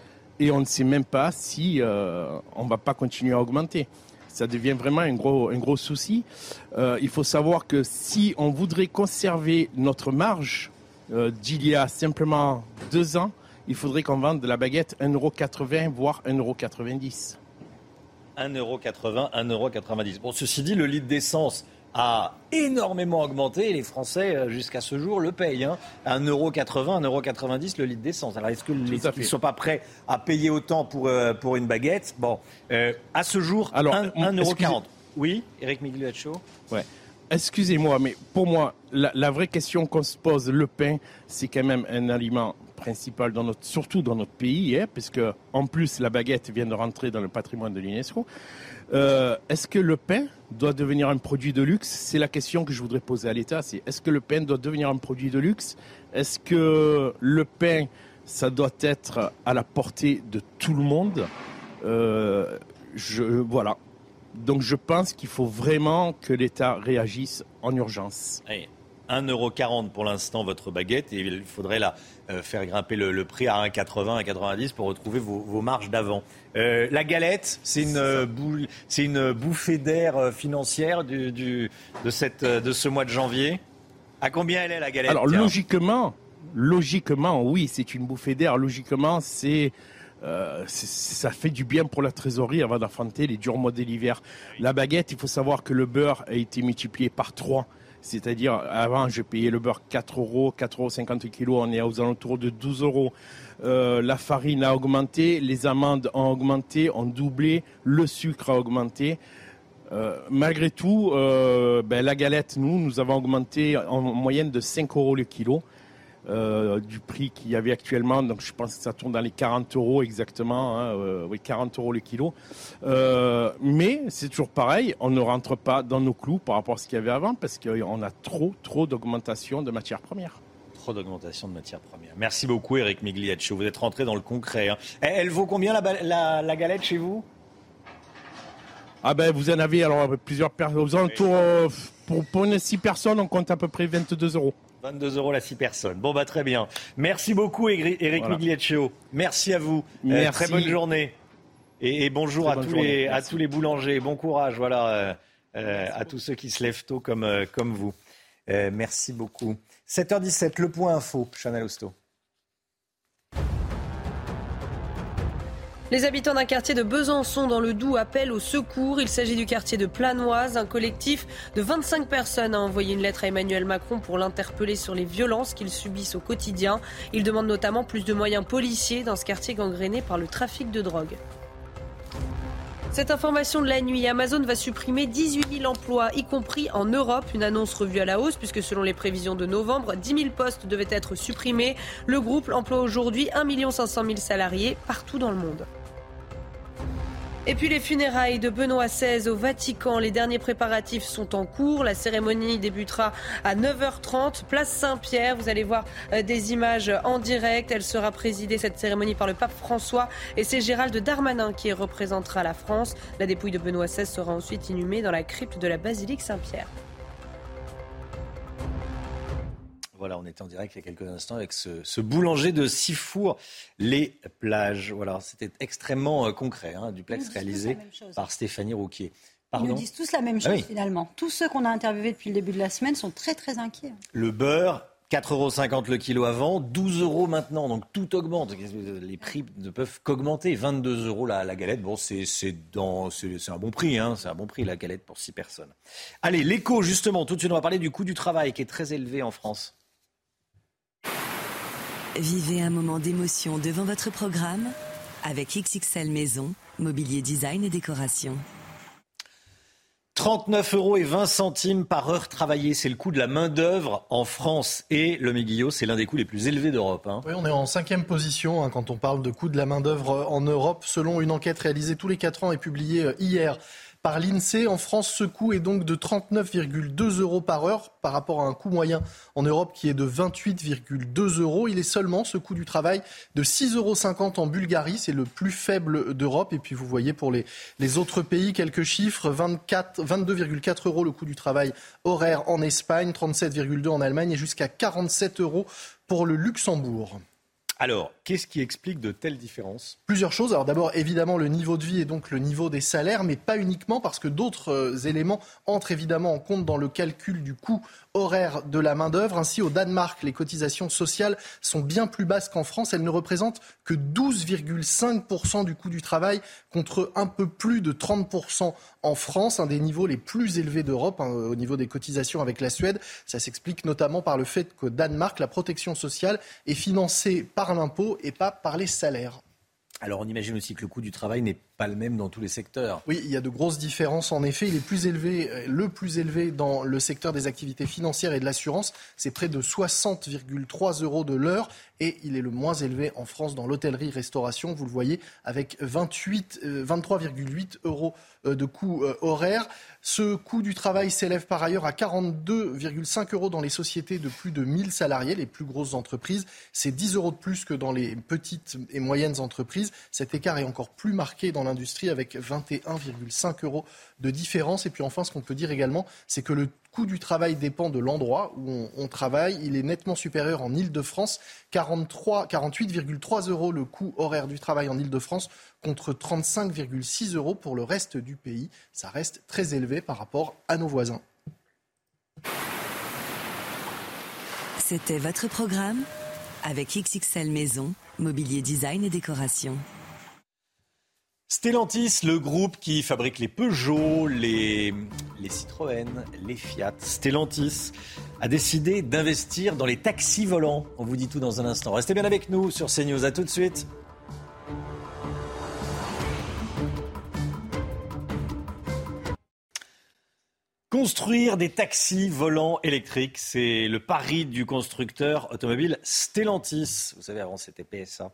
Et on ne sait même pas si on ne va pas continuer à augmenter ça devient vraiment un gros, un gros souci. Euh, il faut savoir que si on voudrait conserver notre marge euh, d'il y a simplement deux ans, il faudrait qu'on vende de la baguette 1,80€, voire 1,90€. 1,80€, 1,90€. Bon, ceci dit, le litre d'essence a énormément augmenté et les Français, euh, jusqu'à ce jour, le payent. Hein. 1,80€, 1,90€ le litre d'essence. Alors, est-ce qu'ils ne sont pas prêts à payer autant pour, euh, pour une baguette? Bon, euh, à ce jour, 1,40€. Oui, Eric Migliaccio Ouais. Excusez-moi, mais pour moi, la, vraie question qu'on se pose, le pain, c'est quand même un aliment principal, dans notre, surtout dans notre pays, hein, puisque en plus la baguette vient de rentrer dans le patrimoine de l'UNESCO. Euh, est-ce que le pain doit devenir un produit de luxe? C'est la question que je voudrais poser à l'État. C'est est-ce que le pain doit devenir un produit de luxe? Est-ce que le pain, ça doit être à la portée de tout le monde? Euh, je, Voilà. Donc je pense qu'il faut vraiment que l'État réagisse en urgence. 1,40€ pour l'instant votre baguette et il faudrait la euh, faire grimper le, prix à 1,80, 1,90 pour retrouver vos, marges d'avant. Euh, la galette, c'est une, boule, c'est une bouffée d'air euh, financière du, de, cette, de ce mois de janvier. À combien elle est la galette? Alors logiquement, logiquement, oui, c'est une bouffée d'air. Logiquement, c'est ça fait du bien pour la trésorerie avant d'affronter les durs mois de l'hiver. La baguette, il faut savoir que le beurre a été multiplié par 3 c'est-à-dire, avant, je payais le beurre 4 euros, 4 euros 50 kilos, on est aux alentours de 12 euros. Euh, la farine a augmenté, les amandes ont augmenté, ont doublé, le sucre a augmenté. Euh, malgré tout, euh, ben, la galette, nous, nous avons augmenté en moyenne de 5 euros le kilo. Euh, du prix qu'il y avait actuellement. Donc je pense que ça tourne dans les 40 euros exactement, hein, euh, oui 40 euros le kilo. Euh, mais c'est toujours pareil, on ne rentre pas dans nos clous par rapport à ce qu'il y avait avant parce qu'on a trop trop d'augmentation de matières premières. Trop d'augmentation de matières premières. Merci beaucoup Eric Migliaccio. Vous êtes rentré dans le concret. Hein. Elle, vaut combien la, la, galette chez vous? Ah ben vous en avez alors plusieurs personnes. pour, pour une 6 personnes, on compte à peu près 22 euros. 22 euros la 6 personnes. Bon, bah très bien. Merci beaucoup, Eric Migliaccio. Merci à vous. Euh, très bonne journée. Et, bonjour à, tous les, à tous les boulangers. Bon courage, voilà, euh, euh, à tous ceux qui se lèvent tôt comme, comme vous. merci beaucoup. 7h17, le point info, Chanel Housteau. Les habitants d'un quartier de Besançon dans le Doubs appellent au secours. Il s'agit du quartier de Planoise. Un collectif de 25 personnes a envoyé une lettre à Emmanuel Macron pour l'interpeller sur les violences qu'ils subissent au quotidien. Ils demandent notamment plus de moyens policiers dans ce quartier gangréné par le trafic de drogue. Cette information de la nuit, Amazon va supprimer 18 000 emplois, y compris en Europe. Une annonce revue à la hausse, puisque selon les prévisions de novembre, 10 000 postes devaient être supprimés. Le groupe emploie aujourd'hui 1 500 000 salariés partout dans le monde. Et puis les funérailles de Benoît XVI au Vatican. Les derniers préparatifs sont en cours. La cérémonie débutera à 9h30, place Saint-Pierre. Vous allez voir euh, des images en direct. Elle sera présidée, cette cérémonie, par le pape François. Et c'est Gérald Darmanin qui représentera la France. La dépouille de Benoît XVI sera ensuite inhumée dans la crypte de la basilique Saint-Pierre. Voilà, on était en direct il y a quelques instants avec ce, boulanger de Sifour, les plages. Voilà, c'était extrêmement euh, concret, hein, duplex réalisé par Stéphanie Rouquier. Ils nous disent tous la même ah chose finalement. Tous ceux qu'on a interviewés depuis le début de la semaine sont très très inquiets. Le beurre, 4,50 euros le kilo avant, 12 euros maintenant, donc tout augmente. Les prix ne peuvent qu'augmenter. 22 euros la, galette, bon, c'est un bon prix, hein. c'est un bon prix la galette pour 6 personnes. Allez, l'écho justement, tout de suite on va parler du coût du travail qui est très élevé en France. Vivez un moment d'émotion devant votre programme avec XXL Maison, mobilier design et décoration. 39 euros et 20 centimes par heure travaillée, c'est le coût de la main-d'œuvre en France. Et le Méguillot, c'est l'un des coûts les plus élevés d'Europe. Hein. Oui, on est en cinquième position hein, quand on parle de coût de la main-d'œuvre en Europe, selon une enquête réalisée tous les quatre ans et publiée euh, hier par l'INSEE. En France, ce coût est donc de 39,2 euros par heure par rapport à un coût moyen en Europe qui est de 28,2 euros. Il est seulement ce coût du travail de 6,50 euros en Bulgarie. C'est le plus faible d'Europe. Et puis vous voyez pour les, les autres pays quelques chiffres. 22,4 euros le coût du travail horaire en Espagne, 37,2 en Allemagne et jusqu'à 47 euros pour le Luxembourg. Alors, qu'est-ce qui explique de telles différences Plusieurs choses. Alors d'abord, évidemment, le niveau de vie et donc le niveau des salaires, mais pas uniquement parce que d'autres euh, éléments entrent évidemment en compte dans le calcul du coût horaire de la main-d'œuvre. Ainsi, au Danemark, les cotisations sociales sont bien plus basses qu'en France. Elles ne représentent que 12,5% du coût du travail contre un peu plus de 30% en France, un des niveaux les plus élevés d'Europe hein, au niveau des cotisations avec la Suède. Ça s'explique notamment par le fait qu'au Danemark, la protection sociale est financée par l'impôt et pas par les salaires. Alors on imagine aussi que le coût du travail n'est même dans tous les secteurs. Oui, il y a de grosses différences en effet. Il est plus élevé, euh, le plus élevé dans le secteur des activités financières et de l'assurance. C'est près de 60,3 euros de l'heure et il est le moins élevé en France dans l'hôtellerie-restauration. Vous le voyez avec 28, 23,8 euh, euros euh, de coût horaire. Ce coût du travail s'élève par ailleurs à 42,5 euros dans les sociétés de plus de 1000 salariés, les plus grosses entreprises. C'est 10 euros de plus que dans les petites et moyennes entreprises. Cet écart est encore plus marqué dans l'industrie avec 21,5 euros de différence. Et puis enfin, ce qu'on peut dire également, c'est que le coût du travail dépend de l'endroit où on, travaille. Il est nettement supérieur en Ile-de-France, 48,3 euros le coût horaire du travail en Ile-de-France contre 35,6 euros pour le reste du pays. Ça reste très élevé par rapport à nos voisins. C'était votre programme avec XXL Maison, Mobilier Design et Décoration. Stellantis, le groupe qui fabrique les Peugeot, les, Citroën, les Fiat. Stellantis a décidé d'investir dans les taxis volants. On vous dit tout dans un instant. Restez bien avec nous sur CNews. À tout de suite. Construire des taxis volants électriques, c'est le pari du constructeur automobile Stellantis. Vous savez, avant c'était PSA.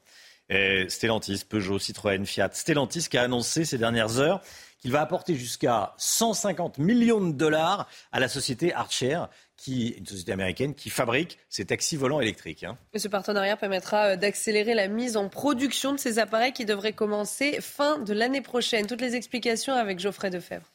Stellantis, Peugeot, Citroën, Fiat. Stellantis qui a annoncé ces dernières heures qu'il va apporter jusqu'à 150 millions de dollars à la société Archer, qui une société américaine qui fabrique ces taxis volants électriques. Hein. ce partenariat permettra euh, d'accélérer la mise en production de ces appareils qui devraient commencer fin de l'année prochaine. Toutes les explications avec Geoffrey Defebvre.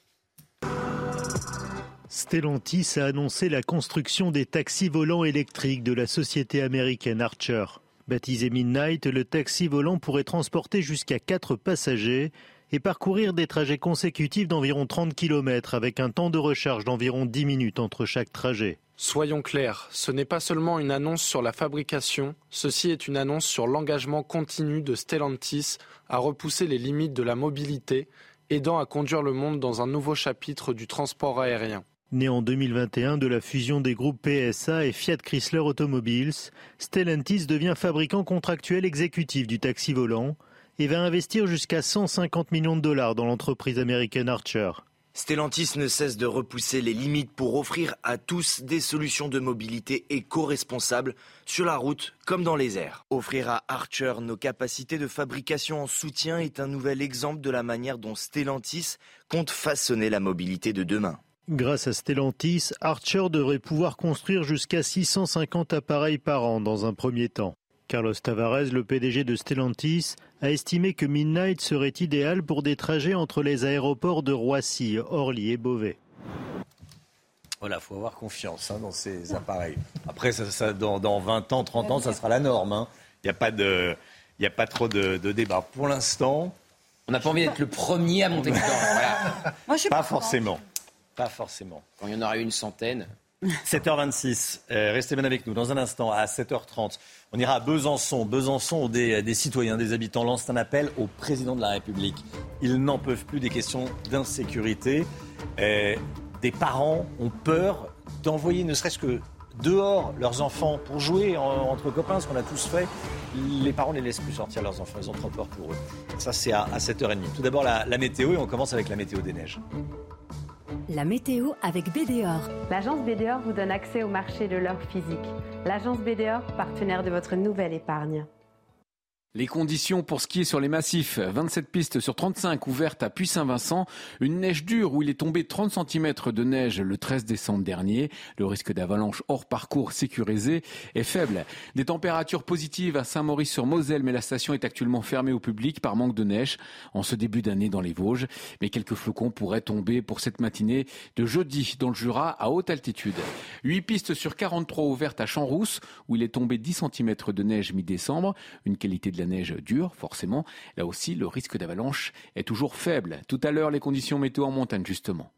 Stellantis a annoncé la construction des taxis volants électriques de la société américaine Archer. Baptisé Midnight, le taxi volant pourrait transporter jusqu'à 4 passagers et parcourir des trajets consécutifs d'environ 30 km avec un temps de recharge d'environ 10 minutes entre chaque trajet. Soyons clairs, ce n'est pas seulement une annonce sur la fabrication, ceci est une annonce sur l'engagement continu de Stellantis à repousser les limites de la mobilité, aidant à conduire le monde dans un nouveau chapitre du transport aérien. Né en 2021 de la fusion des groupes PSA et Fiat Chrysler Automobiles, Stellantis devient fabricant contractuel exécutif du taxi volant et va investir jusqu'à 150 millions de dollars dans l'entreprise américaine Archer. Stellantis ne cesse de repousser les limites pour offrir à tous des solutions de mobilité éco-responsables sur la route comme dans les airs. Offrir à Archer nos capacités de fabrication en soutien est un nouvel exemple de la manière dont Stellantis compte façonner la mobilité de demain. Grâce à Stellantis, Archer devrait pouvoir construire jusqu'à 650 appareils par an dans un premier temps. Carlos Tavares, le PDG de Stellantis, a estimé que Midnight serait idéal pour des trajets entre les aéroports de Roissy, Orly et Beauvais. Voilà, il faut avoir confiance hein, dans ces appareils. Après, ça, dans, 20 ans, 30 ans, ça sera la norme. Hein. Il n'y a, pas de, a pas trop de, de débat. Pour l'instant... On n'a pas envie d'être le premier à monter dedans. Voilà. pas forcément. Pas forcément. Quand il y en aura une centaine. [laughs] 7h26, euh, restez bien avec nous. Dans un instant, à 7h30, on ira à Besançon. Besançon, où des, citoyens, des habitants lancent un appel au président de la République. Ils n'en peuvent plus des questions d'insécurité. Euh, des parents ont peur d'envoyer, ne serait-ce que dehors, leurs enfants pour jouer entre copains, ce qu'on a tous fait. Les parents ne les laissent plus sortir leurs enfants, ils ont trop peur pour eux. Ça, c'est à, 7h30. Tout d'abord, la, la météo, et on commence avec la météo des neiges. La météo avec BDOR. L'agence BDOR vous donne accès au marché de l'or physique. L'agence BDOR, partenaire de votre nouvelle épargne. Les conditions pour skier sur les massifs, 27 pistes sur 35 ouvertes à Puy-Saint-Vincent, une neige dure où il est tombé 30 cm de neige le 13 décembre dernier. Le risque d'avalanche hors parcours sécurisé est faible. Des températures positives à Saint-Maurice-sur-Moselle, mais la station est actuellement fermée au public par manque de neige en ce début d'année dans les Vosges. Mais quelques flocons pourraient tomber pour cette matinée de jeudi dans le Jura à haute altitude. 8 pistes sur 43 ouvertes à Champs-Rousse où il est tombé 10 cm de neige mi-décembre. Une qualité de la neige dure, forcément. Là aussi, le risque d'avalanche est toujours faible. Tout à l'heure, les conditions météo en montagne, justement.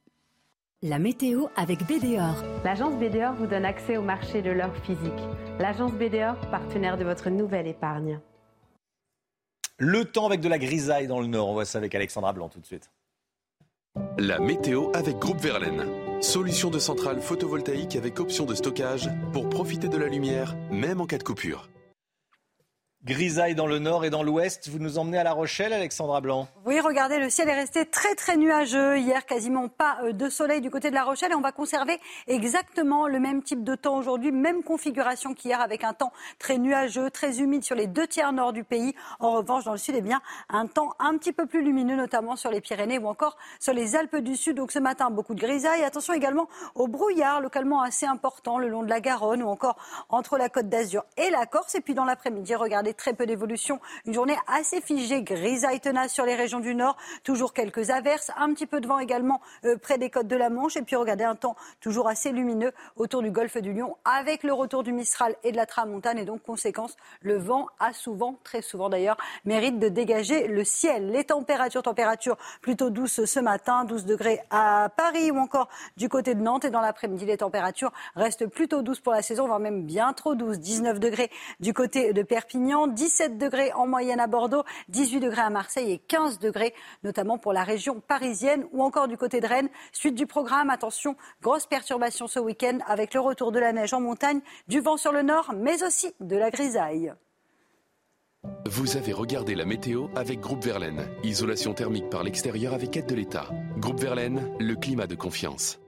La météo avec BDOR. L'agence BDOR vous donne accès au marché de l'or physique. L'agence BDOR, partenaire de votre nouvelle épargne. Le temps avec de la grisaille dans le nord. On voit ça avec Alexandra Blanc tout de suite. La météo avec Groupe Verlaine. Solution de centrale photovoltaïque avec option de stockage pour profiter de la lumière, même en cas de coupure. Grisaille dans le nord et dans l'ouest. Vous nous emmenez à La Rochelle, Alexandra Blanc Oui, regardez, le ciel est resté très très nuageux. Hier, quasiment pas euh, de soleil du côté de La Rochelle. Et on va conserver exactement le même type de temps aujourd'hui, même configuration qu'hier, avec un temps très nuageux, très humide sur les deux tiers nord du pays. En revanche, dans le sud, eh bien, un temps un petit peu plus lumineux, notamment sur les Pyrénées ou encore sur les Alpes du Sud. Donc ce matin, beaucoup de grisaille. Attention également au brouillard, localement assez important le long de la Garonne ou encore entre la Côte d'Azur et la Corse. Et puis dans l'après-midi, regardez très peu d'évolution. Une journée assez figée, grisaille tenace sur les régions du Nord. Toujours quelques averses, un petit peu de vent également euh, près des côtes de la Manche. Et puis regardez un temps toujours assez lumineux autour du golfe du Lion avec le retour du Mistral et de la Tramontane. Et donc, conséquence, le vent a souvent, très souvent d'ailleurs, mérite de dégager le ciel. Les températures, températures plutôt douces ce matin, 12 degrés à Paris ou encore du côté de Nantes. Et dans l'après-midi, les températures restent plutôt douces pour la saison, voire même bien trop douces. 19 degrés du côté de Perpignan, 17 degrés en moyenne à Bordeaux, 18 degrés à Marseille et 15 degrés notamment pour la région parisienne ou encore du côté de Rennes. Suite du programme, attention, grosse perturbation ce week-end avec le retour de la neige en montagne, du vent sur le nord, mais aussi de la grisaille. Vous avez regardé la météo avec Groupe Verlaine. Isolation thermique par l'extérieur avec aide de l'État. Groupe Verlaine, le climat de confiance.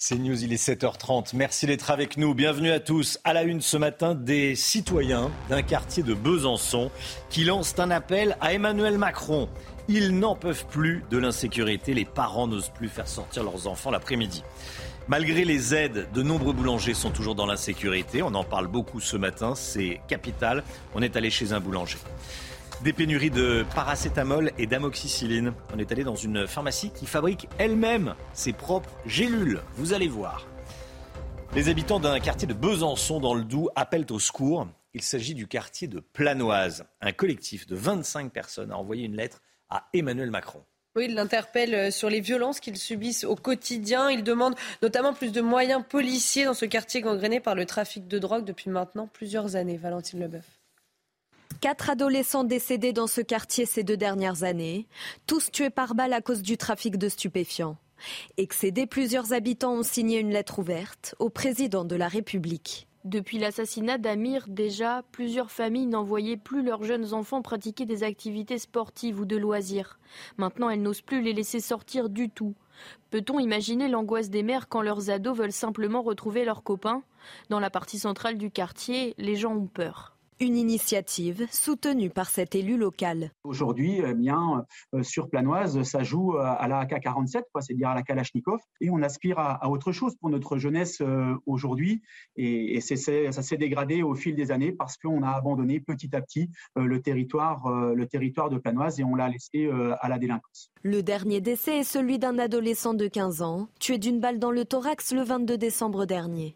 C'est News, il est 7h30. Merci d'être avec nous. Bienvenue à tous. À la une ce matin, des citoyens d'un quartier de Besançon qui lancent un appel à Emmanuel Macron. Ils n'en peuvent plus de l'insécurité. Les parents n'osent plus faire sortir leurs enfants l'après-midi. Malgré les aides, de nombreux boulangers sont toujours dans l'insécurité. On en parle beaucoup ce matin. C'est capital. On est allé chez un boulanger. Des pénuries de paracétamol et d'amoxicilline. On est allé dans une pharmacie qui fabrique elle-même ses propres gélules. Vous allez voir. Les habitants d'un quartier de Besançon dans le Doubs appellent au secours. Il s'agit du quartier de Planoise. Un collectif de 25 personnes a envoyé une lettre à Emmanuel Macron. Oui, il l'interpelle sur les violences qu'ils subissent au quotidien. Il demande notamment plus de moyens policiers dans ce quartier gangréné par le trafic de drogue depuis maintenant plusieurs années. Valentine Leboeuf. Quatre adolescents décédés dans ce quartier ces deux dernières années, tous tués par balle à cause du trafic de stupéfiants. Excédés, plusieurs habitants ont signé une lettre ouverte au président de la République. Depuis l'assassinat d'Amir, déjà, plusieurs familles n'envoyaient plus leurs jeunes enfants pratiquer des activités sportives ou de loisirs. Maintenant, elles n'osent plus les laisser sortir du tout. Peut-on imaginer l'angoisse des mères quand leurs ados veulent simplement retrouver leurs copains? Dans la partie centrale du quartier, les gens ont peur. Une initiative soutenue par cet élu local. Aujourd'hui, eh bien, euh, sur Planoise, ça joue euh, à la AK-47, c'est-à-dire à la Kalachnikov, et on aspire à, à autre chose pour notre jeunesse euh, aujourd'hui. Et, ça s'est dégradé au fil des années parce qu'on a abandonné petit à petit euh, le territoire, le territoire de Planoise et on l'a laissé à la délinquance. Le dernier décès est celui d'un adolescent de 15 ans, tué d'une balle dans le thorax le 22 décembre dernier.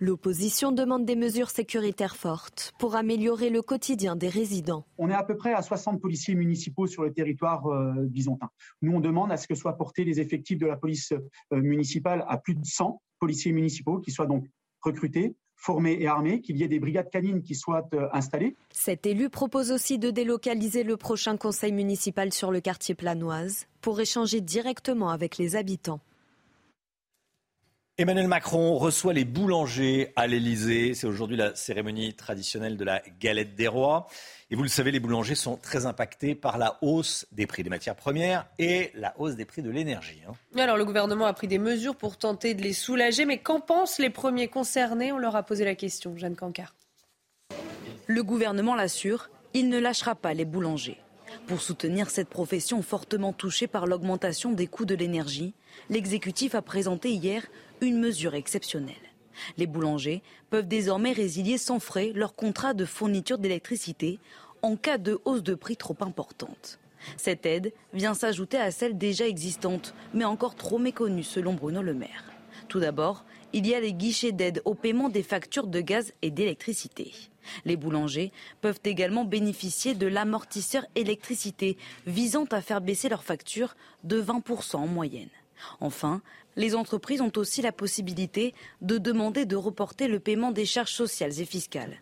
L'opposition demande des mesures sécuritaires fortes pour améliorer le quotidien des résidents. On est à peu près à 60 policiers municipaux sur le territoire euh, bisontin. Nous, on demande à ce que soient portés les effectifs de la police euh, municipale à plus de 100 policiers municipaux qui soient donc recrutés, formés et armés, qu'il y ait des brigades canines qui soient euh, installées. Cet élu propose aussi de délocaliser le prochain conseil municipal sur le quartier planoise pour échanger directement avec les habitants. Emmanuel Macron reçoit les boulangers à l'Elysée. C'est aujourd'hui la cérémonie traditionnelle de la galette des rois. Et vous le savez, les boulangers sont très impactés par la hausse des prix des matières premières et la hausse des prix de l'énergie. hein. Alors le gouvernement a pris des mesures pour tenter de les soulager, mais qu'en pensent les premiers concernés? On leur a posé la question, Jeanne Cancard. Le gouvernement l'assure, il ne lâchera pas les boulangers. Pour soutenir cette profession fortement touchée par l'augmentation des coûts de l'énergie, l'exécutif a présenté hier une mesure exceptionnelle. Les boulangers peuvent désormais résilier sans frais leur contrat de fourniture d'électricité en cas de hausse de prix trop importante. Cette aide vient s'ajouter à celle déjà existante, mais encore trop méconnue selon Bruno Le Maire. Tout d'abord, il y a les guichets d'aide au paiement des factures de gaz et d'électricité. Les boulangers peuvent également bénéficier de l'amortisseur électricité visant à faire baisser leurs factures de 20% en moyenne. Enfin, les entreprises ont aussi la possibilité de demander de reporter le paiement des charges sociales et fiscales.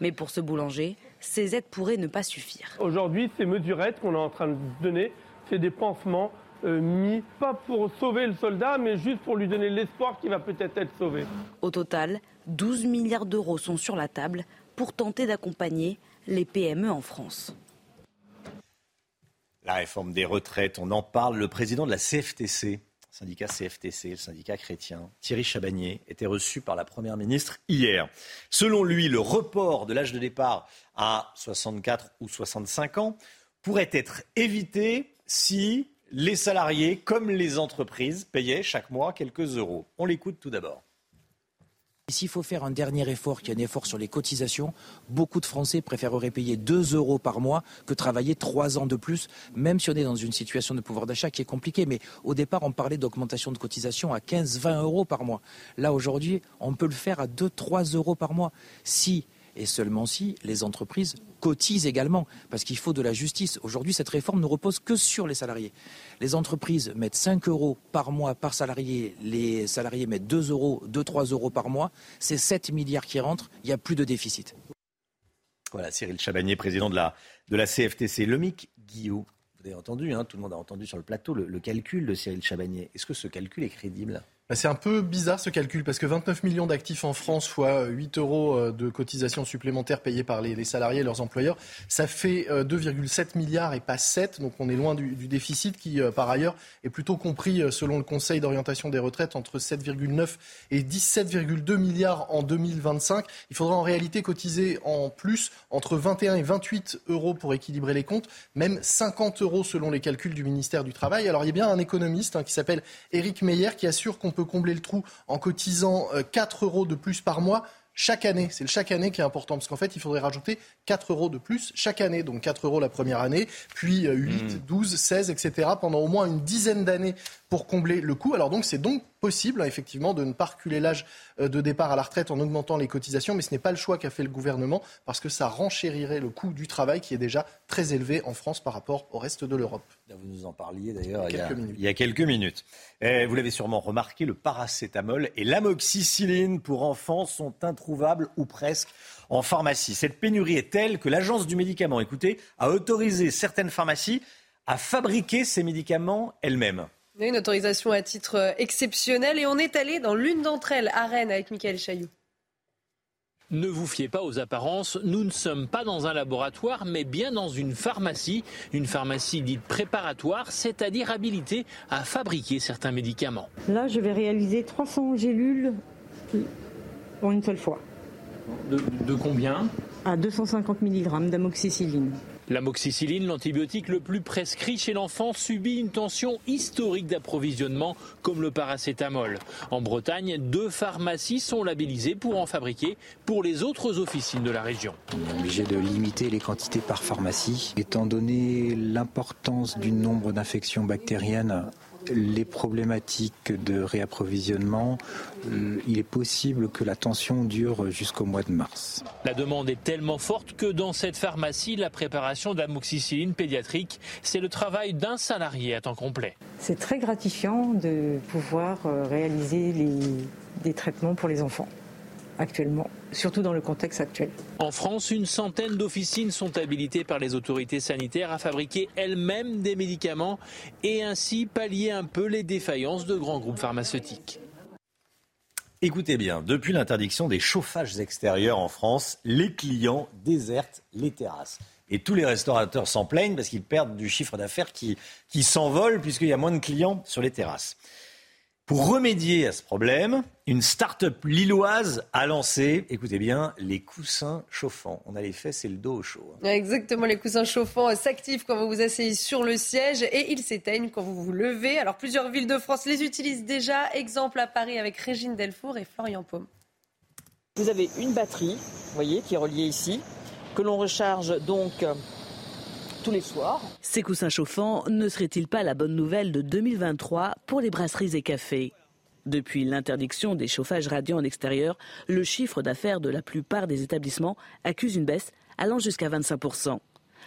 Mais pour ce boulanger, ces aides pourraient ne pas suffire. Aujourd'hui, ces mesurettes qu'on est en train de donner, c'est des pansements euh, mis pas pour sauver le soldat, mais juste pour lui donner l'espoir qu'il va peut-être être sauvé. Au total, 12 milliards d'euros sont sur la table pour tenter d'accompagner les PME en France. La réforme des retraites, on en parle. Le président de la CFTC, syndicat CFTC, le syndicat chrétien, Thierry Chabagnier, était reçu par la Première ministre hier. Selon lui, le report de l'âge de départ à 64 ou 65 ans pourrait être évité si les salariés, comme les entreprises, payaient chaque mois quelques euros. On l'écoute tout d'abord. S'il faut faire un dernier effort, qui est un effort sur les cotisations, beaucoup de Français préféreraient payer 2 euros par mois que travailler 3 ans de plus, même si on est dans une situation de pouvoir d'achat qui est compliquée. Mais au départ, on parlait d'augmentation de cotisation à 15-20 euros par mois. Là, aujourd'hui, on peut le faire à 2-3 euros par mois. Si et seulement si les entreprises cotisent également, parce qu'il faut de la justice. Aujourd'hui, cette réforme ne repose que sur les salariés. Les entreprises mettent 5 euros par mois par salarié, les salariés mettent 2 euros, 2-3 euros par mois, c'est 7 milliards qui rentrent, il n'y a plus de déficit. Voilà, Cyril Chabagnier, président de la, de la CFTC. Lomic Guillaume, vous avez entendu, hein, tout le monde a entendu sur le plateau le, le calcul de Cyril Chabagnier. Est-ce que ce calcul est crédible? C'est un peu bizarre ce calcul parce que 29 millions d'actifs en France fois 8 euros euh, de cotisations supplémentaires payées par les, salariés et leurs employeurs, ça fait 2,7 euh, milliards et pas 7. Donc on est loin du, déficit qui, euh, par ailleurs, est plutôt compris selon le Conseil d'orientation des retraites entre 7,9 et 17,2 milliards en 2025. Il faudra en réalité cotiser en plus entre 21 et 28 euros pour équilibrer les comptes, même 50 euros selon les calculs du ministère du Travail. Alors il y a bien un économiste hein, qui s'appelle Éric Meyer qui assure qu'on peut combler le trou en cotisant 4 euh, euros de plus par mois chaque année. C'est chaque année qui est important, parce qu'en fait, il faudrait rajouter 4 euros de plus chaque année. Donc 4 euros la première année, puis 8, 12, 16, etc. pendant au moins une dizaine d'années pour combler le coût. Alors donc c'est donc possible, hein, effectivement, de ne pas reculer l'âge euh, de départ à la retraite en augmentant les cotisations, mais ce n'est pas le choix qu'a fait le gouvernement, parce que ça renchérirait le coût du travail qui est déjà très élevé en France par rapport au reste de l'Europe. Vous nous en parliez d'ailleurs il, il, y a quelques minutes. Et vous l'avez sûrement remarqué, le paracétamol et l'amoxicilline pour enfants sont introuvables ou presque en pharmacie. Cette pénurie est telle que l'agence du médicament, écoutez, a autorisé certaines pharmacies à fabriquer ces médicaments elles-mêmes. Une autorisation à titre euh, exceptionnel et on est allé dans l'une d'entre elles, à Rennes, avec Michael Chailloux. Ne vous fiez pas aux apparences, nous ne sommes pas dans un laboratoire, mais bien dans une pharmacie, une pharmacie dite préparatoire, c'est-à-dire habilitée à fabriquer certains médicaments. Là, je vais réaliser 300 gélules en une seule fois. De, de combien À 250 mg d'amoxicilline. L'amoxicilline, l'antibiotique le plus prescrit chez l'enfant, subit une tension historique d'approvisionnement comme le paracétamol. En Bretagne, deux pharmacies sont labellisées pour en fabriquer pour les autres officines de la région. On est obligé de limiter les quantités par pharmacie, étant donné l'importance du nombre d'infections bactériennes les problématiques de réapprovisionnement, euh, il est possible que la tension dure jusqu'au mois de mars. La demande est tellement forte que dans cette pharmacie, la préparation d'amoxicilline pédiatrique, c'est le travail d'un salarié à temps complet. C'est très gratifiant de pouvoir euh, réaliser des traitements pour les enfants actuellement, surtout dans le contexte actuel. En France, une centaine d'officines sont habilitées par les autorités sanitaires à fabriquer elles-mêmes des médicaments et ainsi pallier un peu les défaillances de grands groupes pharmaceutiques. Écoutez bien, depuis l'interdiction des chauffages extérieurs en France, les clients désertent les terrasses. Et tous les restaurateurs s'en plaignent parce qu'ils perdent du chiffre d'affaires qui, qui s'envole puisqu'il y a moins de clients sur les terrasses. Pour remédier à ce problème, une start-up lilloise a lancé, écoutez bien, les coussins chauffants. On a les fesses et le dos au chaud. Hein. Exactement, les coussins chauffants s'activent quand vous vous asseyez sur le siège et ils s'éteignent quand vous vous levez. Alors plusieurs villes de France les utilisent déjà. Exemple à Paris avec Régine Delfour et Florian Paume. Vous avez une batterie, vous voyez, qui est reliée ici, que l'on recharge donc tous les soirs. Ces coussins chauffants ne seraient-ils pas la bonne nouvelle de 2023 pour les brasseries et cafés? Depuis l'interdiction des chauffages radiants en extérieur, le chiffre d'affaires de la plupart des établissements accuse une baisse allant jusqu'à 25%.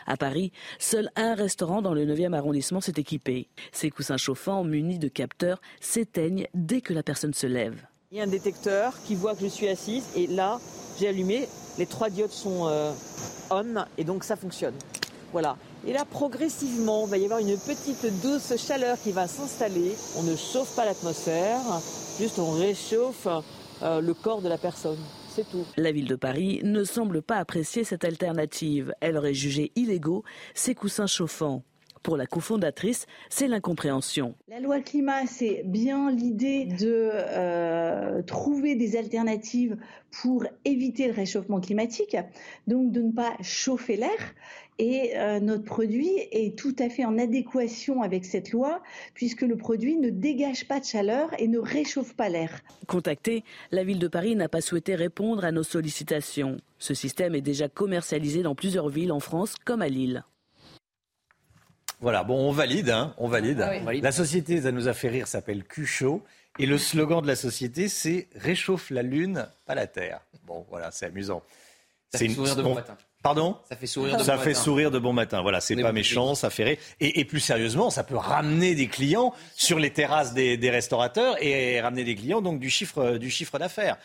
À Paris, seul un restaurant dans le 9e arrondissement s'est équipé. Ces coussins chauffants munis de capteurs s'éteignent dès que la personne se lève. Il y a un détecteur qui voit que je suis assise et là, j'ai allumé, les trois diodes sont euh, on et donc ça fonctionne. Voilà. Et là, progressivement, il va y avoir une petite douce chaleur qui va s'installer. On ne chauffe pas l'atmosphère, juste on réchauffe euh, le corps de la personne. C'est tout. La ville de Paris ne semble pas apprécier cette alternative. Elle aurait jugé illégaux ces coussins chauffants. Pour la cofondatrice, c'est l'incompréhension. La loi climat, c'est bien l'idée de euh, trouver des alternatives pour éviter le réchauffement climatique, donc de ne pas chauffer l'air. Et euh, notre produit est tout à fait en adéquation avec cette loi, puisque le produit ne dégage pas de chaleur et ne réchauffe pas l'air. Contactée, la ville de Paris n'a pas souhaité répondre à nos sollicitations. Ce système est déjà commercialisé dans plusieurs villes en France, comme à Lille. Voilà, bon, on valide, hein, on valide. Ah La société, ça nous a fait rire, s'appelle Cuchot. Et le slogan de la société, c'est Réchauffe la Lune, pas la Terre. Bon, voilà, c'est amusant. Ça fait sourire de bon matin. Pardon Ça fait sourire de ça bon fait matin. sourire de bon matin. Voilà, c'est pas bon méchant, ça fait rire. Et, et plus sérieusement, ça peut ramener des clients sur les terrasses des, des restaurateurs et ramener des clients donc du chiffre du chiffre d'affaires.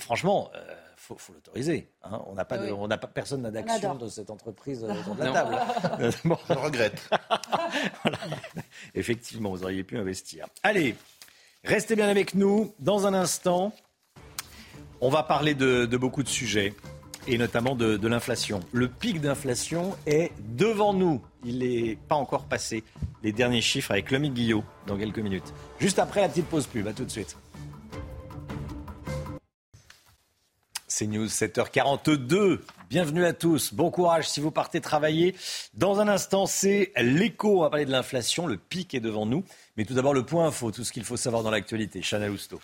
Franchement, euh, faut, faut l'autoriser. hein. On n'a pas, de- on n'a pas personne n'a d'action dans cette entreprise euh, autour de la Non. table. [laughs] Euh, bon. Je regrette. [laughs] Voilà. Effectivement, vous auriez pu investir. Allez, restez bien avec nous. Dans un instant, on va parler de, de beaucoup de sujets et notamment de, l'inflation. Le pic d'inflation est devant nous. Il n'est pas encore passé. Les derniers chiffres avec Lomique Guillot dans quelques minutes. Juste après la petite pause pub. À tout de suite. C'est News 7h42. Bienvenue à tous. Bon courage si vous partez travailler. Dans un instant, c'est l'écho. On va parler de l'inflation. Le pic est devant nous. Mais tout d'abord, le point info. Tout ce qu'il faut savoir dans l'actualité. Chana Lousteau.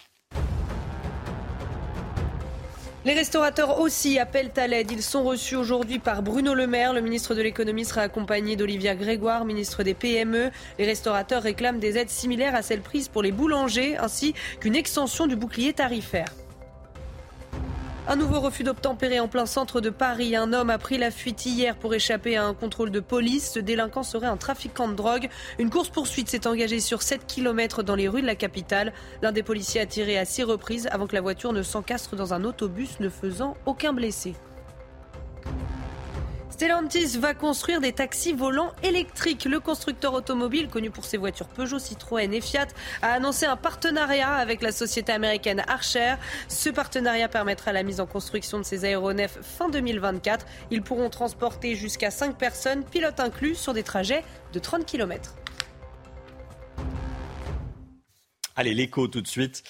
Les restaurateurs aussi appellent à l'aide. Ils sont reçus aujourd'hui par Bruno Le Maire. Le ministre de l'économie sera accompagné d'Olivia Grégoire, ministre des PME. Les restaurateurs réclament des aides similaires à celles prises pour les boulangers, ainsi qu'une extension du bouclier tarifaire. Un nouveau refus d'obtempérer en plein centre de Paris. Un homme a pris la fuite hier pour échapper à un contrôle de police. Ce délinquant serait un trafiquant de drogue. Une course-poursuite s'est engagée sur 7 km dans les rues de la capitale. L'un des policiers a tiré à six reprises avant que la voiture ne s'encastre dans un autobus, ne faisant aucun blessé. Stellantis va construire des taxis volants électriques. Le constructeur automobile, connu pour ses voitures Peugeot, Citroën et Fiat, a annoncé un partenariat avec la société américaine Archer. Ce partenariat permettra la mise en construction de ces aéronefs fin 2024. Ils pourront transporter jusqu'à 5 personnes, pilotes inclus, sur des trajets de 30 km. Allez, l'écho tout de suite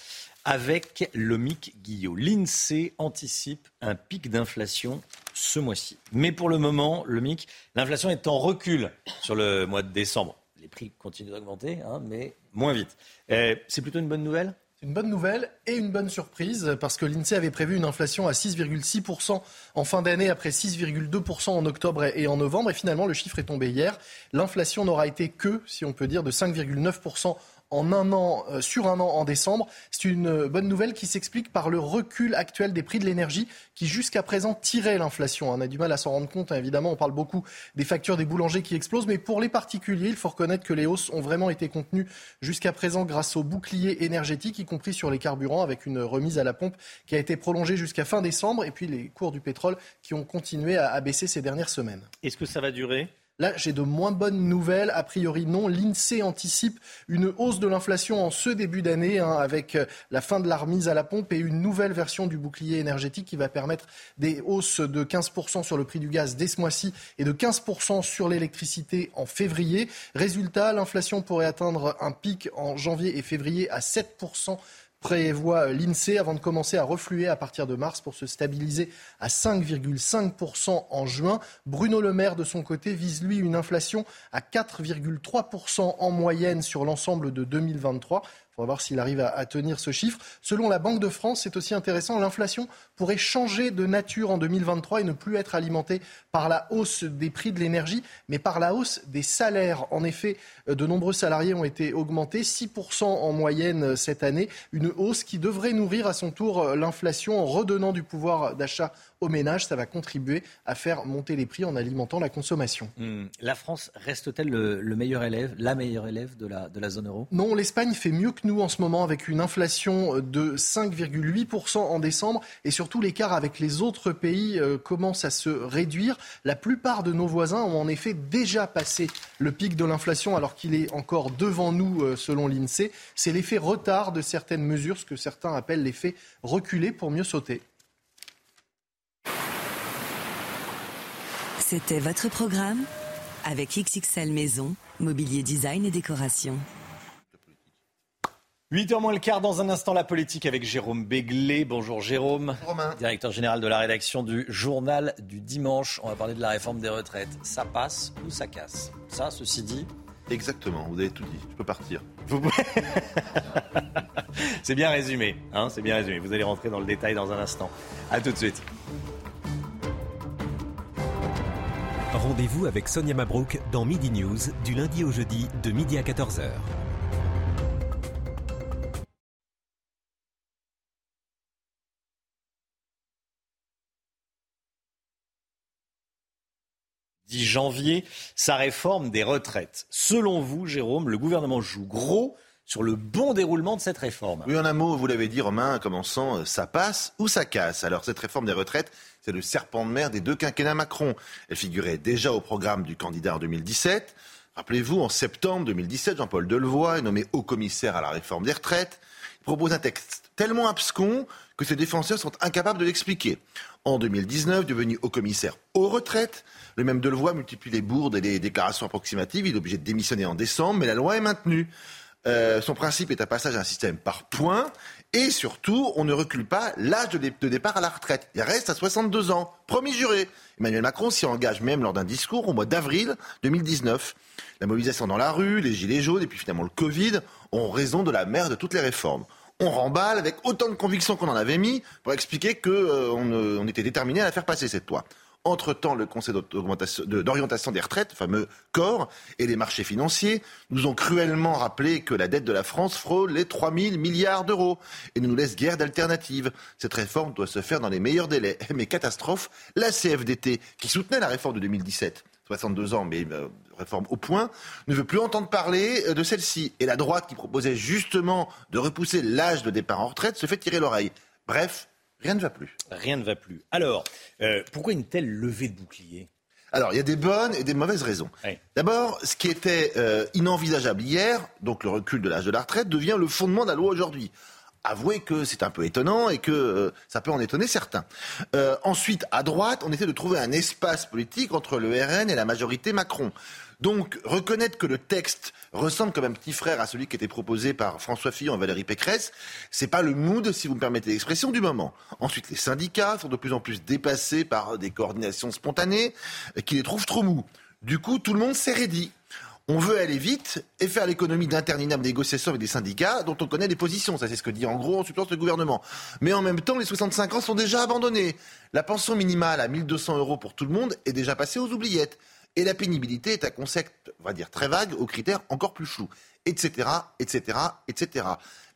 avec Lomique Guillot. L'INSEE anticipe un pic d'inflation ce mois-ci. Mais pour le moment, Lomique, l'inflation est en recul sur le mois de décembre. Les prix continuent d'augmenter, hein, mais moins vite. Euh, c'est plutôt une bonne nouvelle? Une bonne nouvelle et une bonne surprise parce que l'INSEE avait prévu une inflation à 6,6% en fin d'année après 6,2% en octobre et en novembre. Et finalement, le chiffre est tombé hier. L'inflation n'aura été que, si on peut dire, de 5,9% en un an, euh, sur un an en décembre. C'est une bonne nouvelle qui s'explique par le recul actuel des prix de l'énergie qui jusqu'à présent tirait l'inflation. On a du mal à s'en rendre compte, hein. évidemment, on parle beaucoup des factures des boulangers qui explosent, mais pour les particuliers, il faut reconnaître que les hausses ont vraiment été contenues jusqu'à présent grâce au bouclier énergétique, y compris sur les carburants, avec une remise à la pompe qui a été prolongée jusqu'à fin décembre, et puis les cours du pétrole qui ont continué à baisser ces dernières semaines. Est-ce que ça va durer? Là, j'ai de moins bonnes nouvelles. A priori, non. L'INSEE anticipe une hausse de l'inflation en ce début d'année, hein, avec euh, la fin de la remise à la pompe et une nouvelle version du bouclier énergétique qui va permettre des hausses de 15% sur le prix du gaz dès ce mois-ci et de 15% sur l'électricité en février. Résultat, l'inflation pourrait atteindre un pic en janvier et février à 7% prévoit l'INSEE avant de commencer à refluer à partir de mars pour se stabiliser à 5,5% en juin. Bruno Le Maire, de son côté, vise lui une inflation à 4,3% en moyenne sur l'ensemble de 2023. Il faudra voir s'il arrive à, tenir ce chiffre. Selon la Banque de France, c'est aussi intéressant, l'inflation pourrait changer de nature en 2023 et ne plus être alimentée par la hausse des prix de l'énergie, mais par la hausse des salaires. En effet, euh, de nombreux salariés ont été augmentés, 6% en moyenne euh, cette année, une hausse qui devrait nourrir à son tour euh, l'inflation en redonnant du pouvoir d'achat aux ménages. Ça va contribuer à faire monter les prix en alimentant la consommation. Hmm. La France reste-t-elle le, meilleur élève, la meilleure élève de la, de la zone euro? Non, l'Espagne fait mieux que nous en ce moment avec une inflation de 5,8% en décembre et surtout l'écart avec les autres pays euh, commence à se réduire. La plupart de nos voisins ont en effet déjà passé le pic de l'inflation alors qu'il est encore devant nous euh, selon l'INSEE. C'est l'effet retard de certaines mesures, ce que certains appellent l'effet reculé pour mieux sauter. C'était votre programme avec XXL Maison, Mobilier Design et Décoration. 8h moins le quart, dans un instant, la politique avec Jérôme Béglé. Bonjour Jérôme, Romain. directeur général de la rédaction du journal du dimanche. On va parler de la réforme des retraites. Ça passe ou ça casse? Ça, ceci dit. Exactement, vous avez tout dit. Je peux partir. [laughs] c'est bien résumé, hein c'est bien résumé. Vous allez rentrer dans le détail dans un instant. À tout de suite. Rendez-vous avec Sonia Mabrouk dans Midi News du lundi au jeudi de midi à 14h. 10 janvier, sa réforme des retraites. Selon vous, Jérôme, le gouvernement joue gros sur le bon déroulement de cette réforme. Oui, en un mot, vous l'avez dit, Romain, commençant, euh, ça passe ou ça casse. Alors, cette réforme des retraites, c'est le serpent de mer des deux quinquennats Macron. Elle figurait déjà au programme du candidat en 2017. Rappelez-vous, en septembre 2017, Jean-Paul Delevoye est nommé haut commissaire à la réforme des retraites. Il propose un texte tellement abscon que ses défenseurs sont incapables de l'expliquer. En 2019, devenu haut commissaire aux retraites, le même Delevoye multiplie les bourdes et les déclarations approximatives. Il est obligé de démissionner en décembre, mais la loi est maintenue. Euh, son principe est un passage à un système par points. Et surtout, on ne recule pas l'âge de, départ à la retraite. Il reste à 62 ans. Promis juré. Emmanuel Macron s'y engage même lors d'un discours au mois d'avril 2019. La mobilisation dans la rue, les gilets jaunes et puis finalement le Covid ont raison de la mère de toutes les réformes. On remballe avec autant de conviction qu'on en avait mis pour expliquer qu'on euh, on était déterminé à la faire passer cette loi. Entre-temps, le Conseil d'orientation des retraites, fameux corps, et les marchés financiers nous ont cruellement rappelé que la dette de la France frôle les 3 000 milliards d'euros et ne nous laisse guère d'alternative. Cette réforme doit se faire dans les meilleurs délais. [laughs] Mais catastrophe, la CFDT, qui soutenait la réforme de 2017, 62 ans, mais euh, réforme au point, ne veut plus entendre parler euh, de celle-ci. Et la droite, qui proposait justement de repousser l'âge de départ en retraite, se fait tirer l'oreille. Bref, Rien ne va plus. Rien ne va plus. Alors, euh, pourquoi une telle levée de bouclier? Alors, il y a des bonnes et des mauvaises raisons. D'abord, ce qui était euh, inenvisageable hier, donc le recul de l'âge de la retraite, devient le fondement de la loi aujourd'hui. Avouez que c'est un peu étonnant et que euh, ça peut en étonner certains. ensuite, à droite, on essaie de trouver un espace politique entre le RN et la majorité Macron. Donc, reconnaître que le texte ressemble comme un petit frère à celui qui était proposé par François Fillon et Valérie Pécresse, c'est pas le mood, si vous me permettez l'expression, du moment. Ensuite, les syndicats sont de plus en plus dépassés par des coordinations spontanées qui les trouvent trop mous. Du coup, tout le monde s'est raidi. On veut aller vite et faire l'économie d'interminables négociations avec des syndicats dont on connaît les positions. Ça, c'est ce que dit en gros en substance le gouvernement. Mais en même temps, les 65 ans sont déjà abandonnés. La pension minimale à 1200 euros pour tout le monde est déjà passée aux oubliettes. Et la pénibilité est un concept, on va dire, très vague, aux critères encore plus flous, etc., etc., etc.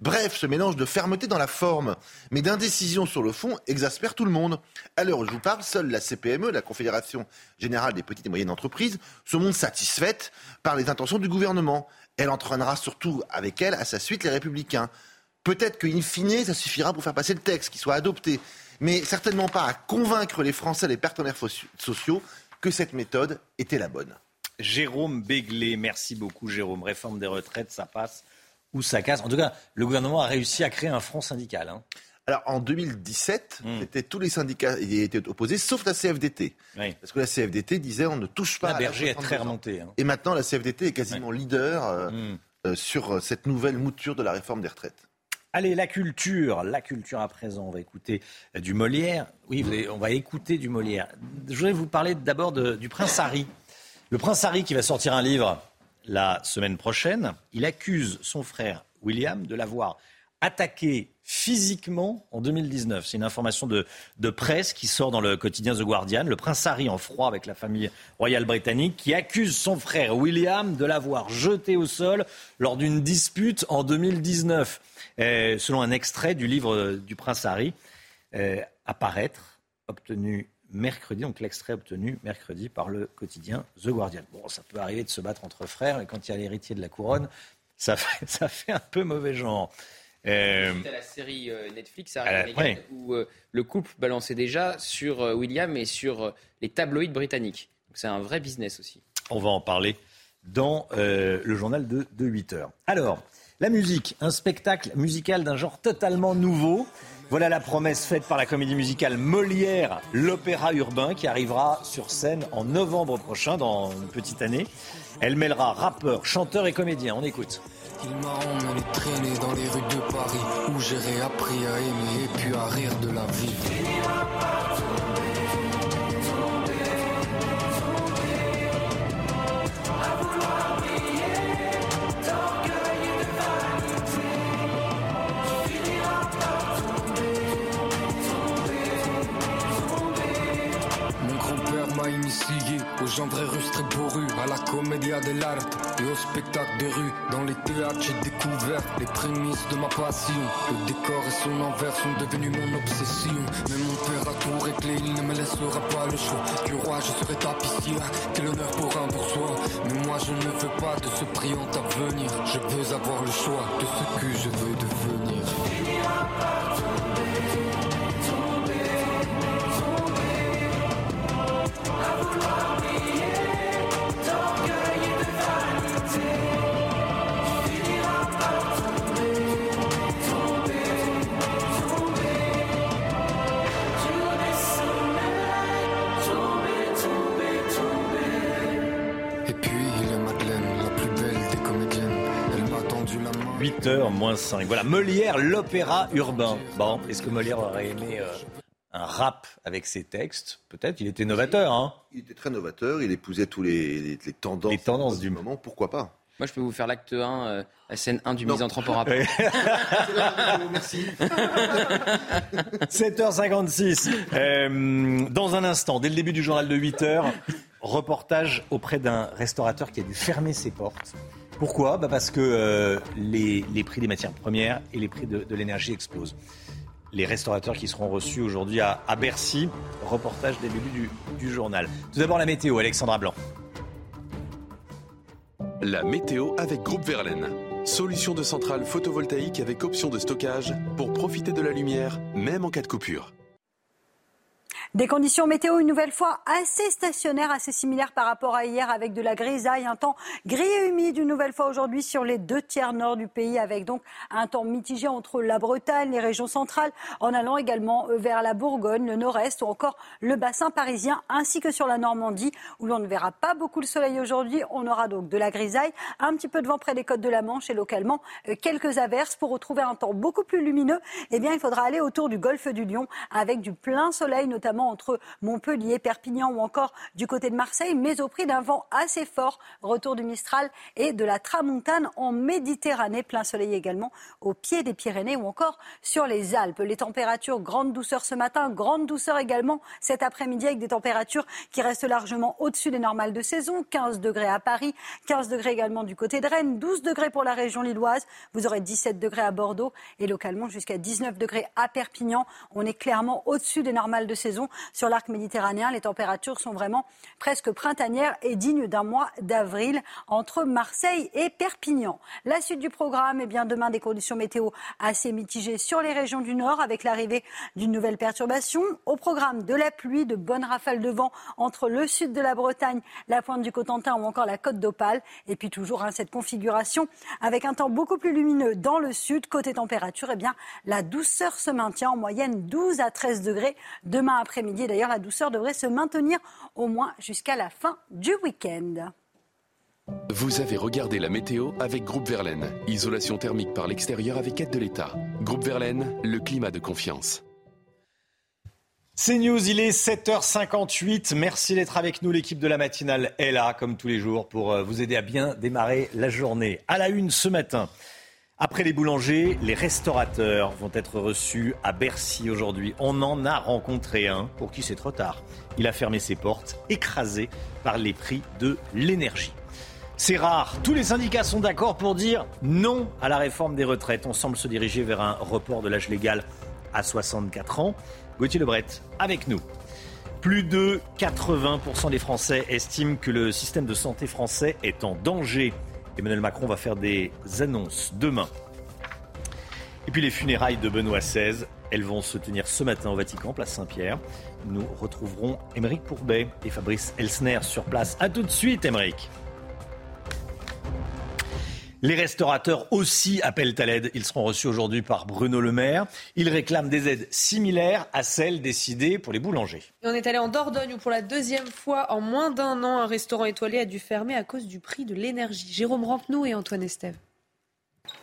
Bref, ce mélange de fermeté dans la forme, mais d'indécision sur le fond, exaspère tout le monde. Où je vous parle, seule la CPME, la Confédération Générale des Petites et Moyennes Entreprises, se montre satisfaite par les intentions du gouvernement. Elle entraînera surtout avec elle, à sa suite, les Républicains. Peut-être qu'in fine, ça suffira pour faire passer le texte, qu'il soit adopté, mais certainement pas à convaincre les Français, les partenaires sociaux, que cette méthode était la bonne. Jérôme Béglé. Merci beaucoup, Jérôme. Réforme des retraites, ça passe ou ça casse. En tout cas, le gouvernement a réussi à créer un front syndical. Hein. Alors en 2017, hmm. c'était tous les syndicats y étaient opposés, sauf la CFDT. Parce que la CFDT disait on ne touche pas. La Berger est très remonté. Hein. Et maintenant, la CFDT est quasiment leader euh, hmm. euh, sur cette nouvelle mouture de la réforme des retraites. Allez, la culture, la culture à présent. On va écouter du Molière. Oui, on va écouter du Molière. Je voudrais vous parler d'abord du prince Harry. Le prince Harry qui va sortir un livre la semaine prochaine. Il accuse son frère William de l'avoir attaqué physiquement en 2019. C'est une information de, presse qui sort dans le quotidien The Guardian. Le prince Harry en froid avec la famille royale britannique qui accuse son frère William de l'avoir jeté au sol lors d'une dispute en 2019. Euh, selon un extrait du livre du prince Harry, euh, apparaître, obtenu mercredi, donc l'extrait obtenu mercredi par le quotidien The Guardian. Bon, ça peut arriver de se battre entre frères, mais quand il y a l'héritier de la couronne, ça fait [laughs] un peu mauvais genre. Euh, à la série euh, Netflix où euh, le couple balançait déjà sur euh, William et sur les tabloïds britanniques. c'est un vrai business aussi. On va en parler dans le journal de, de 8 heures. Alors, la musique, un spectacle musical d'un genre totalement nouveau. Voilà la promesse faite par la comédie musicale Molière, l'opéra urbain, qui arrivera sur scène en novembre prochain, dans une petite année. Elle mêlera rappeurs, chanteurs et comédiens. On écoute. Il m'a emmené traîner dans les rues de Paris, où j'ai appris à aimer et puis à rire de la vie. Initié aux gens vrais russes très bourrus, à la comédia dell'arte et au spectacle des rues. Dans les théâtres, j'ai découvert les prémices de ma passion. Le décor et son envers sont devenus mon obsession. Mais mon père a tout réglé, il ne me laissera pas le choix. Du roi, je serai tapissier, quel honneur pour un bourgeois. Mais moi, je ne veux pas de ce brillant avenir. Je veux avoir le choix de ce que je veux devenir. 8h moins 5. Voilà, Molière, l'opéra urbain. Bon, est-ce que Molière aurait aimé euh, un rap avec ses textes? Peut-être, il était novateur. Hein il était très novateur, il épousait tous les, les, tendances, les tendances du moment, pourquoi pas? Moi, je peux vous faire l'acte 1, euh, la scène 1 du mise en trempe en rap. Merci. [laughs] 7h56. Euh, dans un instant, dès le début du journal de 8h, reportage auprès d'un restaurateur qui a dû fermer ses portes. Pourquoi bah Parce que euh, les, prix des matières premières et les prix de, l'énergie explosent. Les restaurateurs qui seront reçus aujourd'hui à, à, Bercy. Reportage dès le début du, du journal. Tout d'abord la météo, Alexandra Blanc. La météo avec Groupe Verlaine. Solution de centrale photovoltaïque avec option de stockage pour profiter de la lumière, même en cas de coupure. Des conditions météo une nouvelle fois assez stationnaires, assez similaires par rapport à hier avec de la grisaille, un temps gris et humide une nouvelle fois aujourd'hui sur les deux tiers nord du pays avec donc un temps mitigé entre la Bretagne, les régions centrales, en allant également euh, vers la Bourgogne, le nord-est ou encore le bassin parisien ainsi que sur la Normandie où l'on ne verra pas beaucoup le soleil aujourd'hui. On aura donc de la grisaille, un petit peu de vent près des côtes de la Manche et localement euh, quelques averses pour retrouver un temps beaucoup plus lumineux. Eh bien, il faudra aller autour du golfe du Lion avec du plein soleil notamment entre Montpellier, Perpignan ou encore du côté de Marseille, mais au prix d'un vent assez fort. Retour du Mistral et de la Tramontane en Méditerranée, plein soleil également au pied des Pyrénées ou encore sur les Alpes. Les températures, grande douceur ce matin, grande douceur également cet après-midi avec des températures qui restent largement au-dessus des normales de saison. 15 degrés à Paris, 15 degrés également du côté de Rennes, 12 degrés pour la région lilloise. Vous aurez 17 degrés à Bordeaux et localement jusqu'à 19 degrés à Perpignan. On est clairement au-dessus des normales de saison sur l'arc méditerranéen. Les températures sont vraiment presque printanières et dignes d'un mois d'avril entre Marseille et Perpignan. La suite du programme, eh bien demain des conditions météo assez mitigées sur les régions du nord avec l'arrivée d'une nouvelle perturbation. Au programme de la pluie, de bonnes rafales de vent entre le sud de la Bretagne, la pointe du Cotentin ou encore la côte d'Opale. Et puis toujours hein, cette configuration avec un temps beaucoup plus lumineux dans le sud. Côté température, eh bien la douceur se maintient en moyenne 12 à 13 degrés demain après-midi. D'ailleurs, la douceur devrait se maintenir au moins jusqu'à la fin du week-end. Vous avez regardé la météo avec Groupe Verlaine. Isolation thermique par l'extérieur avec aide de l'État. Groupe Verlaine, le climat de confiance. C'est News, il est 7h58. Merci d'être avec nous. L'équipe de la matinale est là, comme tous les jours, pour euh, vous aider à bien démarrer la journée. À la une ce matin. Après les boulangers, les restaurateurs vont être reçus à Bercy aujourd'hui. On en a rencontré un pour qui c'est trop tard. Il a fermé ses portes, écrasé par les prix de l'énergie. C'est rare. Tous les syndicats sont d'accord pour dire non à la réforme des retraites. On semble se diriger vers un report de l'âge légal à 64 ans. Gauthier Lebret, avec nous. Plus de 80% des Français estiment que le système de santé français est en danger. Emmanuel Macron va faire des annonces demain. Et puis les funérailles de Benoît XVI, elles vont se tenir ce matin au Vatican, place Saint-Pierre. Nous retrouverons Émeric Pourbet et Fabrice Elsner sur place. A tout de suite, Émeric. Les restaurateurs aussi appellent à l'aide. Ils seront reçus aujourd'hui par Bruno Le Maire. Ils réclament des aides similaires à celles décidées pour les boulangers. on est allé en Dordogne où pour la deuxième fois en moins d'un an, un restaurant étoilé a dû fermer à cause du prix de l'énergie. Jérôme Rampenou et Antoine Estève.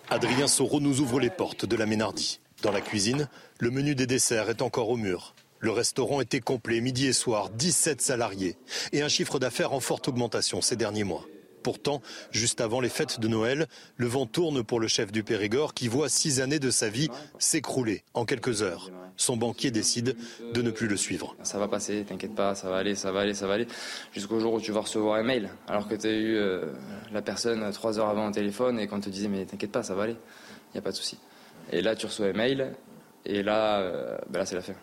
Adrien Soro nous ouvre les portes de la Ménardie. Dans la cuisine, le menu des desserts est encore au mur. Le restaurant était complet midi et soir, 17 salariés et un chiffre d'affaires en forte augmentation ces derniers mois. Pourtant, juste avant les fêtes de Noël, le vent tourne pour le chef du Périgord qui voit six années de sa vie s'écrouler en quelques heures. Son banquier décide de ne plus le suivre. Ça va passer, t'inquiète pas, ça va aller, ça va aller, ça va aller. Jusqu'au jour où tu vas recevoir un mail, alors que tu as eu euh, la personne trois heures avant au téléphone et qu'on te disait mais t'inquiète pas, ça va aller, il n'y a pas de souci. Et là, tu reçois un mail et là, euh, ben là c'est la fin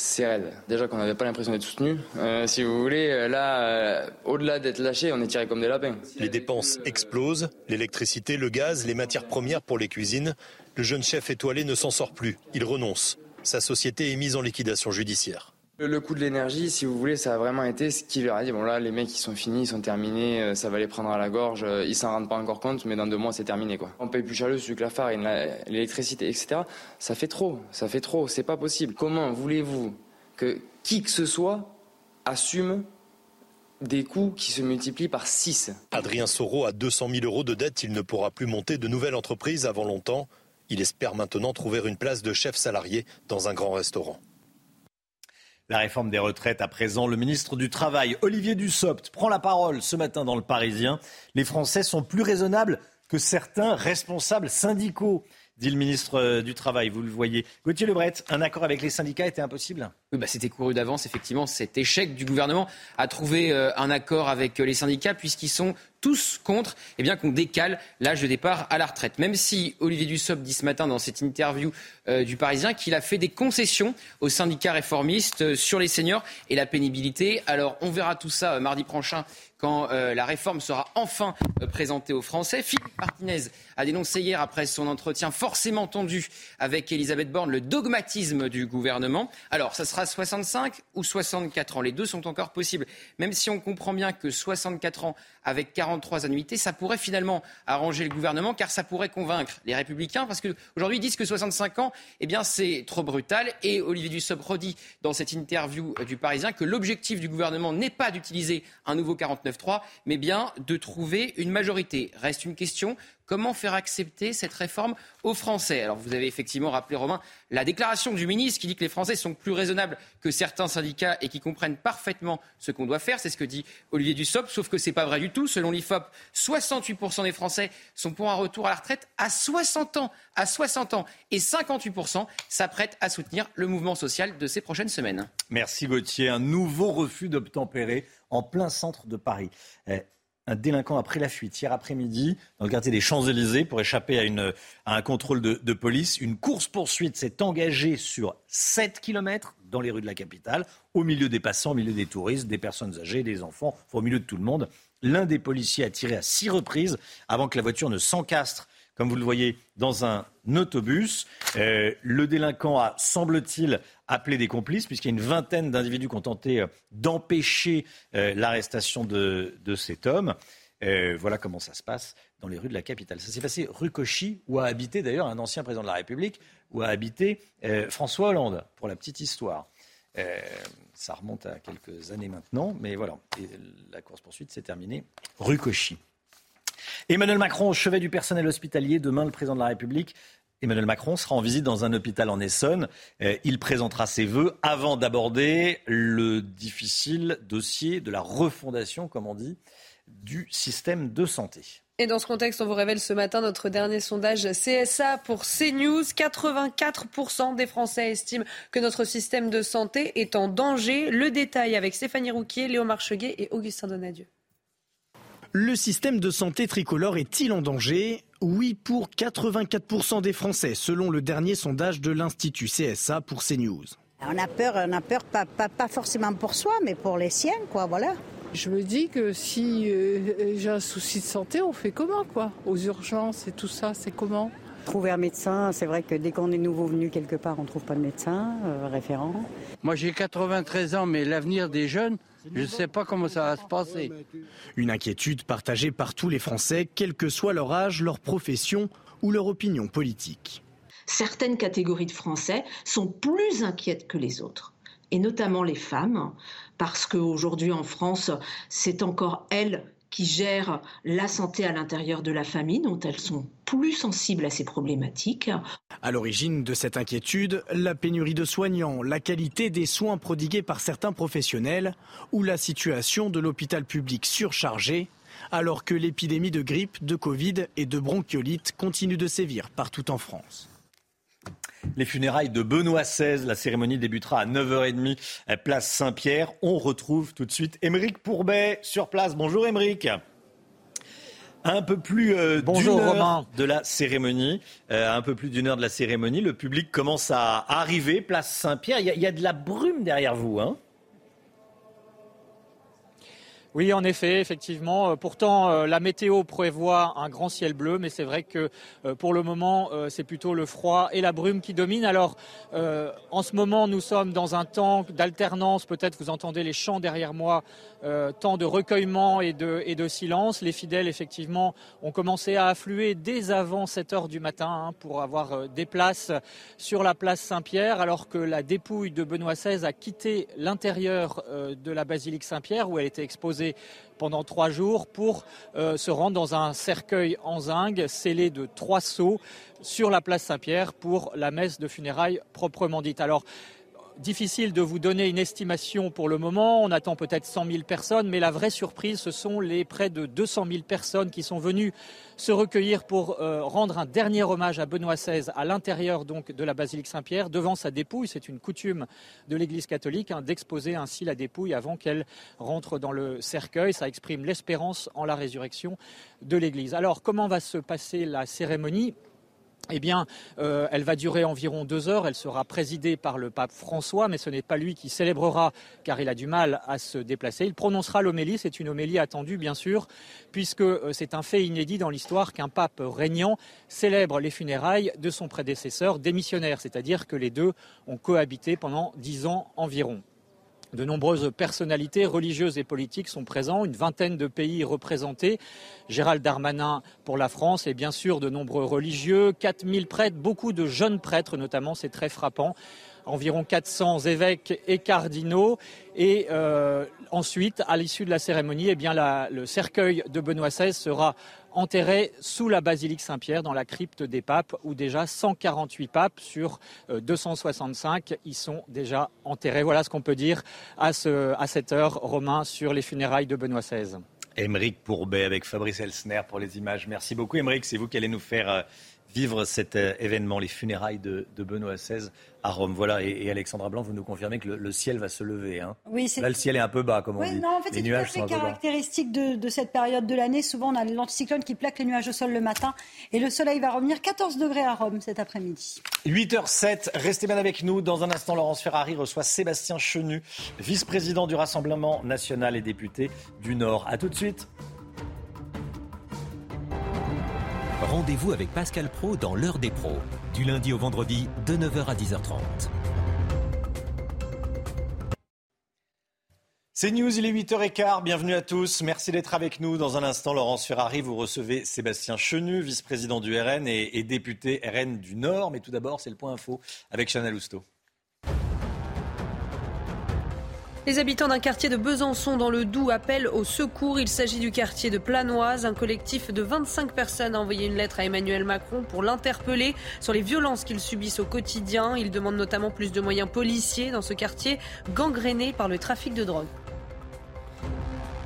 c'est raide. Déjà qu'on n'avait pas l'impression d'être soutenu. Euh, si vous voulez, euh, là, euh, au-delà d'être lâché, on est tiré comme des lapins. Les dépenses explosent, l'électricité, le gaz, les matières premières pour les cuisines. Le jeune chef étoilé ne s'en sort plus. Il renonce. Sa société est mise en liquidation judiciaire. Le coût de l'énergie, si vous voulez, ça a vraiment été ce qui leur a dit. Bon là, les mecs, ils sont finis, ils sont terminés, euh, ça va les prendre à la gorge. Euh, ils s'en rendent pas encore compte, mais dans deux mois, c'est terminé, quoi. On paye plus cher le sucre, la farine, l'électricité, etc. Ça fait trop, ça fait trop. C'est pas possible. Comment voulez-vous que qui que ce soit assume des coûts qui se multiplient par 6 Adrien Soro a 200 000 euros de dette. Il ne pourra plus monter de nouvelles entreprises avant longtemps. Il espère maintenant trouver une place de chef salarié dans un grand restaurant. La réforme des retraites à présent. Le ministre du Travail, Olivier Dussopt, prend la parole ce matin dans le Parisien. Les Français sont plus raisonnables que certains responsables syndicaux dit le ministre euh, du Travail, vous le voyez. Gauthier Lebret, un accord avec les syndicats était impossible? Oui, bah, C'était couru d'avance, effectivement, cet échec du gouvernement à trouver euh, un accord avec euh, les syndicats, puisqu'ils sont tous contre eh bien, qu'on décale l'âge de départ à la retraite. Même si Olivier Dussopt dit ce matin dans cette interview du Parisien qu'il a fait des concessions aux syndicats réformistes sur les seniors et la pénibilité. Alors on verra tout ça mardi prochain quand euh, la réforme sera enfin euh, présentée aux Français. Philippe Martinez a dénoncé hier, après son entretien forcément tendu avec Elisabeth Borne, le dogmatisme du gouvernement. Alors, ça sera 65 ou 64 ans? Les deux sont encore possibles. Même si on comprend bien que 64 ans avec 43 annuités, ça pourrait finalement arranger le gouvernement, car ça pourrait convaincre les Républicains, parce qu'aujourd'hui, ils disent que 65 ans, eh bien, c'est trop brutal. Et Olivier Dussopt redit dans cette interview du Parisien que l'objectif du gouvernement n'est pas d'utiliser un nouveau 49-3, mais bien de trouver une majorité. Reste une question Comment faire accepter cette réforme aux Français? Alors vous avez effectivement rappelé, Romain, la déclaration du ministre qui dit que les Français sont plus raisonnables que certains syndicats et qui comprennent parfaitement ce qu'on doit faire. C'est ce que dit Olivier Dussopt, sauf que ce n'est pas vrai du tout. Selon l'IFOP, 68% des Français sont pour un retour à la retraite à 60 ans. À 60 ans. Et 58% s'apprêtent à soutenir le mouvement social de ces prochaines semaines. Merci Gauthier. Un nouveau refus d'obtempérer en plein centre de Paris. Eh, un délinquant a pris la fuite hier après-midi dans le quartier des Champs-Élysées pour échapper à, un contrôle de, police. Une course-poursuite s'est engagée sur 7 km dans les rues de la capitale, au milieu des passants, au milieu des touristes, des personnes âgées, des enfants, au milieu de tout le monde. L'un des policiers a tiré à six reprises avant que la voiture ne s'encastre comme vous le voyez, dans un autobus. Euh, le délinquant a, semble-t-il, appelé des complices, puisqu'il y a une vingtaine d'individus qui ont tenté euh, d'empêcher euh, l'arrestation de, cet homme. voilà comment ça se passe dans les rues de la capitale. Ça s'est passé rue Cauchy, où a habité d'ailleurs un ancien président de la République, où a habité François Hollande, pour la petite histoire. ça remonte à quelques années maintenant, mais voilà. la course-poursuite s'est terminée rue Cauchy. Emmanuel Macron au chevet du personnel hospitalier. Demain, le président de la République Emmanuel Macron sera en visite dans un hôpital en Essonne. Euh, il présentera ses vœux avant d'aborder le difficile dossier de la refondation, comme on dit, du système de santé. Et dans ce contexte, on vous révèle ce matin notre dernier sondage CSA pour CNews. 84% des Français estiment que notre système de santé est en danger. Le détail avec Stéphanie Rouquier, Léo Marcheguet et Augustin Donadieu. Le système de santé tricolore est-il en danger? Oui pour 84% des Français, selon le dernier sondage de l'Institut CSA pour CNews. On a peur, on a peur pas, pas, forcément pour soi, mais pour les siens, quoi, voilà. Je me dis que si euh, j'ai un souci de santé, on fait comment, quoi? Aux urgences et tout ça, c'est comment? Trouver un médecin, c'est vrai que dès qu'on est nouveau venu quelque part, on ne trouve pas de médecin euh, référent. Moi j'ai 93 ans, mais l'avenir des jeunes, je ne sais pas comment ça va se passer. Une inquiétude partagée par tous les Français, quel que soit leur âge, leur profession ou leur opinion politique. Certaines catégories de Français sont plus inquiètes que les autres, et notamment les femmes, parce qu'aujourd'hui en France, c'est encore elles qui gèrent la santé à l'intérieur de la famille, dont elles sont plus sensibles à ces problématiques. À l'origine de cette inquiétude, la pénurie de soignants, la qualité des soins prodigués par certains professionnels ou la situation de l'hôpital public surchargé, alors que l'épidémie de grippe, de Covid et de bronchiolite continue de sévir partout en France. Les funérailles de Benoît XVI. La cérémonie débutera à 9h30, à place Saint-Pierre. On retrouve tout de suite Émeric Pourbet sur place. Bonjour Émeric. Un peu plus euh, d'une heure de la cérémonie, euh, un peu plus d'une heure de la cérémonie, le public commence à arriver, place Saint-Pierre. Il y, a de la brume derrière vous, hein oui, en effet, effectivement. Euh, pourtant, euh, la météo prévoit un grand ciel bleu, mais c'est vrai que euh, pour le moment, c'est plutôt le froid et la brume qui dominent. Alors, en ce moment, nous sommes dans un temps d'alternance. Peut-être vous entendez les chants derrière moi, temps de recueillement et de, silence. Les fidèles, effectivement, ont commencé à affluer dès avant 7 heures du matin hein, pour avoir des places sur la place Saint-Pierre, alors que la dépouille de Benoît XVI a quitté l'intérieur de la basilique Saint-Pierre où elle était exposée pendant trois jours pour euh, se rendre dans un cercueil en zinc scellé de trois sceaux sur la place Saint-Pierre pour la messe de funérailles proprement dite. Alors, difficile de vous donner une estimation pour le moment. On attend peut-être 100 000 personnes, mais la vraie surprise, ce sont les près de 200 000 personnes qui sont venues se recueillir pour euh, rendre un dernier hommage à Benoît XVI à l'intérieur de la basilique Saint-Pierre, devant sa dépouille. C'est une coutume de l'Église catholique hein, d'exposer ainsi la dépouille avant qu'elle rentre dans le cercueil. Ça exprime l'espérance en la résurrection de l'Église. Alors, comment va se passer la cérémonie? Eh bien, euh, elle va durer environ deux heures. Elle sera présidée par le pape François, mais ce n'est pas lui qui célébrera, car il a du mal à se déplacer. Il prononcera l'homélie. C'est une homélie attendue, bien sûr, puisque euh, c'est un fait inédit dans l'histoire qu'un pape régnant célèbre les funérailles de son prédécesseur démissionnaire, c'est-à-dire que les deux ont cohabité pendant dix ans environ. De nombreuses personnalités religieuses et politiques sont présents, une vingtaine de pays représentés. Gérald Darmanin pour la France et bien sûr de nombreux religieux, 4000 prêtres, beaucoup de jeunes prêtres notamment, c'est très frappant environ 400 évêques et cardinaux. Et euh, ensuite, à l'issue de la cérémonie, eh bien, le cercueil de Benoît XVI sera enterré sous la basilique Saint-Pierre, dans la crypte des papes, où déjà 148 papes sur 265 euh, y sont déjà enterrés. Voilà ce qu'on peut dire à cette heure, Romain, sur les funérailles de Benoît XVI. Émeric Pourbet avec Fabrice Elsner pour les images. Merci beaucoup, Émeric. C'est vous qui allez nous faire. Euh, vivre cet euh, événement, les funérailles de, Benoît XVI à Rome. Voilà, et, Alexandra Blanc, vous nous confirmez que le, ciel va se lever. Hein. Oui, Là, le ciel est un peu bas, comme on oui, dit. Non, en fait, c'est tout à fait caractéristique de, cette période de l'année. Souvent, on a l'anticyclone qui plaque les nuages au sol le matin, et le soleil va revenir 14 degrés à Rome cet après-midi. 8h07, restez bien avec nous. Dans un instant, Laurence Ferrari reçoit Sébastien Chenu, vice-président du Rassemblement national et député du Nord. A tout de suite. Rendez-vous avec Pascal Pro dans l'heure des pros, du lundi au vendredi de 9h à 10h30. C'est News, il est 8h15, bienvenue à tous, merci d'être avec nous. Dans un instant, Laurence Ferrari, vous recevez Sébastien Chenu, vice-président du RN et, député RN du Nord. Mais tout d'abord, c'est le point info avec Chanel Housteau. Les habitants d'un quartier de Besançon dans le Doubs appellent au secours. Il s'agit du quartier de Planoise. Un collectif de 25 personnes a envoyé une lettre à Emmanuel Macron pour l'interpeller sur les violences qu'ils subissent au quotidien. Ils demandent notamment plus de moyens policiers dans ce quartier gangréné par le trafic de drogue.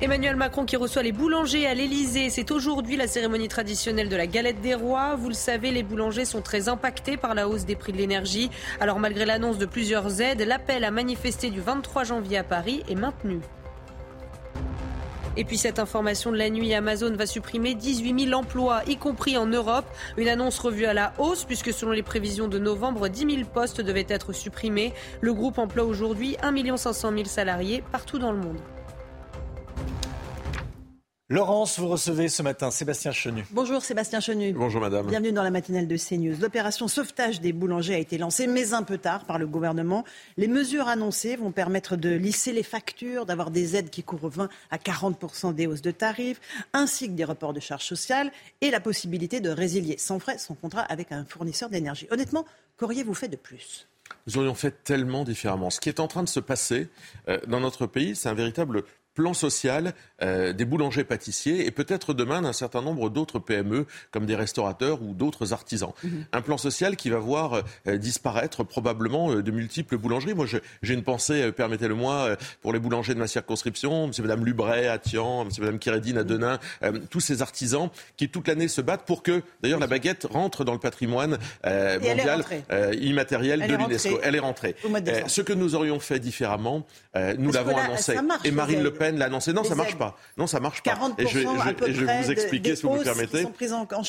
Emmanuel Macron qui reçoit les boulangers à l'Elysée. C'est aujourd'hui la cérémonie traditionnelle de la galette des rois. Vous le savez, les boulangers sont très impactés par la hausse des prix de l'énergie. Alors malgré l'annonce de plusieurs aides, l'appel à manifester du 23 janvier à Paris est maintenu. Et puis cette information de la nuit, Amazon va supprimer 18 000 emplois, y compris en Europe. Une annonce revue à la hausse, puisque selon les prévisions de novembre, 10 000 postes devaient être supprimés. Le groupe emploie aujourd'hui 1 500 000 salariés partout dans le monde. Laurence, vous recevez ce matin Sébastien Chenu. Bonjour Sébastien Chenu. Bonjour madame. Bienvenue dans la matinale de CNews. L'opération sauvetage des boulangers a été lancée, mais un peu tard par le gouvernement. Les mesures annoncées vont permettre de lisser les factures, d'avoir des aides qui couvrent 20 à 40% des hausses de tarifs, ainsi que des reports de charges sociales et la possibilité de résilier sans frais son contrat avec un fournisseur d'énergie. Honnêtement, qu'auriez-vous fait de plus? Nous aurions fait tellement différemment. Ce qui est en train de se passer euh, dans notre pays, c'est un véritable plan social euh, des boulangers-pâtissiers et peut-être demain d'un certain nombre d'autres PME comme des restaurateurs ou d'autres artisans. Mhm. Un plan social qui va voir euh, disparaître probablement euh, de multiples boulangeries. Moi, j'ai une pensée, permettez-le-moi, pour les boulangers de ma circonscription, monsieur madame Lubray à Tian, monsieur madame Kiredine à mhm. Denain, tous ces artisans qui toute l'année se battent pour que, d'ailleurs, la baguette rentre dans le patrimoine mondial immatériel de l'UNESCO. Elle est rentrée. ce que nous aurions fait différemment, nous l'avons annoncé. Et Marine Le Pen l'a annoncé. Non, ça marche pas. Non, ça marche pas. Et je, vais vous expliquer, si vous me permettez.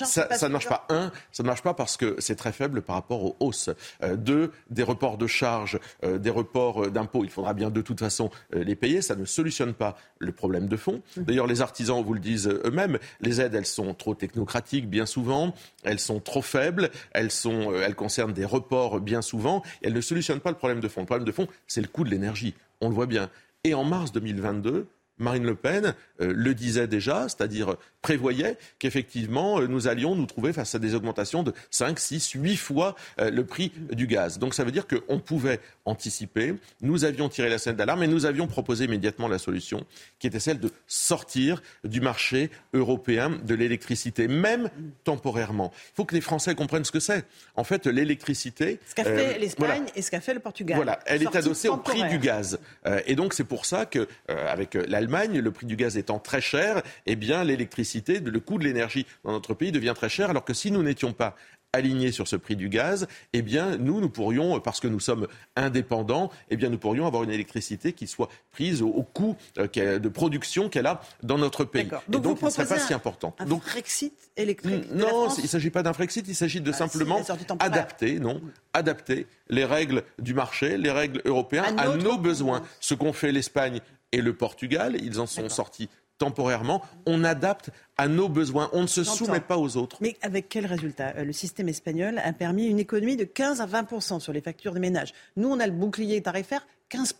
ça, ça ne marche pas. Un, ça ne marche pas parce que c'est très faible par rapport aux hausses. Euh, deux, des reports de charges, euh, des reports euh, d'impôts. Il faudra bien de toute façon les payer. Ça ne solutionne pas le problème de fond. Mmh. D'ailleurs, les artisans vous le disent eux-mêmes. Les aides, elles sont trop technocratiques bien souvent. Elles sont trop faibles. Elles sont, elles concernent des reports bien souvent. elles ne solutionnent pas le problème de fond. Le problème de fond, c'est le coût de l'énergie. On le voit bien. Et en mars 2022, Marine Le Pen euh, le disait déjà, c'est-à-dire prévoyait qu'effectivement euh, nous allions nous trouver face à des augmentations de 5, 6, 8 fois euh, le prix du gaz. Donc ça veut dire qu'on pouvait anticiper, nous avions tiré la scène d'alarme et nous avions proposé immédiatement la solution qui était celle de sortir du marché européen de l'électricité, même temporairement. Il faut que les Français comprennent ce que c'est. En fait, l'électricité... Ce qu'a fait l'Espagne et ce qu'a fait le Portugal. Voilà, elle est adossée au prix du gaz. et donc c'est pour ça que, avec l'Allemagne, le prix du gaz étant très cher, eh bien l'électricité, le coût de l'énergie dans notre pays devient très cher, alors que si nous n'étions pas alignés sur ce prix du gaz, eh bien, nous, nous pourrions, parce que nous sommes indépendants, eh bien, nous pourrions avoir une électricité qui soit prise au, coût euh, de production qu'elle a dans notre pays. Donc, donc, ce ne serait pas si important. Un donc, Frexit électrique Non, il ne s'agit pas d'un Frexit, il s'agit de ah, simplement adapter, non, adapter les règles du marché, les règles européennes à, nos besoins. Ce qu'ont fait l'Espagne et le Portugal, ils en sont sortis temporairement, on adapte à nos besoins, on ne se soumet pas aux autres. Mais avec quel résultat? Euh, Le système espagnol a permis une économie de 15 à 20% sur les factures des ménages. Nous, on a le bouclier tarifaire 15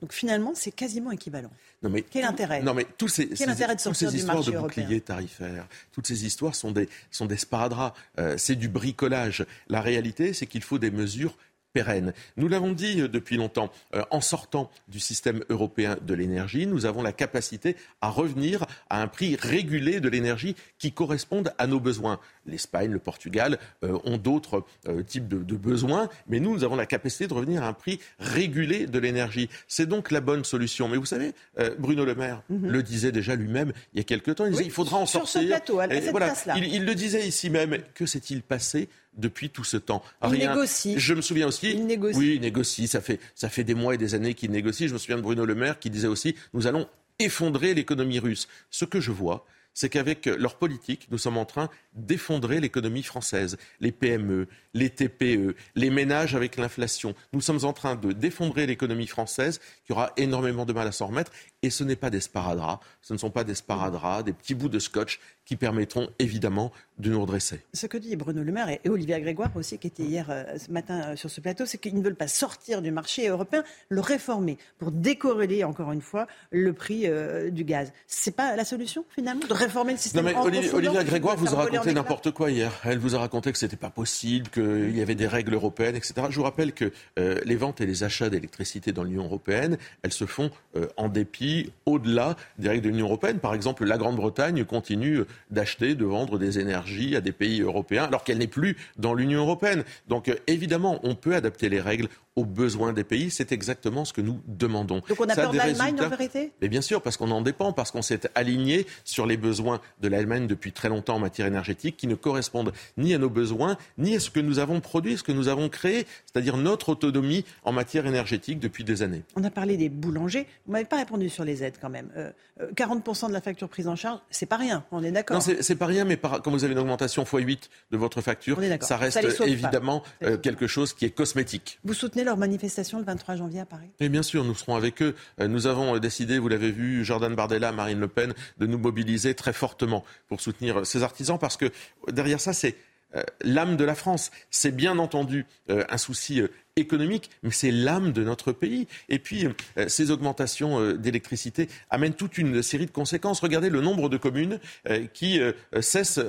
Donc finalement, c'est quasiment équivalent. Non mais, quel intérêt? Non mais tous ces, quel intérêt de sortir ces histoires de bouclier tarifaire, toutes ces histoires sont des, sont des sparadraps, euh, c'est du bricolage. La réalité, c'est qu'il faut des mesures pérenne. Nous l'avons dit euh, depuis longtemps, euh, en sortant du système européen de l'énergie, nous avons la capacité à revenir à un prix régulé de l'énergie qui corresponde à nos besoins. l'Espagne, le Portugal ont d'autres types de, de, besoins, mais nous, nous avons la capacité de revenir à un prix régulé de l'énergie. C'est donc la bonne solution. Mais vous savez, Bruno Le Maire mhm. le disait déjà lui-même il y a quelques temps, il disait il faudra en sur sortir. Ce plateau, à cette voilà, place-là. Il, il, le disait ici même. Que s'est-il passé depuis tout ce temps? Il négocie. Je me souviens aussi. Il négocie. Oui, il négocie. Ça fait, ça fait des mois et des années qu'il négocie. Je me souviens de Bruno Le Maire qui disait aussi nous allons effondrer l'économie russe. Ce que je vois, c'est qu'avec leur politique, nous sommes en train d'effondrer l'économie française, les PME, les TPE, les ménages avec l'inflation. Nous sommes en train de d'effondrer l'économie française qui aura énormément de mal à s'en remettre. Et ce n'est pas des sparadraps, ce ne sont pas des sparadraps, des petits bouts de scotch qui permettront évidemment de nous redresser. Ce que dit Bruno Le Maire et Olivier Grégoire aussi, qui était hier euh, ce matin euh, sur ce plateau, c'est qu'ils ne veulent pas sortir du marché européen, le réformer pour décorréler encore une fois le prix euh, du gaz. C'est pas la solution finalement de réformer le système. Non mais Olivier, Olivier Grégoire vous a raconté n'importe quoi hier. Elle vous a raconté que c'était pas possible, qu'il y avait des règles européennes, etc. Je vous rappelle que les ventes et les achats d'électricité dans l'Union européenne, elles se font en dépit au-delà des règles de l'Union européenne. Par exemple, la Grande-Bretagne continue d'acheter, de vendre des énergies à des pays européens alors qu'elle n'est plus dans l'Union européenne. Donc euh, évidemment, on peut adapter les règles aux besoins des pays. C'est exactement ce que nous demandons. Donc on a peur de l'Allemagne en vérité? Mais bien sûr, parce qu'on en dépend, parce qu'on s'est aligné sur les besoins de l'Allemagne depuis très longtemps en matière énergétique qui ne correspondent ni à nos besoins, ni à ce que nous avons produit, ce que nous avons créé, c'est-à-dire notre autonomie en matière énergétique depuis des années. On a parlé des boulangers. Vous m'avez pas répondu sur les aides quand même. 40% euh, euh, de la facture prise en charge, c'est pas rien, on est d'accord Non, c'est pas rien, mais par, quand vous avez une augmentation x8 de votre facture, ça reste évidemment euh, quelque chose qui est cosmétique. Vous soutenez leur manifestation le 23 janvier à Paris Et bien sûr, nous serons avec eux. Euh, nous avons euh, décidé, vous l'avez vu, Jordan Bardella, Marine Le Pen, de nous mobiliser très fortement pour soutenir ces artisans parce que derrière ça, c'est l'âme de la France. C'est bien entendu un souci économique, mais c'est l'âme de notre pays. Et puis, euh, ces augmentations euh, d'électricité amènent toute une série de conséquences. Regardez le nombre de communes euh, qui cessent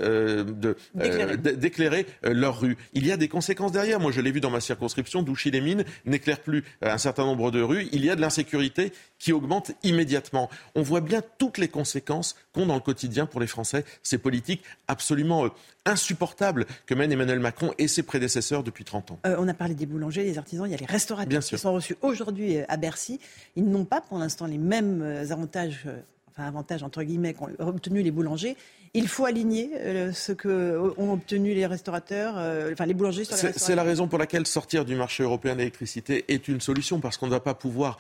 d'éclairer leurs rues. Il y a des conséquences derrière. Moi, je l'ai vu dans ma circonscription, Douchy-les-Mines n'éclaire plus un certain nombre de rues. Il y a de l'insécurité qui augmente immédiatement. On voit bien toutes les conséquences qu'ont dans le quotidien pour les Français ces politiques absolument insupportables que mènent Emmanuel Macron et ses prédécesseurs depuis 30 ans. on a parlé des boulangers, des artisans, il y a les restaurateurs qui sont reçus aujourd'hui euh, à Bercy. Ils n'ont pas pour l'instant les mêmes euh, avantages, euh, enfin avantages entre guillemets, qu'ont obtenu les boulangers. Il faut aligner ce que ont obtenu les restaurateurs, enfin les boulangers sur les C'est la raison pour laquelle sortir du marché européen de l'électricité est une solution, parce qu'on ne va pas pouvoir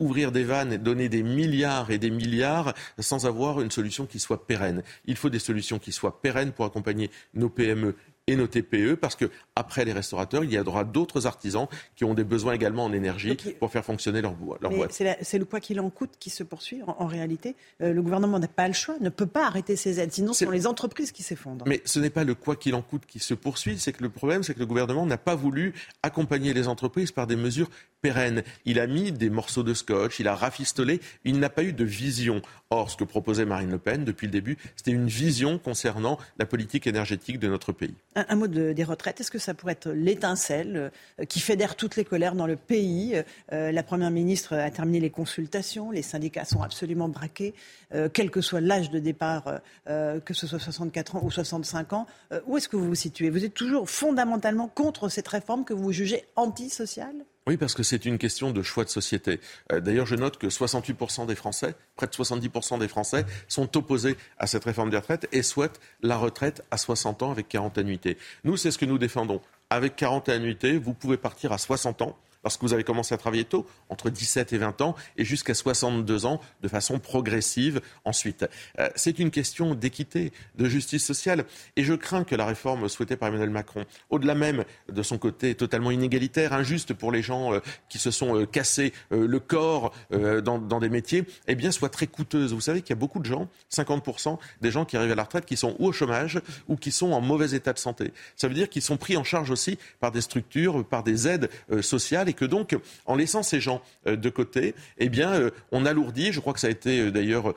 ouvrir des vannes et donner des milliards et des milliards sans avoir une solution qui soit pérenne. Il faut des solutions qui soient pérennes pour accompagner nos PME et nos TPE, parce que après les restaurateurs, il y aura d'autres artisans qui ont des besoins également en énergie pour faire fonctionner leur, leur boîte. C'est le quoi qu'il en coûte qui se poursuit. En, réalité, euh, le gouvernement n'a pas le choix, ne peut pas arrêter ses aides, sinon ce sont les entreprises qui s'effondrent. Mais ce n'est pas le quoi qu'il en coûte qui se poursuit, c'est que le problème, c'est que le gouvernement n'a pas voulu accompagner les entreprises par des mesures pérennes. Il a mis des morceaux de scotch, il a rafistolé, il n'a pas eu de vision. Or, ce que proposait Marine Le Pen depuis le début, c'était une vision concernant la politique énergétique de notre pays. Un, mot des retraites. Est-ce que ça pourrait être l'étincelle euh, qui fédère toutes les colères dans le pays? Euh, La Première ministre a terminé les consultations. Les syndicats sont absolument braqués, euh, quel que soit l'âge de départ, que ce soit 64 ans ou 65 ans. où est-ce que vous vous situez? Vous êtes toujours fondamentalement contre cette réforme que vous jugez antisociale? Oui, parce que c'est une question de choix de société. Euh, d'ailleurs, je note que 68% des Français, près de 70% des Français, sont opposés à cette réforme des retraites et souhaitent la retraite à 60 ans avec 40 annuités. Nous, c'est ce que nous défendons. Avec 40 annuités, vous pouvez partir à 60 ans lorsque vous avez commencé à travailler tôt, entre 17 et 20 ans, et jusqu'à 62 ans de façon progressive ensuite. Euh, c'est une question d'équité, de justice sociale, et je crains que la réforme souhaitée par Emmanuel Macron, au-delà même de son côté totalement inégalitaire, injuste pour les gens euh, qui se sont euh, cassés le corps dans, des métiers, eh bien, soit très coûteuse. Vous savez qu'il y a beaucoup de gens, 50% des gens qui arrivent à la retraite, qui sont ou au chômage ou qui sont en mauvais état de santé. Ça veut dire qu'ils sont pris en charge aussi par des structures, par des aides sociales que donc, en laissant ces gens euh, de côté, eh bien, euh, on alourdit, je crois que ça a été euh, d'ailleurs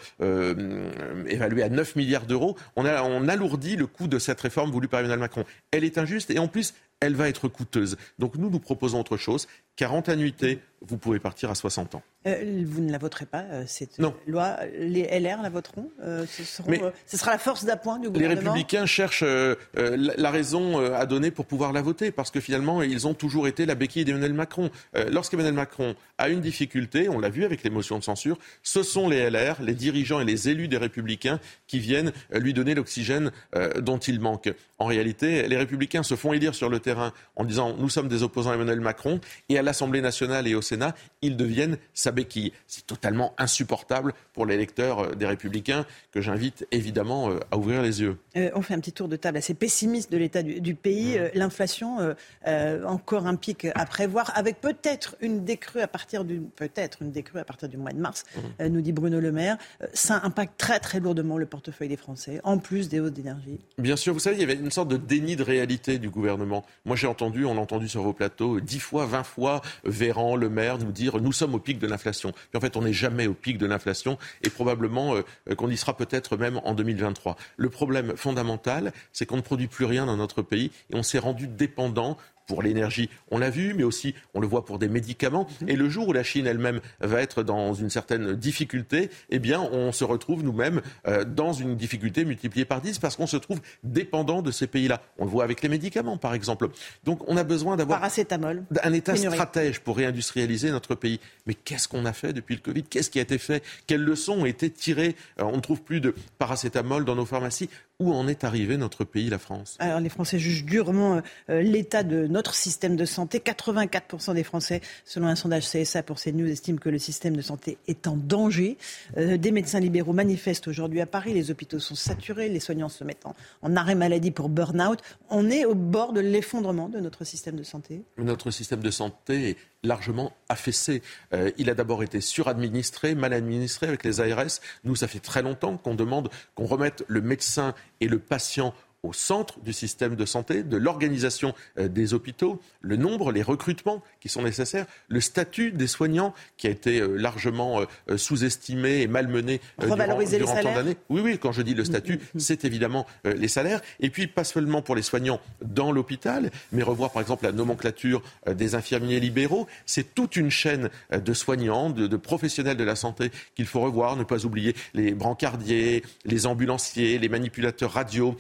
évalué à 9 milliards d'euros, on, alourdit le coût de cette réforme voulue par Emmanuel Macron. Elle est injuste et en plus, elle va être coûteuse. Donc nous, nous proposons autre chose 40 annuités, vous pouvez partir à 60 ans. Euh, vous ne la voterez pas, euh, cette loi. Les LR la voteront euh, ce, ce, sera la force d'appoint du gouvernement Les Républicains cherchent la raison à donner pour pouvoir la voter, parce que finalement, ils ont toujours été la béquille d'Emmanuel Macron. Lorsqu'Emmanuel Macron a une difficulté, on l'a vu avec les motions de censure, ce sont les LR, les dirigeants et les élus des Républicains qui viennent lui donner l'oxygène dont il manque. En réalité, les Républicains se font élire sur le terrain en disant nous sommes des opposants à Emmanuel Macron, et à l'Assemblée nationale et au Sénat, ils deviennent sa béquille. C'est totalement insupportable pour les électeurs euh, des Républicains que j'invite évidemment euh, à ouvrir les yeux. Euh, on fait un petit tour de table assez pessimiste de l'état du, pays. Mmh. L'inflation, encore un pic à prévoir, avec peut-être une décrue à partir du peut-être une décrue à partir du mois de mars, mmh. nous dit Bruno Le Maire. ça impacte très très lourdement le portefeuille des Français, en plus des hausses d'énergie. Bien sûr, vous savez, il y avait une sorte de déni de réalité du gouvernement. Moi, j'ai entendu, on l'a entendu sur vos plateaux, dix fois, vingt fois, Le Maire nous dire nous sommes au pic de l'inflation. Puis en fait, on n'est jamais au pic de l'inflation et probablement euh, qu'on y sera peut-être même en 2023. Le problème fondamental, c'est qu'on ne produit plus rien dans notre pays et on s'est rendu dépendant pour l'énergie, on l'a vu, mais aussi on le voit pour des médicaments. Mhm. Et le jour où la Chine elle-même va être dans une certaine difficulté, eh bien, on se retrouve nous-mêmes euh, dans une difficulté multipliée par 10 parce qu'on se trouve dépendant de ces pays-là. On le voit avec les médicaments, par exemple. Donc, on a besoin d'avoir un État stratège pour réindustrialiser notre pays. Mais qu'est-ce qu'on a fait depuis le Covid? Qu'est-ce qui a été fait? Quelles leçons ont été tirées? Euh, On ne trouve plus de paracétamol dans nos pharmacies. Où en est arrivé notre pays, la France? Alors les Français jugent durement euh, l'état de notre système de santé. 84% des Français, selon un sondage CSA pour CNews, estiment que le système de santé est en danger. Euh, des médecins libéraux manifestent aujourd'hui à Paris. Les hôpitaux sont saturés, les soignants se mettent en, arrêt maladie pour burn-out. On est au bord de l'effondrement de notre système de santé. Notre système de santé largement affaissé. Euh, il a d'abord été suradministré, mal administré avec les ARS. Nous, ça fait très longtemps qu'on demande qu'on remette le médecin et le patient au centre du système de santé, de l'organisation euh, des hôpitaux, le nombre, les recrutements qui sont nécessaires, le statut des soignants qui a été euh, largement euh, sous-estimé et malmené durant, durant tant d'années. Oui, oui, quand je dis le statut, mm, mm, mm. c'est évidemment les salaires. Et puis, pas seulement pour les soignants dans l'hôpital, mais revoir par exemple la nomenclature des infirmiers libéraux. C'est toute une chaîne de soignants, de, de professionnels de la santé qu'il faut revoir. Ne pas oublier les brancardiers, les ambulanciers, les manipulateurs radio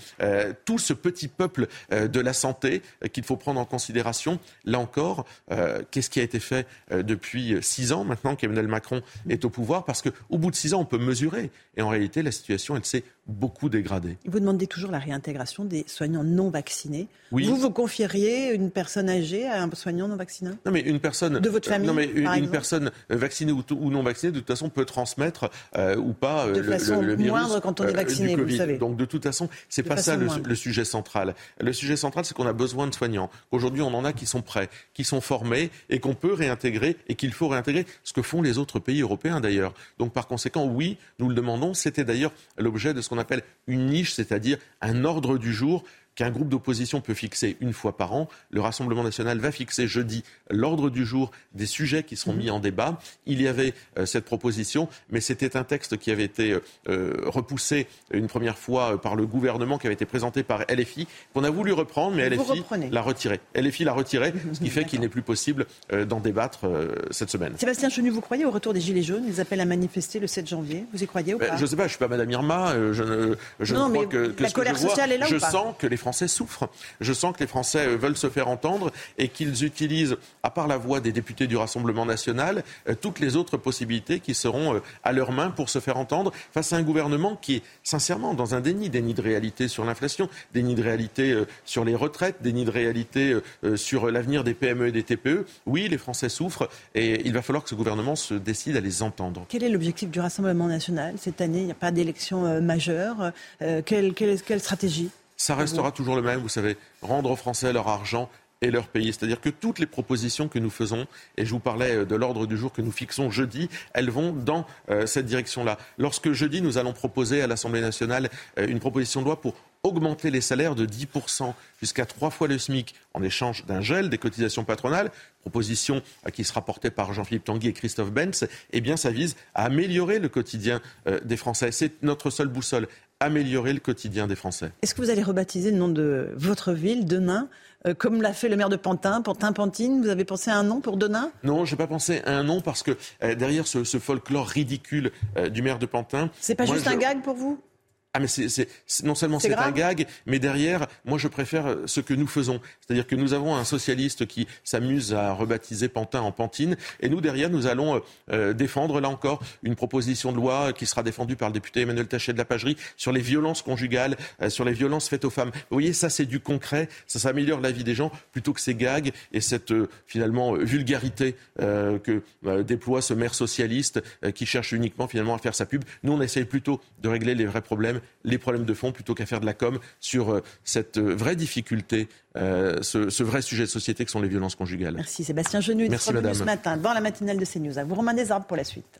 tout ce petit peuple euh, de la santé euh, qu'il faut prendre en considération. Là encore, euh, qu'est-ce qui a été fait depuis six ans maintenant qu'Emmanuel Macron est au pouvoir? Parce qu'au bout de six ans, on peut mesurer. Et en réalité, la situation, elle s'est beaucoup dégradée. Vous demandez toujours la réintégration des soignants non vaccinés. Vous vous confieriez une personne âgée à un soignant non vacciné Non, mais une personne de votre famille, non, mais une, personne vaccinée ou, non vaccinée, de toute façon, peut transmettre ou pas de le, façon le, virus moindre quand on est vacciné, vous savez. Donc de toute façon, c'est pas ça le, le sujet central. Le sujet central, c'est qu'on a besoin de soignants. Aujourd'hui, on en a qui sont prêts, qui sont formés et qu'on peut réintégrer et qu'il faut réintégrer, ce que font les autres pays européens d'ailleurs. Donc par conséquent, oui, nous le demandons. C'était d'ailleurs l'objet de ce qu'on appelle une niche, c'est-à-dire un ordre du jour qu'un groupe d'opposition peut fixer une fois par an. Le Rassemblement national va fixer jeudi l'ordre du jour des sujets qui seront mis en débat. Il y avait euh, cette proposition, mais c'était un texte qui avait été euh, euh, repoussé une première fois par le gouvernement, qui avait été présenté par LFI, qu'on a voulu reprendre, mais LFI l'a retiré. LFI l'a retiré, [laughs] ce qui fait qu'il n'est plus possible d'en débattre cette semaine. Sébastien Chenu, vous croyez au retour des Gilets jaunes? Ils appellent à manifester le 7 janvier. Vous y croyez ou ben, pas? Je ne sais pas, je ne suis pas Madame Irma. Je ne, je non, crois que, que la colère sociale est là je ou pas? sens que les Français souffrent. Je sens que les Français euh, veulent se faire entendre et qu'ils utilisent, à part la voix des députés du Rassemblement national, euh, toutes les autres possibilités qui seront euh, à leur main pour se faire entendre face à un gouvernement qui est sincèrement dans un déni, déni de réalité sur l'inflation, déni de réalité sur les retraites, déni de réalité sur l'avenir des PME et des TPE. Oui, les Français souffrent et il va falloir que ce gouvernement se décide à les entendre. Quel est l'objectif du Rassemblement national cette année? Il n'y a pas d'élection majeure. quelle, quelle stratégie? Ça restera toujours le même, vous savez, rendre aux Français leur argent et leur pays. C'est-à-dire que toutes les propositions que nous faisons, et je vous parlais euh, de l'ordre du jour que nous fixons jeudi, elles vont dans euh, cette direction-là. Lorsque jeudi, nous allons proposer à l'Assemblée nationale euh, une proposition de loi pour augmenter les salaires de 10% jusqu'à trois fois le SMIC en échange d'un gel des cotisations patronales, proposition qui sera portée par Jean-Philippe Tanguy et Christophe Benz, eh bien ça vise à améliorer le quotidien des Français. C'est notre seule boussole améliorer le quotidien des Français. Est-ce que vous allez rebaptiser le nom de votre ville demain euh, comme l'a fait le maire de Pantin, Pantin-Pantine, vous avez pensé à un nom pour demain? Non, je n'ai pas pensé à un nom parce que euh, derrière ce, folklore ridicule euh, du maire de Pantin. C'est pas juste un gag pour vous? Ah, mais c'est, non seulement c'est un gag, mais derrière, moi je préfère ce que nous faisons. C'est-à-dire que nous avons un socialiste qui s'amuse à rebaptiser Pantin en Pantine, et nous derrière, nous allons euh, défendre, là encore, une proposition de loi qui sera défendue par le député Emmanuel Tachet de la Pagerie sur les violences conjugales, euh, sur les violences faites aux femmes. Vous voyez, ça c'est du concret, ça s'améliore la vie des gens, plutôt que ces gags et cette euh, finalement vulgarité que déploie ce maire socialiste qui cherche uniquement finalement à faire sa pub. Nous, on essaye plutôt de régler les vrais problèmes les problèmes de fond plutôt qu'à faire de la com sur euh, cette euh, vraie difficulté, euh, ce, vrai sujet de société que sont les violences conjugales. Merci Sébastien Genu. Merci madame. ce matin dans la matinale de CNews. À vous Romain Desarbes pour la suite.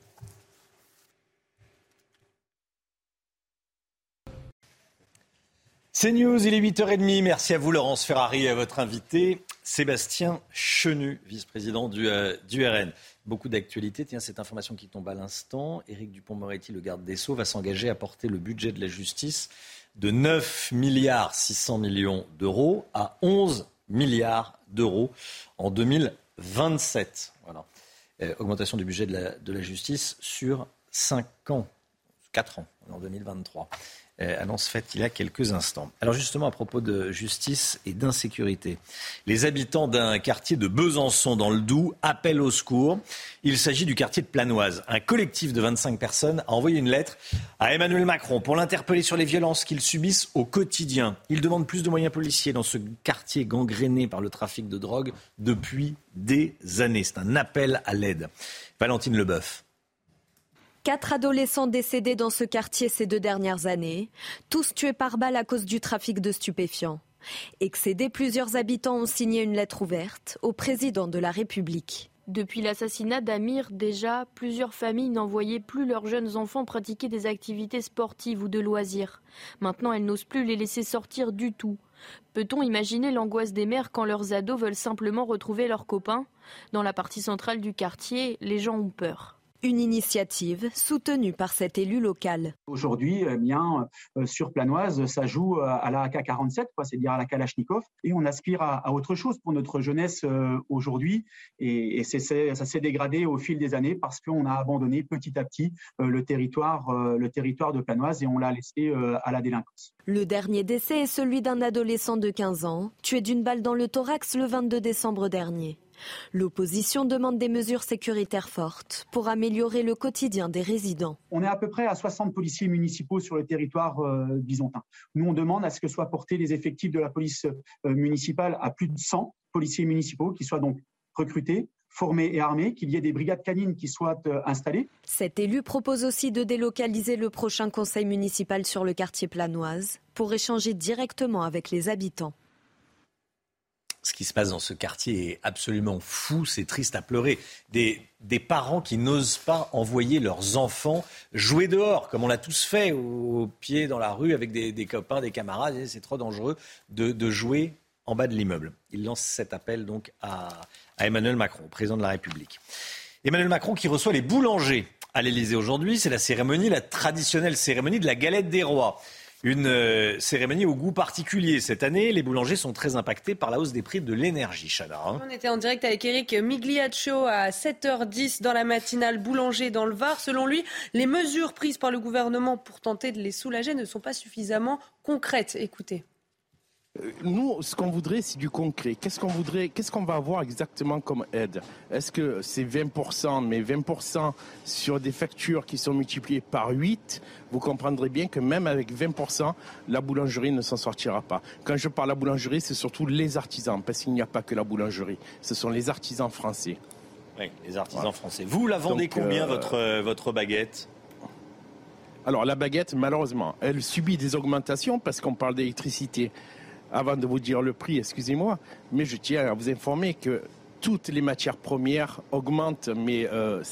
C'est News, il est 8h30. Merci à vous, Laurence Ferrari, et à votre invité, Sébastien Chenu, vice-président du, du RN. Beaucoup d'actualités. Tiens, cette information qui tombe à l'instant. Éric Dupont-Moretti, le garde des Sceaux, va s'engager à porter le budget de la justice de 9 milliards 600 millions d'euros à 11 milliards d'euros en 2027. Voilà. Euh, augmentation du budget de la, de la justice sur 5 ans, 4 ans, en 2023. Euh, annonce faite il y a quelques instants. Alors justement, à propos de justice et d'insécurité, les habitants d'un quartier de Besançon dans le Doubs appellent au secours. Il s'agit du quartier de Planoise. Un collectif de 25 personnes a envoyé une lettre à Emmanuel Macron pour l'interpeller sur les violences qu'ils subissent au quotidien. Ils demandent plus de moyens policiers dans ce quartier gangréné par le trafic de drogue depuis des années. C'est un appel à l'aide. Valentine Leboeuf. Quatre adolescents décédés dans ce quartier ces deux dernières années, tous tués par balle à cause du trafic de stupéfiants. Excédés, plusieurs habitants ont signé une lettre ouverte au président de la République. Depuis l'assassinat d'Amir, déjà, plusieurs familles n'envoyaient plus leurs jeunes enfants pratiquer des activités sportives ou de loisirs. Maintenant, elles n'osent plus les laisser sortir du tout. Peut-on imaginer l'angoisse des mères quand leurs ados veulent simplement retrouver leurs copains? Dans la partie centrale du quartier, les gens ont peur. Une initiative soutenue par cet élu local. Aujourd'hui, eh bien, euh, sur Planoise, ça joue euh, à la AK-47, c'est-à-dire à la Kalachnikov, et on aspire à, autre chose pour notre jeunesse euh, aujourd'hui. Et, ça s'est dégradé au fil des années parce qu'on a abandonné petit à petit le territoire, le territoire de Planoise et on l'a laissé à la délinquance. Le dernier décès est celui d'un adolescent de 15 ans, tué d'une balle dans le thorax le 22 décembre dernier. L'opposition demande des mesures sécuritaires fortes pour améliorer le quotidien des résidents. On est à peu près à 60 policiers municipaux sur le territoire euh, byzantin. Nous, on demande à ce que soient portés les effectifs de la police euh, municipale à plus de 100 policiers municipaux qui soient donc recrutés, formés et armés, qu'il y ait des brigades canines qui soient euh, installées. Cet élu propose aussi de délocaliser le prochain conseil municipal sur le quartier planoise pour échanger directement avec les habitants ce qui se passe dans ce quartier est absolument fou, c'est triste à pleurer. Des, parents qui n'osent pas envoyer leurs enfants jouer dehors, comme on l'a tous fait, au, pied dans la rue avec des, copains, des camarades. C'est trop dangereux de, jouer en bas de l'immeuble. Il lance cet appel donc à, à Emmanuel Macron, président de la République. Emmanuel Macron qui reçoit les boulangers à l'Élysée aujourd'hui. C'est la cérémonie, la traditionnelle cérémonie de la galette des rois. Une euh, cérémonie au goût particulier. Cette année, les boulangers sont très impactés par la hausse des prix de l'énergie, Chana. Hein. On était en direct avec Eric Migliaccio à 7h10 dans la matinale boulanger dans le Var. Selon lui, les mesures prises par le gouvernement pour tenter de les soulager ne sont pas suffisamment concrètes. Écoutez. Euh, nous, ce qu'on voudrait, c'est du concret. Qu'est-ce qu'on voudrait, qu'est-ce qu'on va avoir exactement comme aide? Est-ce que c'est 20%, mais 20% sur des factures qui sont multipliées par 8 Vous comprendrez bien que même avec 20%, la boulangerie ne s'en sortira pas. Quand je parle de la boulangerie, c'est surtout les artisans, parce qu'il n'y a pas que la boulangerie. Ce sont les artisans français. Oui, les artisans français. Vous la vendez combien euh, votre, euh, votre baguette? Alors la baguette, malheureusement, elle subit des augmentations parce qu'on parle d'électricité avant de vous dire le prix, excusez-moi, mais je tiens à vous informer que toutes les matières premières augmentent, mais euh,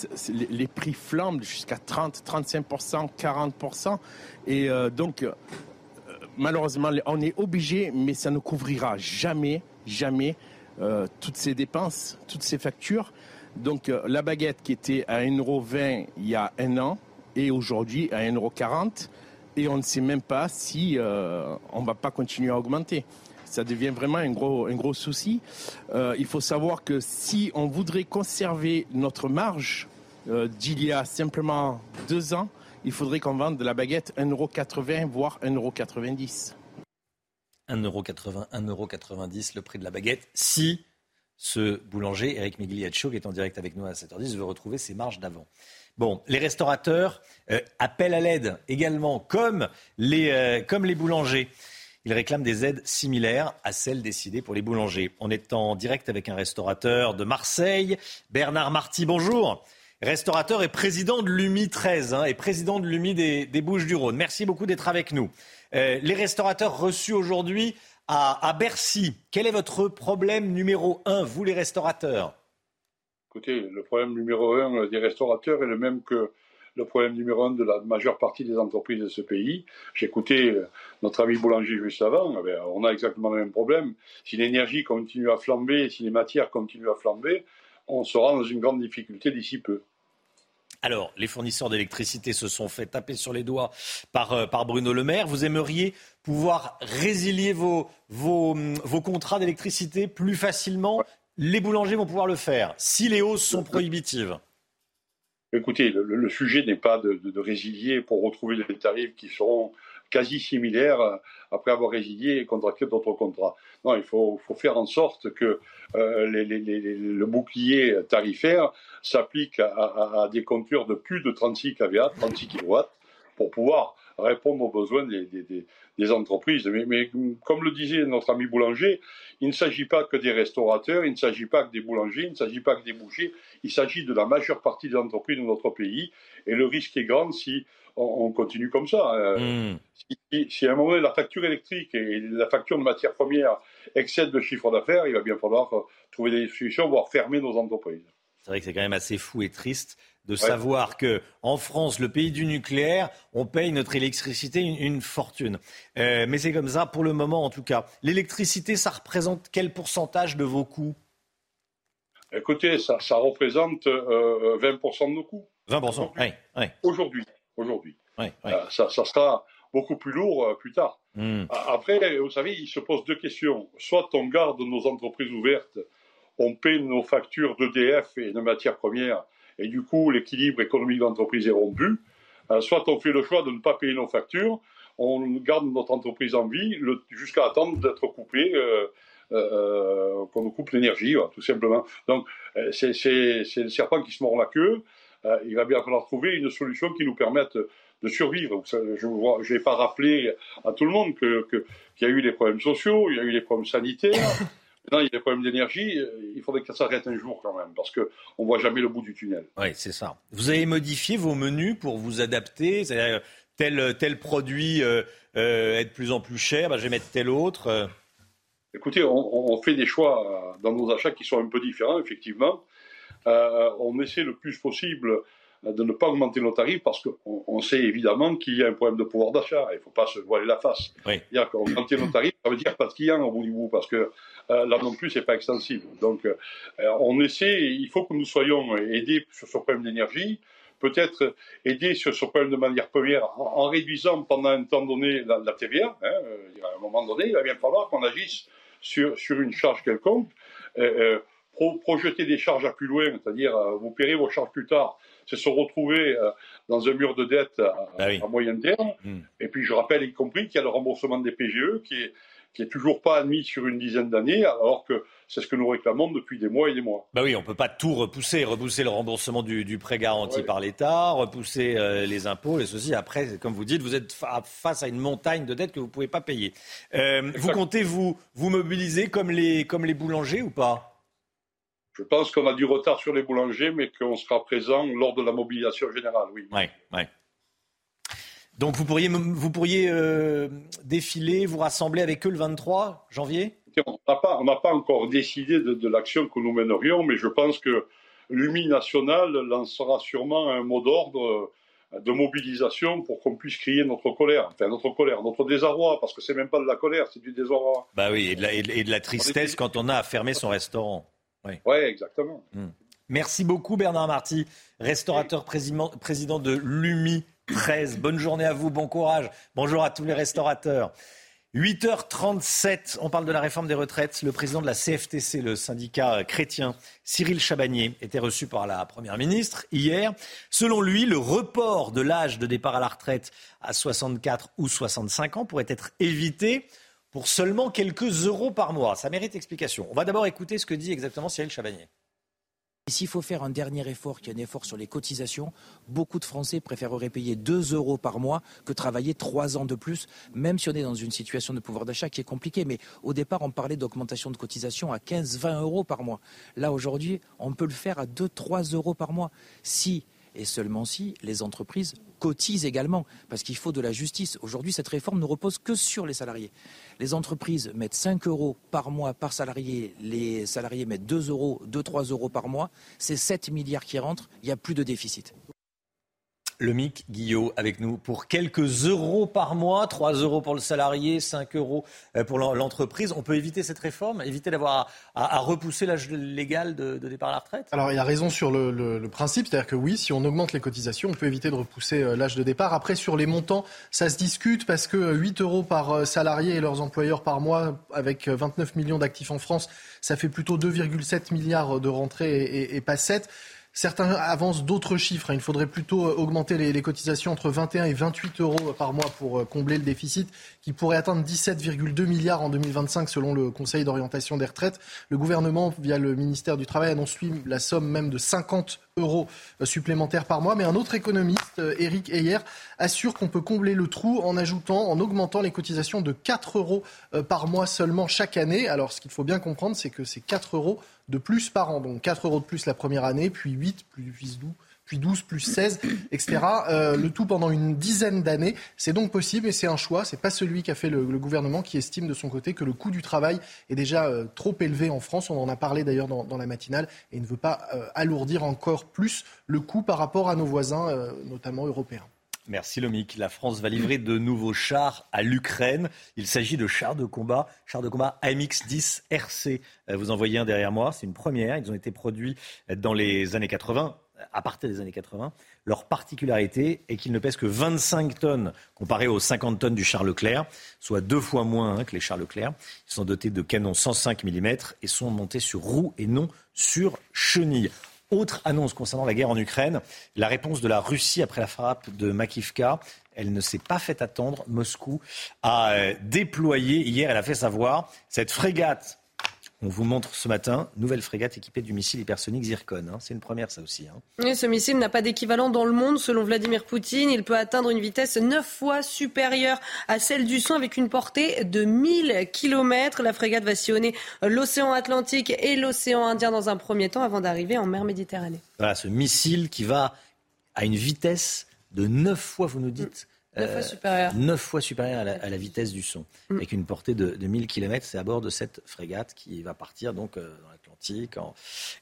les prix flambent jusqu'à 30, 35%, 40%. Et euh, donc, euh, malheureusement, on est obligé, mais ça ne couvrira jamais, jamais toutes ces dépenses, toutes ces factures. Donc, la baguette qui était à 1,20€ il y a un an et aujourd'hui à 1,40€, et on ne sait même pas si euh, on ne va pas continuer à augmenter. Ça devient vraiment un gros, un gros souci. Euh, il faut savoir que si on voudrait conserver notre marge euh, d'il y a simplement deux ans, il faudrait qu'on vende de la baguette 1,80€, voire 1,90€. 1,80€, 1,90€ le prix de la baguette. Si ce boulanger, Eric Migliaccio, qui est en direct avec nous à 7h10, veut retrouver ses marges d'avant. Bon, les restaurateurs euh, appellent à l'aide également, comme les, euh, comme les boulangers. Ils réclament des aides similaires à celles décidées pour les boulangers. On est en direct avec un restaurateur de Marseille, Bernard Marty, bonjour. Restaurateur et président de l'UMI 13 hein, et président de l'UMI des, des Bouches-du-Rhône. Merci beaucoup d'être avec nous. Euh, les restaurateurs reçus aujourd'hui à, à Bercy, quel est votre problème numéro un, vous les restaurateurs? Écoutez, le problème numéro un des restaurateurs est le même que le problème numéro un de la majeure partie des entreprises de ce pays. Écouté euh, notre ami boulanger juste avant, eh on a exactement le même problème. Si l'énergie continue à flamber, si les matières continuent à flamber, on sera dans une grande difficulté d'ici peu. Alors, les fournisseurs d'électricité se sont fait taper sur les doigts par, euh, Bruno Le Maire. Vous aimeriez pouvoir résilier vos, vos contrats d'électricité plus facilement Les boulangers vont pouvoir le faire si les hausses sont prohibitives. Écoutez, le, sujet n'est pas de, résilier pour retrouver des tarifs qui seront quasi similaires euh, après avoir résilié et contracté d'autres contrats. Non, il faut, faire en sorte que euh, le bouclier tarifaire s'applique à, des compteurs de plus de 36 kVA, 36 kW, pour pouvoir répondre aux besoins des, des, des entreprises. Mais, mais, comme le disait notre ami boulanger, il ne s'agit pas que des restaurateurs, il ne s'agit pas que des boulangers, il ne s'agit pas que des bouchers, il s'agit de la majeure partie des entreprises de notre pays. Et le risque est grand si on, on continue comme ça. Mmh. Si, si, à un moment la facture électrique et la facture de matières premières excèdent le chiffre d'affaires, il va bien falloir trouver des solutions, voire fermer nos entreprises. C'est vrai que c'est quand même assez fou et triste de ouais. savoir que en France, le pays du nucléaire, on paye notre électricité une, une fortune. Euh, mais c'est comme ça pour le moment, en tout cas. L'électricité, ça représente quel pourcentage de vos coûts? Écoutez, ça, ça représente euh, 20% de nos coûts. 20%, oui. Aujourd'hui, aujourd'hui. Euh, ça, ça, sera beaucoup plus lourd euh, plus tard. Mm. Après, vous savez, il se pose deux questions. Soit on garde nos entreprises ouvertes, on paie nos factures d'EDF et de matières premières et du coup l'équilibre économique de l'entreprise est rompu. Euh, soit on fait le choix de ne pas payer nos factures, on garde notre entreprise en vie jusqu'à attendre d'être coupé, euh, euh, qu'on nous coupe l'énergie, tout simplement. Donc euh, c'est le serpent qui se mord la queue. Euh, il va bien falloir trouver une solution qui nous permette de survivre. Je ne vais pas rappeler à tout le monde qu'il y a eu des problèmes sociaux, il y a eu des problèmes sanitaires. [laughs] Maintenant, il y a des problèmes d'énergie. Il faudrait que ça s'arrête un jour quand même, parce qu'on ne voit jamais le bout du tunnel. Oui, c'est ça. Vous avez modifié vos menus pour vous adapter C'est-à-dire, tel, tel produit euh, euh, est de plus en plus cher, ben, je vais mettre tel autre euh... Écoutez, on, on, fait des choix dans nos achats qui sont un peu différents, effectivement. Euh, on essaie le plus possible de ne pas augmenter nos tarifs parce qu'on on sait évidemment qu'il y a un problème de pouvoir d'achat. Il ne faut pas se voiler la face. Oui. C'est-à-dire qu'augmenter nos tarifs, ça veut dire parce qu'il y a un au bout du bout, parce que euh, là non plus, c'est pas extensible. Donc, euh, on essaie, il faut que nous soyons aidés sur ce problème d'énergie, peut-être aider sur ce problème de manière première en, en, réduisant pendant un temps donné la, la TVA. Hein, à un moment donné, il va bien falloir qu'on agisse sur, sur une charge quelconque. Euh, pro, projeter des charges à plus loin, c'est-à-dire vous paierez vos charges plus tard, c'est se retrouver euh, dans un mur de dette à, ah oui. à moyen terme. Mm. Et puis je rappelle y compris qu'il y a le remboursement des PGE qui est qui est toujours pas admis sur une dizaine d'années, alors que c'est ce que nous réclamons depuis des mois et des mois. Bah oui, on peut pas tout repousser, repousser le remboursement du, du prêt garanti ouais. par l'État, repousser euh, les impôts et ceci. Après, comme vous dites, vous êtes fa face à une montagne de dettes que vous pouvez pas payer. Euh, vous comptez vous vous mobiliser comme les comme les boulangers ou pas? Je pense qu'on a du retard sur les boulangers, mais qu'on sera présent lors de la mobilisation générale, oui. Oui, oui. Donc vous pourriez, vous pourriez euh, défiler, vous rassembler avec eux le 23 janvier? On n'a pas, pas, encore décidé de, de l'action que nous mènerions, mais je pense que l'UMI national lancera sûrement un mot d'ordre de mobilisation pour qu'on puisse crier notre colère, enfin notre colère, notre désarroi, parce que c'est même pas de la colère, c'est du désarroi. Bah oui, et de la, et de la tristesse quand on a à fermer son restaurant. Oui, ouais, exactement. Mmh. Merci beaucoup Bernard Marty, restaurateur président, président de l'UMI 13. Bonne journée à vous, bon courage. Bonjour à tous les restaurateurs. 8h37, on parle de la réforme des retraites. Le président de la CFTC, le syndicat chrétien, Cyril Chabagnier, était reçu par la Première ministre hier. Selon lui, le report de l'âge de départ à la retraite à 64 ou 65 ans pourrait être évité pour seulement quelques euros par mois. Ça mérite explication. On va d'abord écouter ce que dit exactement Cyril Chabagnier. S'il faut faire un dernier effort, qui est un effort sur les cotisations, beaucoup de Français préféreraient payer 2 euros par mois que travailler 3 ans de plus, même si on est dans une situation de pouvoir d'achat qui est compliquée. Mais au départ, on parlait d'augmentation de cotisation à 15-20 euros par mois. Là, aujourd'hui, on peut le faire à 2-3 euros par mois. Si et seulement si les entreprises cotisent également, parce qu'il faut de la justice. Aujourd'hui, cette réforme ne repose que sur les salariés. Les entreprises mettent 5 euros par mois par salarié, les salariés mettent 2 euros, 2-3 euros par mois, c'est 7 milliards qui rentrent, il n'y a plus de déficit le MIC Guillot avec nous pour quelques euros par mois, 3 euros pour le salarié, 5 euros euh, pour l'entreprise. On peut éviter cette réforme, éviter d'avoir à, repousser l'âge légal de, départ à la retraite? Alors il a raison sur le, principe, c'est-à-dire que oui, si on augmente les cotisations, on peut éviter de repousser euh, l'âge de départ. Après, sur les montants, ça se discute parce que 8 euros par euh, salarié et leurs employeurs par mois, avec 29 millions d'actifs en France, ça fait plutôt 2,7 milliards de rentrées et, et pas 7. Certains avancent d'autres chiffres. Il faudrait plutôt euh, augmenter les, cotisations entre 21 et 28 euros par mois pour euh, combler le déficit qui pourrait atteindre 17,2 milliards en 2025 selon le Conseil d'orientation des retraites. Le gouvernement, via le ministère du Travail, annonce lui la somme même de 50 euros euh, supplémentaires par mois. Mais un autre économiste, Eric Heyer, assure qu'on peut combler le trou en ajoutant, en augmentant les cotisations de 4 euros par mois seulement chaque année. Alors ce qu'il faut bien comprendre, c'est que ces 4 euros de plus par an. Donc 4 euros de plus la première année, puis 8, puis 12, puis 12 plus 16, etc. Euh, le tout pendant une dizaine d'années. C'est donc possible et c'est un choix. C'est pas celui qu'a fait le, gouvernement qui estime de son côté que le coût du travail est déjà euh, trop élevé en France. On en a parlé d'ailleurs dans, la matinale et ne veut pas euh, alourdir encore plus le coût par rapport à nos voisins, notamment européens. Merci Lomic. La France va livrer de nouveaux chars à l'Ukraine. Il s'agit de chars de combat, chars de combat AMX-10 RC. Euh, vous en voyez un derrière moi, c'est une première. Ils ont été produits dans les années 80, à partir des années 80. Leur particularité est qu'ils ne pèsent que 25 tonnes comparé aux 50 tonnes du char Leclerc, soit deux fois moins hein, que les chars Leclerc. Ils sont dotés de canons 105 mm et sont montés sur roues et non sur chenilles. Autre annonce concernant la guerre en Ukraine, la réponse de la Russie après la frappe de Makivka. Elle ne s'est pas fait attendre. Moscou a euh, déployé, hier elle a fait savoir, cette frégate on vous montre ce matin, nouvelle frégate équipée du missile hypersonique Zircon. Hein. C'est une première, ça aussi. Hein. ce missile n'a pas d'équivalent dans le monde, selon Vladimir Poutine. Il peut atteindre une vitesse neuf fois supérieure à celle du son, avec une portée de 1000 km. La frégate va sillonner l'océan Atlantique et l'océan Indien dans un premier temps, avant d'arriver en mer Méditerranée. Voilà, ce missile qui va à une vitesse de neuf fois, vous nous dites. 9 fois supérieur. 9 fois supérieur à la, vitesse du son, mm. avec une portée de, de 1000 km. C'est à bord de cette frégate qui va partir donc euh, dans l'Atlantique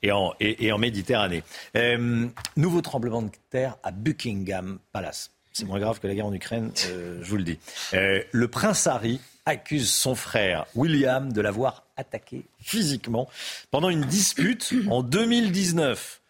et, en, et, en Méditerranée. Euh, nouveau tremblement de terre à Buckingham Palace. C'est moins grave que la guerre en Ukraine, euh, je vous le dis. le prince Harry accuse son frère William de l'avoir attaqué physiquement pendant une dispute en 2019.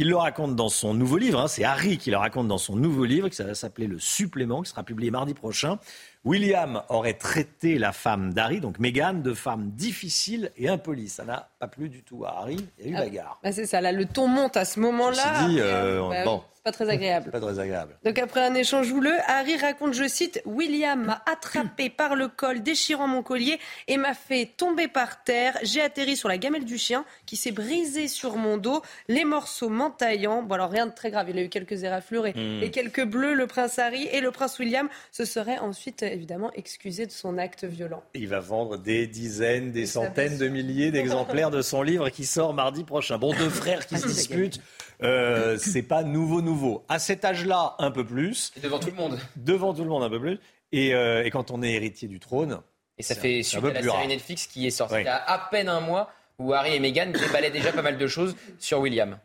Il le raconte dans son nouveau livre, hein, c'est Harry qui le raconte dans son nouveau livre, qui va s'appeler Le Supplément, qui sera publié mardi prochain. William aurait traité la femme d'Harry, donc Meghan, de femme difficile et impolie. Ça pas plu du tout à Harry, il y a eu ah, bagarre. Bah c'est ça, là, le ton monte à ce moment-là. Dit, euh, bah bon, pas très agréable. Pas très agréable. Donc après un échange houleux, Harry raconte, je cite, William m'a attrapé par le col, déchirant mon collier et m'a fait tomber par terre. J'ai atterri sur la gamelle du chien qui s'est brisée sur mon dos, les morceaux m'entaillant. Bon alors rien de très grave, il a eu quelques éraflures et, hmm. et quelques bleus. Le prince Harry et le prince William se seraient ensuite évidemment excusé de son acte violent. Il va vendre des dizaines, des centaines de milliers d'exemplaires de son livre qui sort mardi prochain. Bon, deux frères qui [laughs] se disputent. Euh, c'est pas nouveau, nouveau. À cet âge-là, un peu plus. Et devant tout le monde. Devant tout le monde, un peu plus. Et, euh, et quand on est héritier du trône. Et ça fait suite à la série Netflix qui est sortie il y a à peine un mois où Harry et Meghan déballaient déjà pas mal de choses sur William.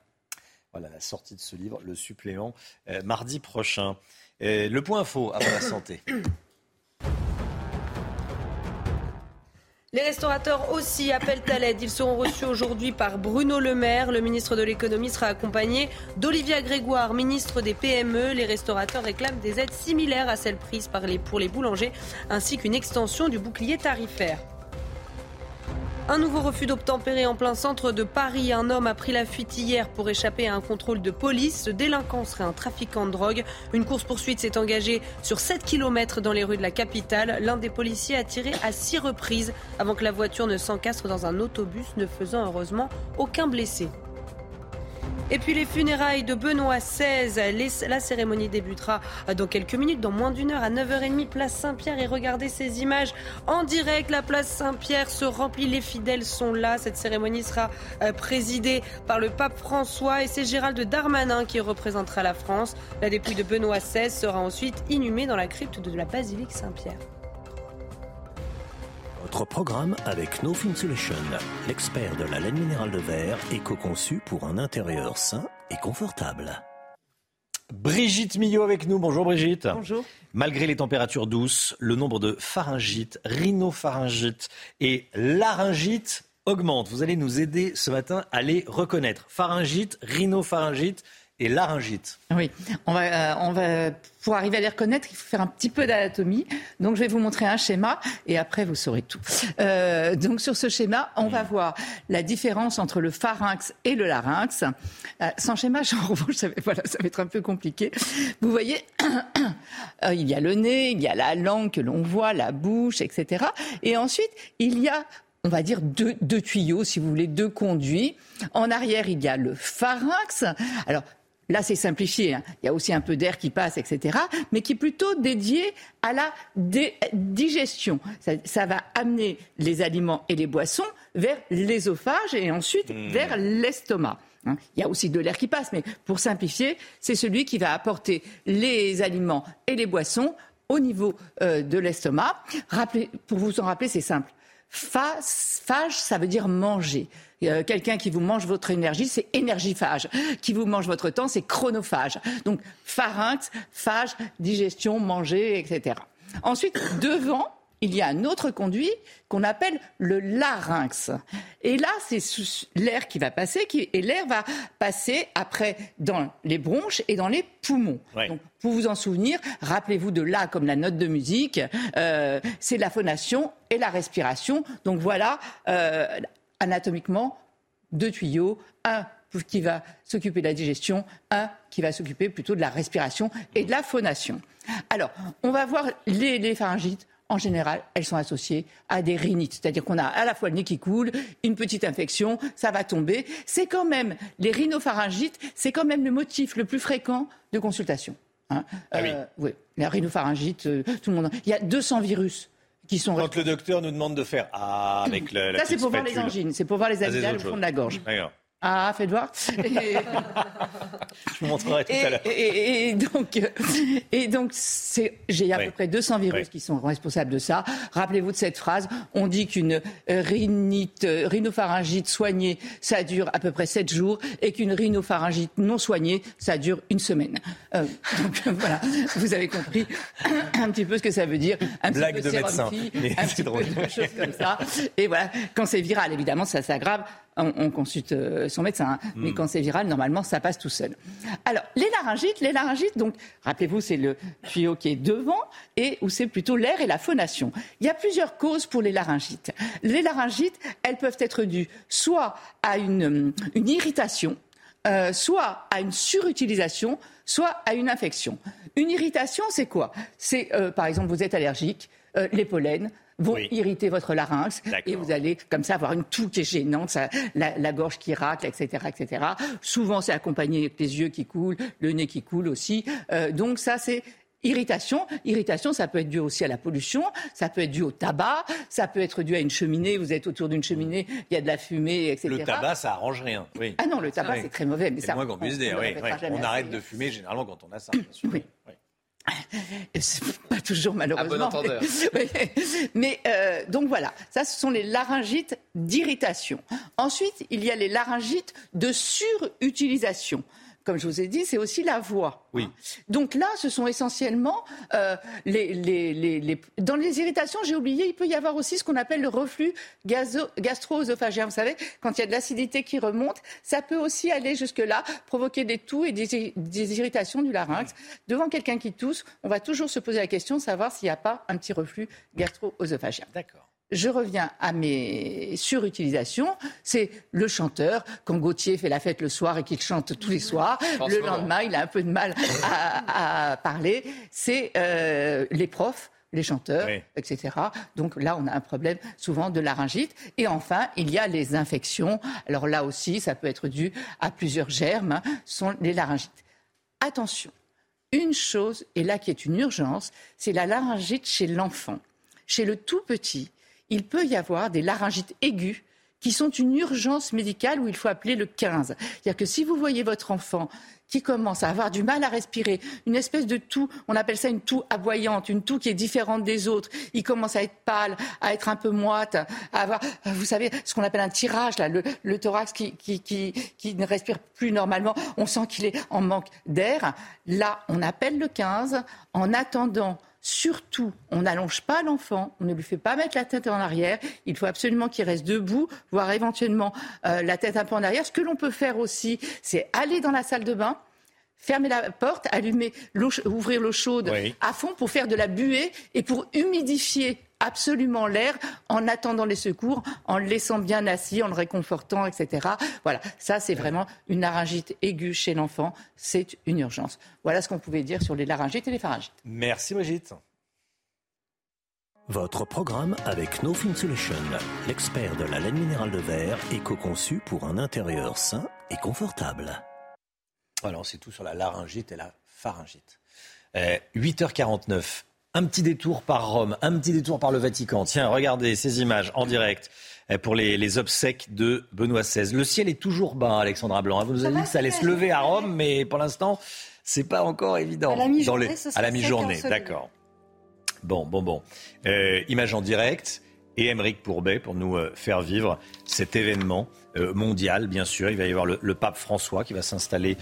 Voilà la sortie de ce livre, le supplément, euh, mardi prochain. le point info avant la santé. [coughs] Les restaurateurs aussi appellent à l'aide. Ils seront reçus aujourd'hui par Bruno Le Maire. Le ministre de l'économie sera accompagné d'Olivia Grégoire, ministre des PME. Les restaurateurs réclament des aides similaires à celles prises pour les boulangers, ainsi qu'une extension du bouclier tarifaire. Un nouveau refus d'obtempérer en plein centre de Paris. Un homme a pris la fuite hier pour échapper à un contrôle de police. Ce délinquant serait un trafiquant de drogue. Une course-poursuite s'est engagée sur 7 km dans les rues de la capitale. L'un des policiers a tiré à six reprises avant que la voiture ne s'encastre dans un autobus, ne faisant heureusement aucun blessé. Et puis les funérailles de Benoît XVI. la cérémonie débutera dans quelques minutes, dans moins d'une heure, à 9h30, place Saint-Pierre. Et regardez ces images en direct. La place Saint-Pierre se remplit, les fidèles sont là. Cette cérémonie sera euh, présidée par le pape François et c'est Gérald Darmanin qui représentera la France. La dépouille de Benoît XVI sera ensuite inhumée dans la crypte de la basilique Saint-Pierre. Votre programme avec No Insulation, l'expert de la laine minérale de verre, éco-conçu pour un intérieur sain et confortable. Brigitte Millot avec nous. Bonjour Brigitte. Bonjour. Malgré les températures douces, le nombre de pharyngites, rhinopharyngites et laryngites augmente. Vous allez nous aider ce matin à les reconnaître. Pharyngite, rhinopharyngite et laryngite. Oui, on va, euh, on va, pour arriver à les reconnaître, il faut faire un petit peu d'anatomie. Donc, je vais vous montrer un schéma et après, vous saurez tout. Euh, donc, sur ce schéma, on va voir la différence entre le pharynx et le larynx. Euh, sans schéma, [laughs] en revanche, ça va, voilà, ça va être un peu compliqué. Vous voyez, [coughs] il y a le nez, il y a la langue que l'on voit, la bouche, etc. Et ensuite, il y a on va dire deux, deux, tuyaux, si vous voulez, deux conduits. En arrière, il y a le pharynx. Alors, Là, c'est simplifié. Hein. Il y a aussi un peu d'air qui passe, etc. Mais qui est plutôt dédié à la digestion. Ça, va amener les aliments et les boissons vers l'ésophage et ensuite mmh. vers l'estomac. Hein. Il y a aussi de l'air qui passe, mais pour simplifier, c'est celui qui va apporter les aliments et les boissons au niveau euh, de l'estomac. Pour vous en rappeler, c'est simple. Phage, ça veut dire manger. Euh, quelqu'un qui vous mange votre énergie, c'est énergiphage. Qui vous mange votre temps, c'est chronophage. Donc pharynx, phage, digestion, manger, etc. Ensuite, devant, il y a un autre conduit qu'on appelle le larynx. Et là, c'est l'air qui va passer, et l'air va passer après dans les bronches et dans les poumons. Donc, pour vous en souvenir, rappelez-vous de là comme la note de musique, euh, c'est la phonation et la respiration. Donc voilà, euh, anatomiquement deux tuyaux, un qui va s'occuper de la digestion, un qui va s'occuper plutôt de la respiration et de la phonation. Alors, on va voir les, pharyngites. En général, elles sont associées à des rhinites, c'est-à-dire qu'on a à la fois le nez qui coule, une petite infection, ça va tomber. C'est quand même, les rhinopharyngites, c'est quand même le motif le plus fréquent de consultation. Hein. Ah oui. Euh, oui, la rhinopharangite, euh, tout le monde. Il y a 200 virus qui sont Quand le docteur nous demande de faire Ah, avec le, la Ça, c'est pour voir les angines, c'est pour voir les amygdales au fond de la gorge. Ah, faites voir. [laughs] Je vous montrerai tout à l'heure. Et, donc, et donc j'ai à peu près 200 virus qui sont responsables de ça. Rappelez-vous de cette phrase. On dit qu'une rhinite, rhinopharyngite soignée, ça dure à peu près 7 jours, et qu'une rhinopharyngite non soignée, ça dure une semaine. Euh, donc [laughs] voilà, vous avez compris un petit peu ce que ça veut dire. Un Blague petit peu de médecin. un petit drôle. peu de choses comme ça. Et voilà, quand c'est viral, évidemment, ça s'aggrave on, consulte euh, son médecin. Hein. Mais hmm. quand c'est viral, normalement, ça passe tout seul. Alors, les laryngites, les laryngites, donc, rappelez-vous, c'est le tuyau qui est devant et où c'est plutôt l'air et la phonation. Il y a plusieurs causes pour les laryngites. Les laryngites, elles peuvent être dues soit à une, irritation, euh, soit à une surutilisation, soit à une infection. Une irritation, c'est quoi? C'est, euh, par exemple, vous êtes allergique, les pollens, vont irriter votre larynx et vous allez comme ça avoir une toux qui est gênante, la, gorge qui racle, etc., etc. Souvent, c'est accompagné avec les yeux qui coulent, le nez qui coule aussi. Euh, donc ça, c'est Irritation, irritation, ça peut être dû aussi à la pollution, ça peut être dû au tabac, ça peut être dû à une cheminée. Vous êtes autour d'une cheminée, il y a de la fumée, etc. Le tabac, ça arrange rien. Oui. Ah non, le tabac, c'est très mauvais. Mais ça, moins qu'on puisse dire. Oui, on arrête de fumer généralement quand on a ça. Bien sûr. Oui. Pas toujours malheureusement. [laughs] mais, euh, donc voilà, ça ce sont les laryngites d'irritation. Ensuite, il y a les laryngites de surutilisation. Comme je vous ai dit, c'est aussi la voix. Oui. Donc là, ce sont essentiellement euh, les, les, les, les, Dans les irritations, j'ai oublié, il peut y avoir aussi ce qu'on appelle le reflux gastro-œsophagien. Vous savez, quand il y a de l'acidité qui remonte, ça peut aussi aller jusque-là, provoquer des toux et des, des irritations du larynx. Devant quelqu'un qui tousse, on va toujours se poser la question de savoir s'il n'y a pas un petit reflux gastro-œsophagien. D'accord je reviens à mes surutilisations. C'est le chanteur, quand Gauthier fait la fête le soir et qu'il chante tous les soirs, le lendemain, il a un peu de mal à, parler. C'est euh, les profs les chanteurs, etc. Donc là, on a un problème souvent de laryngite. Et enfin, il y a les infections. Alors là aussi, ça peut être dû à plusieurs germes, hein, sont les laryngites. Attention, une chose, et là qui est une urgence, c'est la laryngite chez l'enfant. Chez le tout petit, il peut y avoir des laryngites aigus qui sont une urgence médicale où il faut appeler le 15. C'est-à-dire que si vous voyez votre enfant qui commence à avoir du mal à respirer, une espèce de toux, on appelle ça une toux aboyante, une toux qui est différente des autres. Il commence à être pâle, à être un peu moite, à avoir, vous savez, ce qu'on appelle un tirage, là, le, thorax qui, ne respire plus normalement. On sent qu'il est en manque d'air. Là, on appelle le 15 en attendant Surtout, on n'allonge pas l'enfant, on ne lui fait pas mettre la tête en arrière. Il faut absolument qu'il reste debout, voire éventuellement euh, la tête un peu en arrière. Ce que l'on peut faire aussi, c'est aller dans la salle de bain, fermer la porte, allumer ouvrir l'eau chaude à fond pour faire de la buée et pour humidifier absolument l'air en attendant les secours, en le laissant bien assis, en le réconfortant, etc. Voilà, ça c'est vraiment une laryngite aiguë chez l'enfant, c'est une urgence. Voilà ce qu'on pouvait dire sur les laryngites et les pharyngites. Merci Brigitte. Votre programme avec No Insulation, l'expert de la laine minérale de verre, éco-conçu pour un intérieur sain et confortable. Alors c'est tout sur la laryngite et la pharyngite. 8h49. Euh, un petit détour par Rome, un petit détour par le Vatican. Tiens, regardez ces images en direct eh, pour les, obsèques de Benoît XVI. Le ciel est toujours bas, Alexandra Blanc. Vous nous avez dit que ça allait se lever à Rome, mais pour l'instant, c'est pas encore évident. À la mi-journée, d'accord. Bon, bon, bon. Euh, image en direct et Émeric Pourbet pour nous euh, faire vivre cet événement euh, mondial, bien sûr. Il va y avoir le, pape François qui va s'installer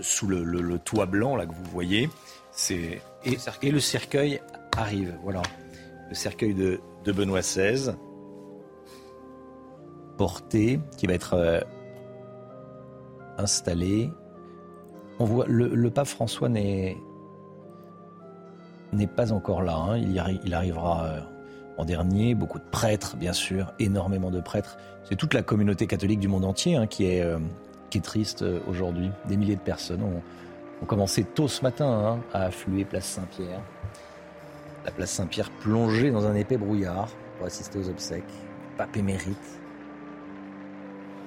sous le, le, toit blanc là que vous voyez. C'est et, le cercueil arrive. Voilà, le cercueil de, Benoît XVI porté, qui va être euh, installé. On voit le, pape François n'est n'est pas encore là. Hein. Il, il, arrivera euh, en dernier. Beaucoup de prêtres, bien sûr, énormément de prêtres. C'est toute la communauté catholique du monde entier hein, qui, est, euh, qui est triste aujourd'hui. Des milliers de personnes ont, commencé tôt ce matin hein, à affluer place Saint-Pierre. La place Saint-Pierre plongée dans un épais brouillard pour assister aux obsèques. Pape émérite.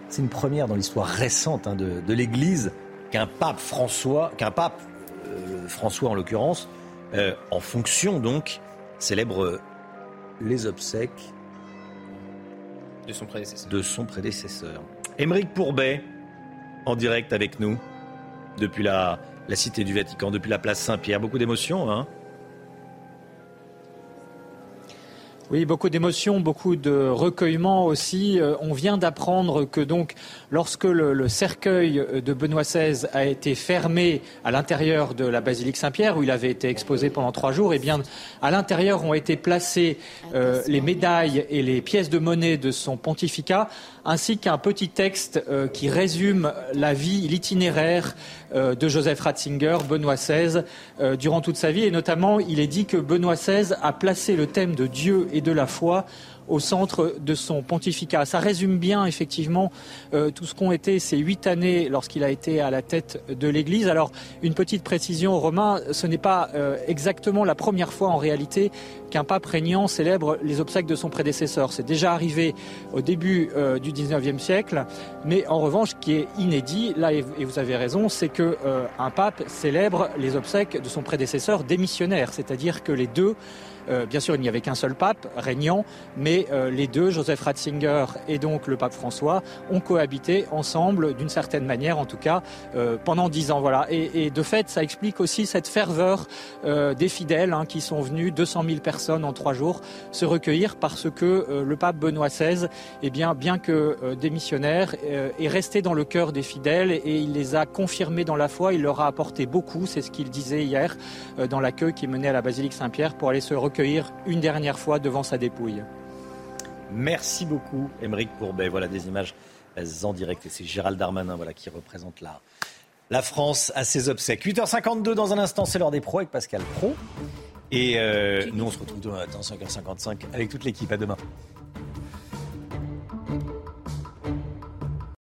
C'est une première dans l'histoire récente hein, de, l'Église qu'un pape François, qu'un pape euh, François en l'occurrence, euh, en fonction donc, célèbre les obsèques de son prédécesseur. De son prédécesseur. Émeric Pourbet, en direct avec nous, depuis la la cité du Vatican, depuis la place Saint-Pierre. Beaucoup d'émotions, hein Oui, beaucoup d'émotions, beaucoup de recueillement aussi. Euh, on vient d'apprendre que donc, lorsque le, cercueil de Benoît XVI a été fermé à l'intérieur de la basilique Saint-Pierre, où il avait été exposé pendant trois jours, eh bien, à l'intérieur ont été placées euh, les médailles et les pièces de monnaie de son pontificat, ainsi qu'un petit texte euh, qui résume la vie, l'itinéraire de Joseph Ratzinger, Benoît XVI, durant toute sa vie. Et notamment, il est dit que Benoît XVI a placé le thème de Dieu et de la foi au centre de son pontificat. Ça résume bien effectivement euh, tout ce qu'ont été ces huit années lorsqu'il a été à la tête de l'Église. Alors une petite précision, Romain, ce n'est pas euh, exactement la première fois en réalité qu'un pape régnant célèbre les obsèques de son prédécesseur. C'est déjà arrivé au début euh, du 19e siècle, mais en revanche, ce qui est inédit, là et vous avez raison, c'est que un pape célèbre les obsèques de son prédécesseur démissionnaire, c'est-à-dire que les deux bien sûr, il n'y avait qu'un seul pape régnant, mais les deux, Joseph Ratzinger et donc le pape François, ont cohabité ensemble d'une certaine manière, en tout cas, pendant dix ans. Voilà. Et, de fait, ça explique aussi cette ferveur des fidèles hein, qui sont venus, 200 000 personnes en trois jours, se recueillir parce que le pape Benoît XVI, eh bien, bien que démissionnaire, est resté dans le cœur des fidèles et il les a confirmés dans la foi. Il leur a apporté beaucoup, c'est ce qu'il disait hier euh, dans l'accueil qui menait à la basilique Saint-Pierre pour aller se recueillir une dernière fois devant sa dépouille. Merci beaucoup, Émeric Pourbet. Voilà des images en direct et c'est Gérald Darmanin voilà, qui représente la, la France à ses obsèques. 8h52 dans un instant, c'est l'heure des pros avec Pascal Pro. Et euh, nous, on se retrouve demain matin, 5h55, avec toute l'équipe. À demain.